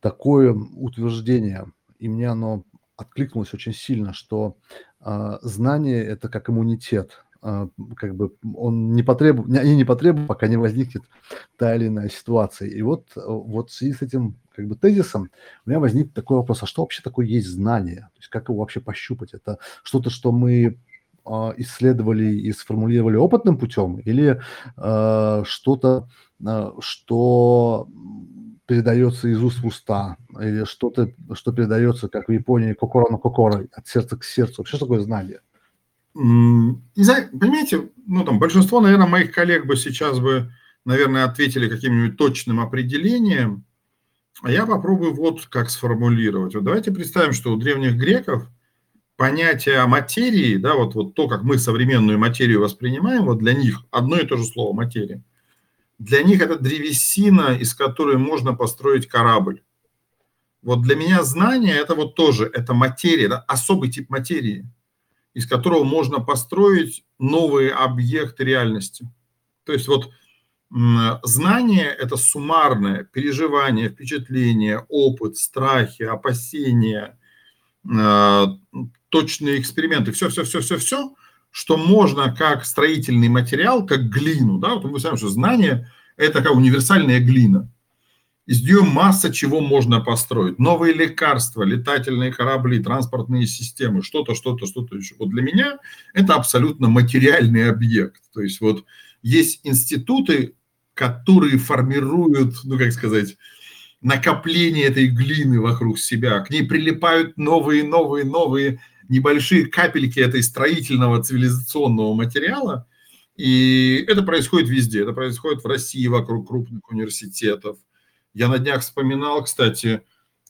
такое утверждение, и мне оно откликнулось очень сильно, что знание – это как иммунитет. А, как бы он не потребует, они не потребуют, пока не возникнет та или иная ситуация. И вот, вот в связи с этим как бы тезисом у меня возник такой вопрос, а что вообще такое есть знание? То есть как его вообще пощупать? Это что-то, что мы а, исследовали и сформулировали опытным путем или что-то, что передается из уст в уста, или что-то, что передается, как в Японии, кокора на кокора, от сердца к сердцу. Что такое знание? Не знаю, понимаете, ну там большинство, наверное, моих коллег бы сейчас бы наверное, ответили каким-нибудь точным определением, а я попробую вот как сформулировать. Вот давайте представим, что у древних греков понятие материи, да, вот, вот то, как мы современную материю воспринимаем, вот для них одно и то же слово материя. Для них это древесина, из которой можно построить корабль. Вот для меня знание это вот тоже, это материя, да, особый тип материи, из которого можно построить новые объекты реальности. То есть вот знание – это суммарное переживание, впечатление, опыт, страхи, опасения, э, точные эксперименты, все-все-все-все-все, что можно как строительный материал, как глину, да, вот мы знаем, что знание – это как универсальная глина. Из нее масса чего можно построить. Новые лекарства, летательные корабли, транспортные системы, что-то, что-то, что-то еще. Вот для меня это абсолютно материальный объект. То есть вот есть институты, которые формируют, ну как сказать, накопление этой глины вокруг себя. К ней прилипают новые, новые, новые небольшие капельки этой строительного цивилизационного материала. И это происходит везде. Это происходит в России вокруг крупных университетов. Я на днях вспоминал, кстати,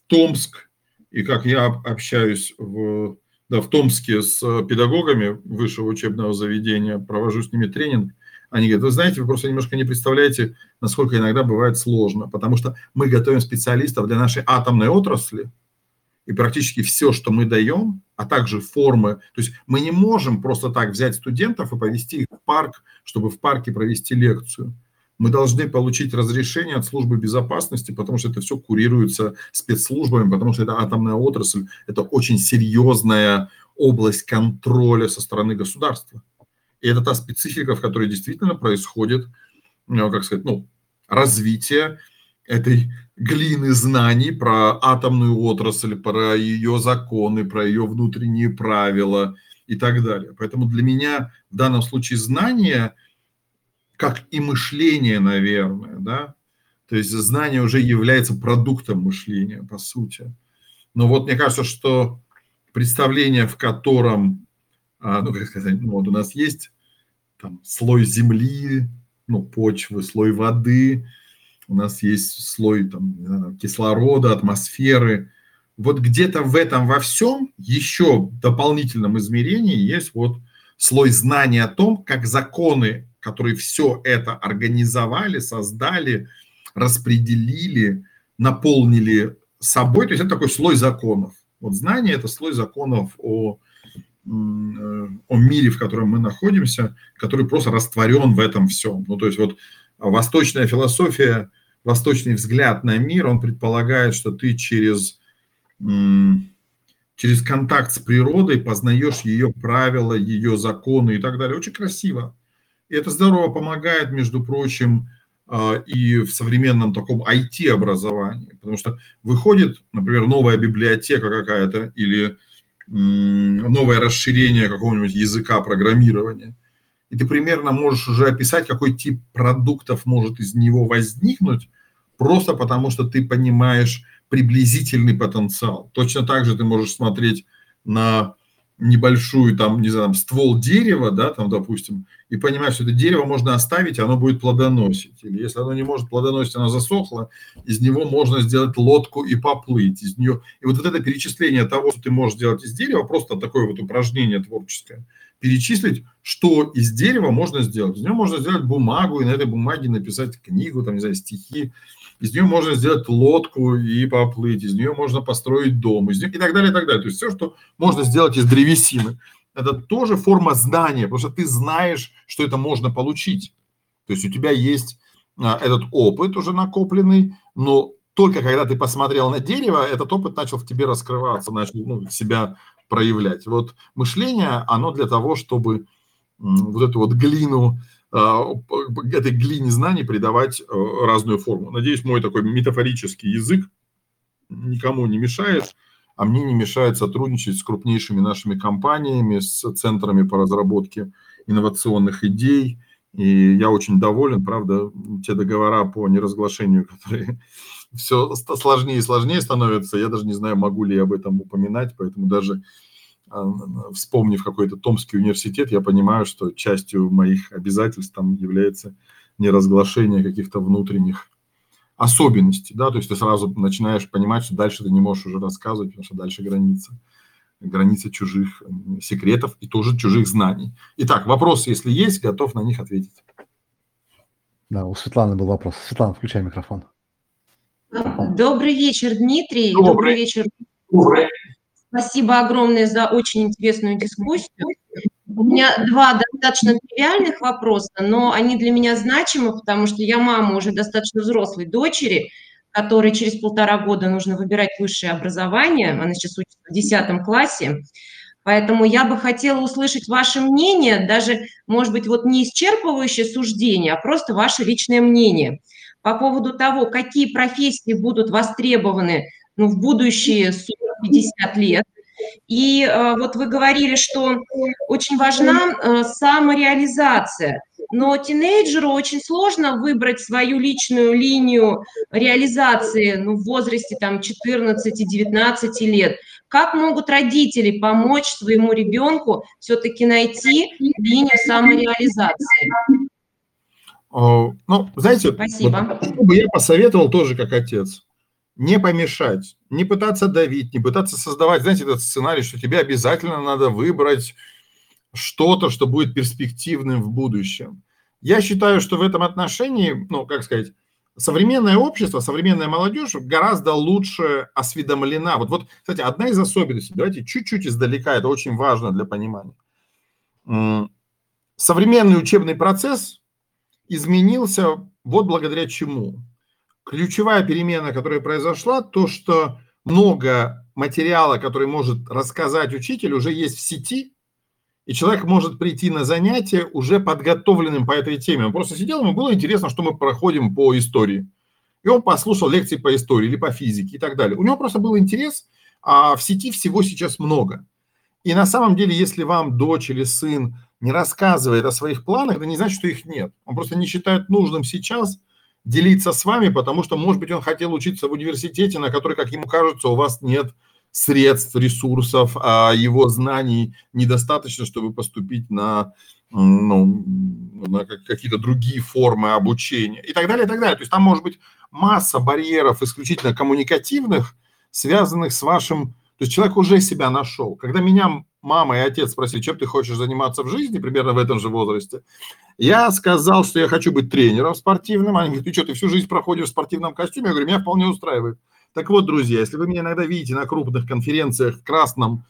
Томск, и как я общаюсь в, да, в Томске с педагогами высшего учебного заведения, провожу с ними тренинг, они говорят, вы знаете, вы просто немножко не представляете, насколько иногда бывает сложно, потому что мы готовим специалистов для нашей атомной отрасли, и практически все, что мы даем, а также формы, то есть мы не можем просто так взять студентов и повести их в парк, чтобы в парке провести лекцию. Мы должны получить разрешение от службы безопасности, потому что это все курируется спецслужбами, потому что это атомная отрасль, это очень серьезная область контроля со стороны государства. И это та специфика, в которой действительно происходит, ну, как сказать, ну, развитие этой глины знаний про атомную отрасль, про ее законы, про ее внутренние правила и так далее. Поэтому для меня в данном случае знание, как и мышление, наверное, да, то есть знание уже является продуктом мышления, по сути. Но вот мне кажется, что представление, в котором а, ну, как сказать, ну, вот у нас есть там слой земли, ну, почвы, слой воды, у нас есть слой там, кислорода, атмосферы. Вот где-то в этом во всем еще дополнительном измерении есть вот слой знания о том, как законы, которые все это организовали, создали, распределили, наполнили собой. То есть это такой слой законов. Вот знание – это слой законов о о мире, в котором мы находимся, который просто растворен в этом всем. Ну, то есть вот восточная философия, восточный взгляд на мир, он предполагает, что ты через, через контакт с природой познаешь ее правила, ее законы и так далее. Очень красиво. И это здорово помогает, между прочим, а, и в современном таком IT-образовании, потому что выходит, например, новая библиотека какая-то или новое расширение какого-нибудь языка программирования, и ты примерно можешь уже описать, какой тип продуктов может из него возникнуть, просто потому что ты понимаешь приблизительный потенциал. Точно так же ты можешь смотреть на небольшую, там, не знаю, ствол дерева, да, там, допустим, и понимать, что это дерево можно оставить, оно будет плодоносить. Или если оно не может плодоносить, оно засохло, из него можно сделать лодку и поплыть. Из нее... И вот, это перечисление того, что ты можешь сделать из дерева, просто такое вот упражнение творческое, перечислить, что из дерева можно сделать. Из него можно сделать бумагу, и на этой бумаге написать книгу, там, не знаю, стихи, из нее можно сделать лодку и поплыть, из нее можно построить дом, из нее, и так далее, и так далее. То есть все, что можно сделать из древесины, это тоже форма знания, потому что ты знаешь, что это можно получить. То есть у тебя есть а, этот опыт уже накопленный, но только когда ты посмотрел на дерево, этот опыт начал в тебе раскрываться, начал ну, себя проявлять. Вот мышление, оно для того, чтобы вот эту вот глину а, этой глине знаний придавать э, разную форму. Надеюсь, мой такой метафорический язык никому не мешает, а мне не мешает сотрудничать с крупнейшими нашими компаниями, с центрами по разработке инновационных идей. И я очень доволен, правда, те договора по неразглашению, которые все сложнее и сложнее становятся, я даже не знаю, могу ли я об этом упоминать, поэтому даже а, вспомнив какой-то Томский университет, я понимаю, что частью моих обязательств там является неразглашения каких-то внутренних особенностей, да, то есть ты сразу начинаешь понимать, что дальше ты не можешь уже рассказывать, потому что дальше граница, граница чужих секретов и тоже чужих знаний. Итак, вопросы, если есть, готов на них ответить. Да, у Светланы был вопрос. Светлана, включай микрофон. Добрый вечер, Дмитрий. Добрый, Добрый вечер. Добрый. Спасибо огромное за очень интересную дискуссию. У меня два достаточно тривиальных вопроса, но они для меня значимы, потому что я мама уже достаточно взрослой дочери, которой через полтора года нужно выбирать высшее образование. Она сейчас учится в 10 классе. Поэтому я бы хотела услышать ваше мнение, даже, может быть, вот не исчерпывающее суждение, а просто ваше личное мнение по поводу того, какие профессии будут востребованы ну, в будущие 40-50 лет. И э, вот вы говорили, что очень важна э, самореализация. Но тинейджеру очень сложно выбрать свою личную линию реализации ну, в возрасте там, 14-19 лет. Как могут родители помочь своему ребенку все-таки найти линию самореализации? Ну, знаете, Спасибо. Вот, что бы я посоветовал тоже как отец? Не помешать, не пытаться давить, не пытаться создавать, знаете, этот сценарий, что тебе обязательно надо выбрать что-то, что будет перспективным в будущем. Я считаю, что в этом отношении, ну, как сказать, современное общество, современная молодежь гораздо лучше осведомлена. Вот, вот, кстати, одна из особенностей, давайте чуть-чуть издалека, это очень важно для понимания. Современный учебный процесс изменился вот благодаря чему. Ключевая перемена, которая произошла, то, что много материала, который может рассказать учитель, уже есть в сети, и человек может прийти на занятие уже подготовленным по этой теме. Он просто сидел, ему было интересно, что мы проходим по истории. И он послушал лекции по истории или по физике и так далее. У него просто был интерес, а в сети всего сейчас много. И на самом деле, если вам дочь или сын не рассказывает о своих планах, это не значит, что их нет. Он просто не считает нужным сейчас делиться с вами, потому что, может быть, он хотел учиться в университете, на который, как ему кажется, у вас нет средств, ресурсов, а его знаний недостаточно, чтобы поступить на, ну, на какие-то другие формы обучения и так далее, и так далее. То есть там может быть масса барьеров исключительно коммуникативных, связанных с вашим... То есть человек уже себя нашел. Когда меня мама и отец спросили, чем ты хочешь заниматься в жизни, примерно в этом же возрасте, я сказал, что я хочу быть тренером спортивным. Они говорят, ты что, ты всю жизнь проходишь в спортивном костюме? Я говорю, меня вполне устраивает. Так вот, друзья, если вы меня иногда видите на крупных конференциях в красном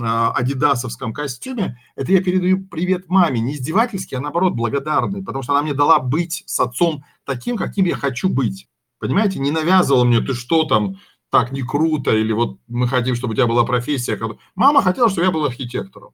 а, адидасовском костюме, это я передаю привет маме, не издевательски, а наоборот благодарный, потому что она мне дала быть с отцом таким, каким я хочу быть. Понимаете, не навязывала мне, ты что там, так не круто, или вот мы хотим, чтобы у тебя была профессия. Мама хотела, чтобы я был архитектором.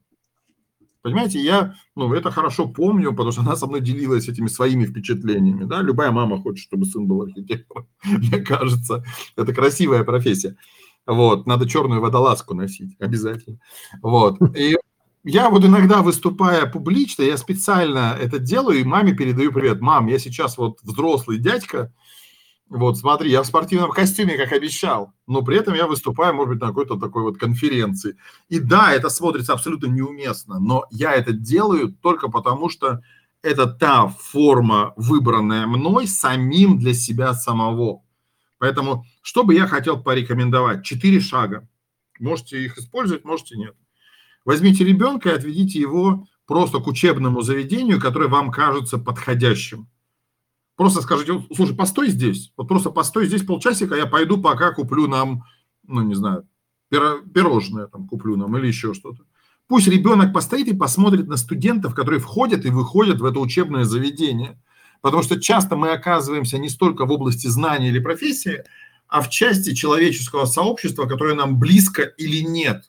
Понимаете, я ну, это хорошо помню, потому что она со мной делилась этими своими впечатлениями. Да? Любая мама хочет, чтобы сын был архитектором. Мне кажется, это красивая профессия. Вот, надо черную водолазку носить обязательно. Вот. И я вот иногда выступая публично, я специально это делаю и маме передаю привет. Мам, я сейчас вот взрослый дядька, вот, смотри, я в спортивном костюме, как обещал, но при этом я выступаю, может быть, на какой-то такой вот конференции. И да, это смотрится абсолютно неуместно, но я это делаю только потому, что это та форма, выбранная мной самим для себя самого. Поэтому, что бы я хотел порекомендовать? Четыре шага. Можете их использовать, можете нет. Возьмите ребенка и отведите его просто к учебному заведению, которое вам кажется подходящим. Просто скажите, слушай, постой здесь, вот просто постой здесь полчасика, я пойду пока куплю нам, ну, не знаю, пирожное там куплю нам или еще что-то. Пусть ребенок постоит и посмотрит на студентов, которые входят и выходят в это учебное заведение. Потому что часто мы оказываемся не столько в области знаний или профессии, а в части человеческого сообщества, которое нам близко или нет.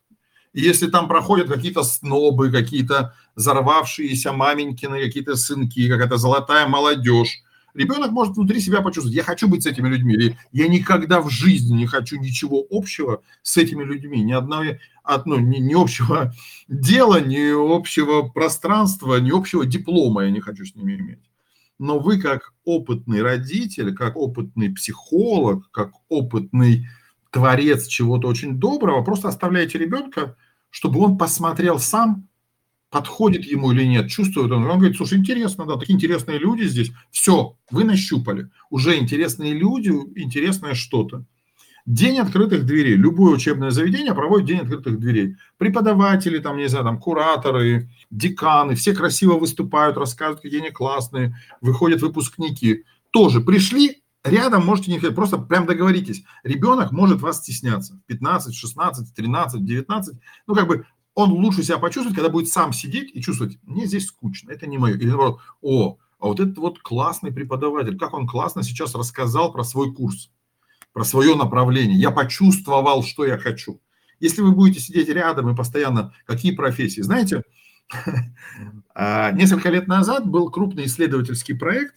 И если там проходят какие-то снобы, какие-то взорвавшиеся маменькины, какие-то сынки, какая-то золотая молодежь, Ребенок может внутри себя почувствовать, я хочу быть с этими людьми, или я никогда в жизни не хочу ничего общего с этими людьми, ни одной, ну, ни, ни общего дела, ни общего пространства, ни общего диплома я не хочу с ними иметь. Но вы как опытный родитель, как опытный психолог, как опытный творец чего-то очень доброго, просто оставляете ребенка, чтобы он посмотрел сам, подходит ему или нет, чувствует он. Он говорит, слушай, интересно, да, такие интересные люди здесь. Все, вы нащупали. Уже интересные люди, интересное что-то. День открытых дверей. Любое учебное заведение проводит день открытых дверей. Преподаватели, там, не знаю, там, кураторы, деканы, все красиво выступают, рассказывают, какие они классные, выходят выпускники. Тоже пришли, рядом можете не ходить, просто прям договоритесь. Ребенок может вас стесняться. 15, 16, 13, 19. Ну, как бы он лучше себя почувствует, когда будет сам сидеть и чувствовать, мне здесь скучно, это не мое. Или наоборот, о, а вот этот вот классный преподаватель, как он классно сейчас рассказал про свой курс про свое направление. Я почувствовал, что я хочу. Если вы будете сидеть рядом и постоянно, какие профессии? Знаете, а, несколько лет назад был крупный исследовательский проект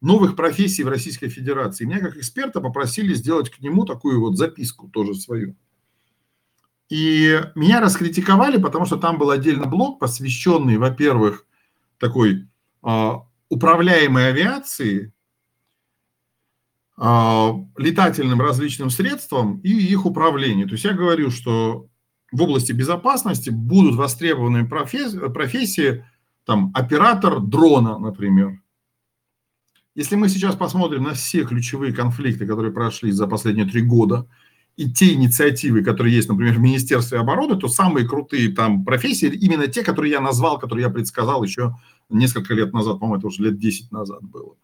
новых профессий в Российской Федерации. Меня как эксперта попросили сделать к нему такую вот записку тоже свою. И меня раскритиковали, потому что там был отдельно блок, посвященный, во-первых, такой э, управляемой авиации, а, летательным различным средствам и их управлению. То есть я говорю, что в области безопасности будут востребованы профессии, профессии там, оператор дрона, например. Если мы сейчас посмотрим на все ключевые конфликты, которые прошли за последние три года, и те инициативы, которые есть, например, в Министерстве обороны, то самые крутые там профессии, именно те, которые я назвал, которые я предсказал еще несколько лет назад, по-моему, это уже лет 10 назад было.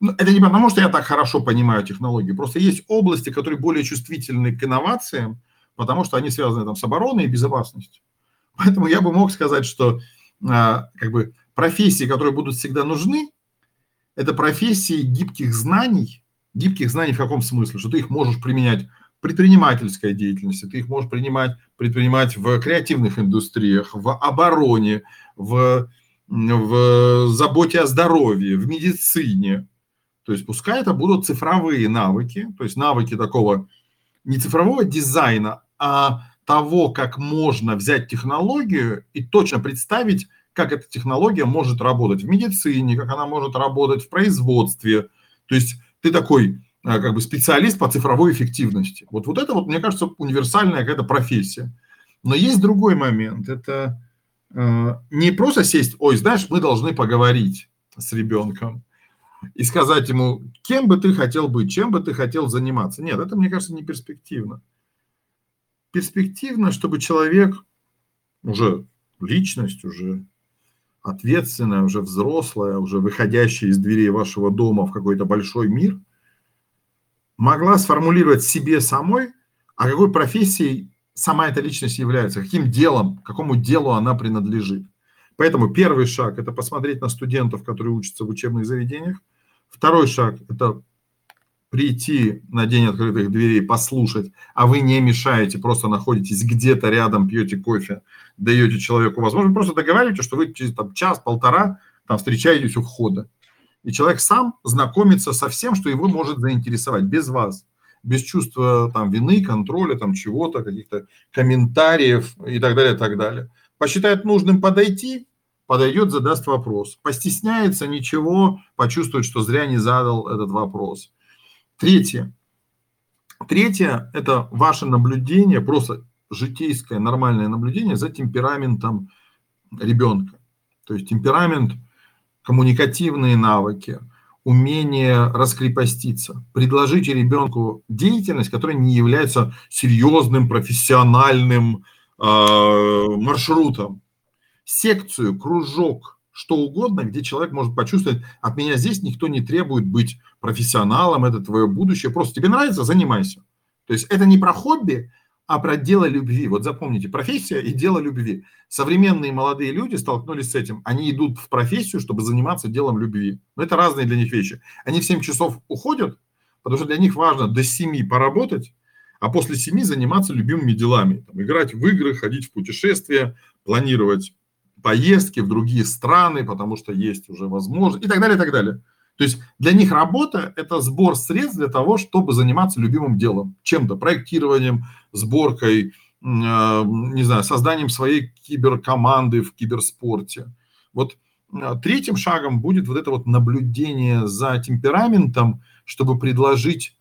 Ну, это не потому, что я так хорошо понимаю технологии, просто есть области, которые более чувствительны к инновациям, потому что они связаны там с обороной и безопасностью. Поэтому я бы мог сказать, что а, как бы профессии, которые будут всегда нужны, это профессии гибких знаний. Гибких знаний в каком смысле? Что ты их можешь применять предпринимательской деятельности, ты их можешь принимать, предпринимать в креативных индустриях, в обороне, в, в заботе о здоровье, в медицине, то есть пускай это будут цифровые навыки, то есть навыки такого не цифрового дизайна, а того, как можно взять технологию и точно представить, как эта технология может работать в медицине, как она может работать в производстве. То есть ты такой как бы специалист по цифровой эффективности. Вот, вот это вот, мне кажется, универсальная какая-то профессия. Но есть другой момент. Это э, не просто сесть, ой, знаешь, мы должны поговорить с ребенком и сказать ему, кем бы ты хотел быть, чем бы ты хотел заниматься. Нет, это, мне кажется, не перспективно. Перспективно, чтобы человек, уже личность, уже ответственная, уже взрослая, уже выходящая из дверей вашего дома в какой-то большой мир, могла сформулировать себе самой, а какой профессией сама эта личность является, каким делом, какому делу она принадлежит. Поэтому первый шаг – это посмотреть на студентов, которые учатся в учебных заведениях. Второй шаг – это прийти на день открытых дверей, послушать, а вы не мешаете, просто находитесь где-то рядом, пьете кофе, даете человеку возможность, просто договариваетесь, что вы через там, час-полтора там встречаетесь у входа. И человек сам знакомится со всем, что его может заинтересовать, без вас, без чувства там, вины, контроля, там, чего-то, каких-то комментариев и так далее, так далее. Посчитает нужным подойти, подойдет, задаст вопрос. Постесняется ничего, почувствует, что зря не задал этот вопрос. Третье. Третье – это ваше наблюдение, просто житейское, нормальное наблюдение за темпераментом ребенка. То есть темперамент, коммуникативные навыки, умение раскрепоститься. Предложите ребенку деятельность, которая не является серьезным профессиональным э, маршрутом секцию, кружок, что угодно, где человек может почувствовать, от меня здесь никто не требует быть профессионалом, это твое будущее, просто тебе нравится, занимайся. То есть это не про хобби, а про дело любви. Вот запомните, профессия и дело любви. Современные молодые люди столкнулись с этим. Они идут в профессию, чтобы заниматься делом любви. Но это разные для них вещи. Они в 7 часов уходят, потому что для них важно до 7 поработать, а после 7 заниматься любимыми делами. Там, играть в игры, ходить в путешествия, планировать поездки в другие страны, потому что есть уже возможность и так далее, и так далее. То есть для них работа – это сбор средств для того, чтобы заниматься любимым делом, чем-то, проектированием, сборкой, э, не знаю, созданием своей киберкоманды в киберспорте. Вот э, третьим шагом будет вот это вот наблюдение за темпераментом, чтобы предложить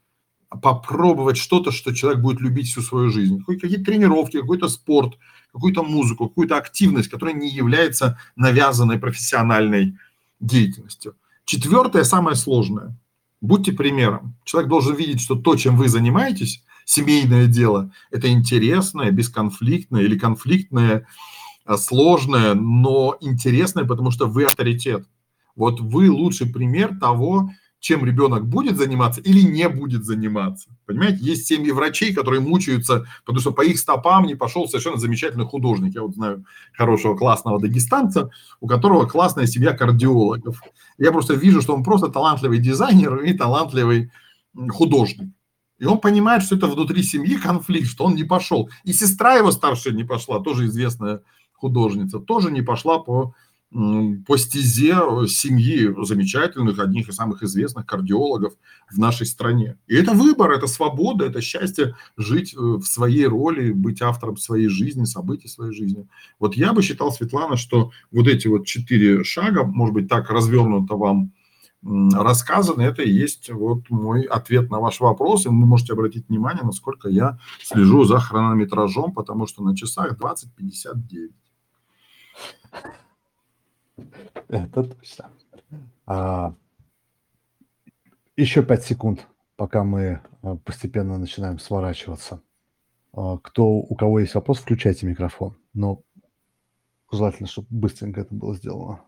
попробовать что-то, что человек будет любить всю свою жизнь. Какие-то тренировки, какой-то спорт, какую-то музыку, какую-то активность, которая не является навязанной профессиональной деятельностью. Четвертое, самое сложное. Будьте примером. Человек должен видеть, что то, чем вы занимаетесь, семейное дело, это интересное, бесконфликтное или конфликтное, а, сложное, но интересное, потому что вы авторитет. Вот вы лучший пример того, чем ребенок будет заниматься или не будет заниматься. Понимаете, есть семьи врачей, которые мучаются, потому что по их стопам не пошел совершенно замечательный художник. Я вот знаю хорошего классного дагестанца, у которого классная семья кардиологов. Я просто вижу, что он просто талантливый дизайнер и талантливый художник. И он понимает, что это внутри семьи конфликт, что он не пошел. И сестра его старшая не пошла, тоже известная художница, тоже не пошла по по стезе э, семьи замечательных, одних из самых известных кардиологов в нашей стране. И это выбор, это свобода, это счастье жить э, в своей роли, быть автором своей жизни, событий своей жизни. Вот я бы считал, Светлана, что вот эти вот четыре шага, может быть, так развернуто вам рассказаны, это и есть вот мой ответ на ваш вопрос. И вы можете обратить внимание, насколько я слежу за хронометражом, потому что на часах 20.59. Это точно. А, еще пять секунд, пока мы а, постепенно начинаем сворачиваться. А, кто, у кого есть вопрос, включайте микрофон. Но желательно, чтобы быстренько это было сделано.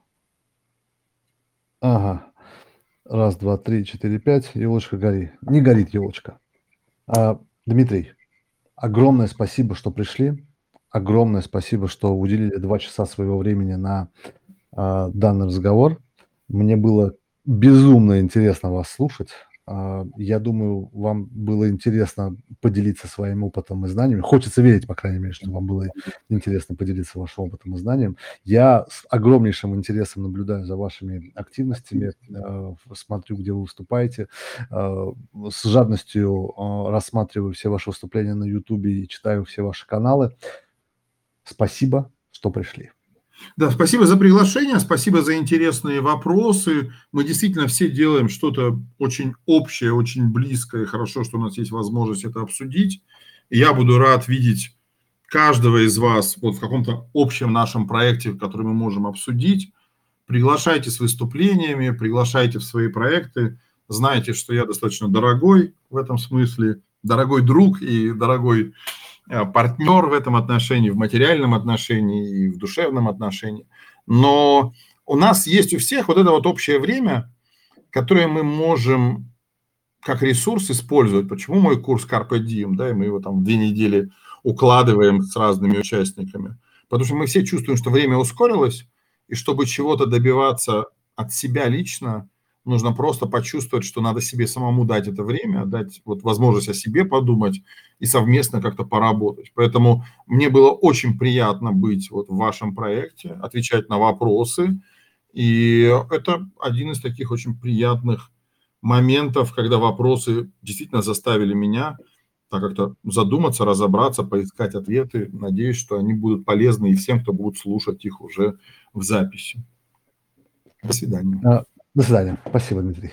Ага. Раз, два, три, четыре, пять. Елочка гори. Не горит елочка. А, Дмитрий, огромное спасибо, что пришли. Огромное спасибо, что уделили два часа своего времени на данный разговор. Мне было безумно интересно вас слушать. А, я думаю, вам было интересно поделиться своим опытом и знаниями. Хочется верить, по крайней мере, что вам было интересно поделиться вашим опытом и знанием. Я с огромнейшим интересом наблюдаю за вашими активностями, а, смотрю, где вы выступаете, с жадностью рассматриваю все ваши выступления на YouTube и читаю все ваши каналы. Спасибо, что пришли. Да, спасибо за приглашение, спасибо за интересные вопросы. Мы действительно все делаем что-то очень общее, очень близкое. Хорошо, что у нас есть возможность это обсудить. я буду рад видеть каждого из вас вот в каком-то общем нашем проекте, который мы можем обсудить. Приглашайте с выступлениями, приглашайте в свои проекты. Знаете, что я достаточно дорогой в этом смысле, дорогой друг и дорогой партнер в этом отношении, в материальном отношении и в душевном отношении. Но у нас есть у всех вот это вот общее время, которое мы можем как ресурс использовать. Почему мой курс Carpe Diem, да, и мы его там две недели укладываем с разными участниками? Потому что мы все чувствуем, что время ускорилось, и чтобы чего-то добиваться от себя лично, нужно просто почувствовать, что надо себе самому дать это время, дать вот возможность о себе подумать и совместно как-то поработать. Поэтому мне было очень приятно быть вот в вашем проекте, отвечать на вопросы. И это один из таких очень приятных моментов, когда вопросы действительно заставили меня так как-то задуматься, разобраться, поискать ответы. Надеюсь, что они будут полезны и всем, кто будет слушать их уже в записи. До свидания. До свидания. Спасибо, Дмитрий.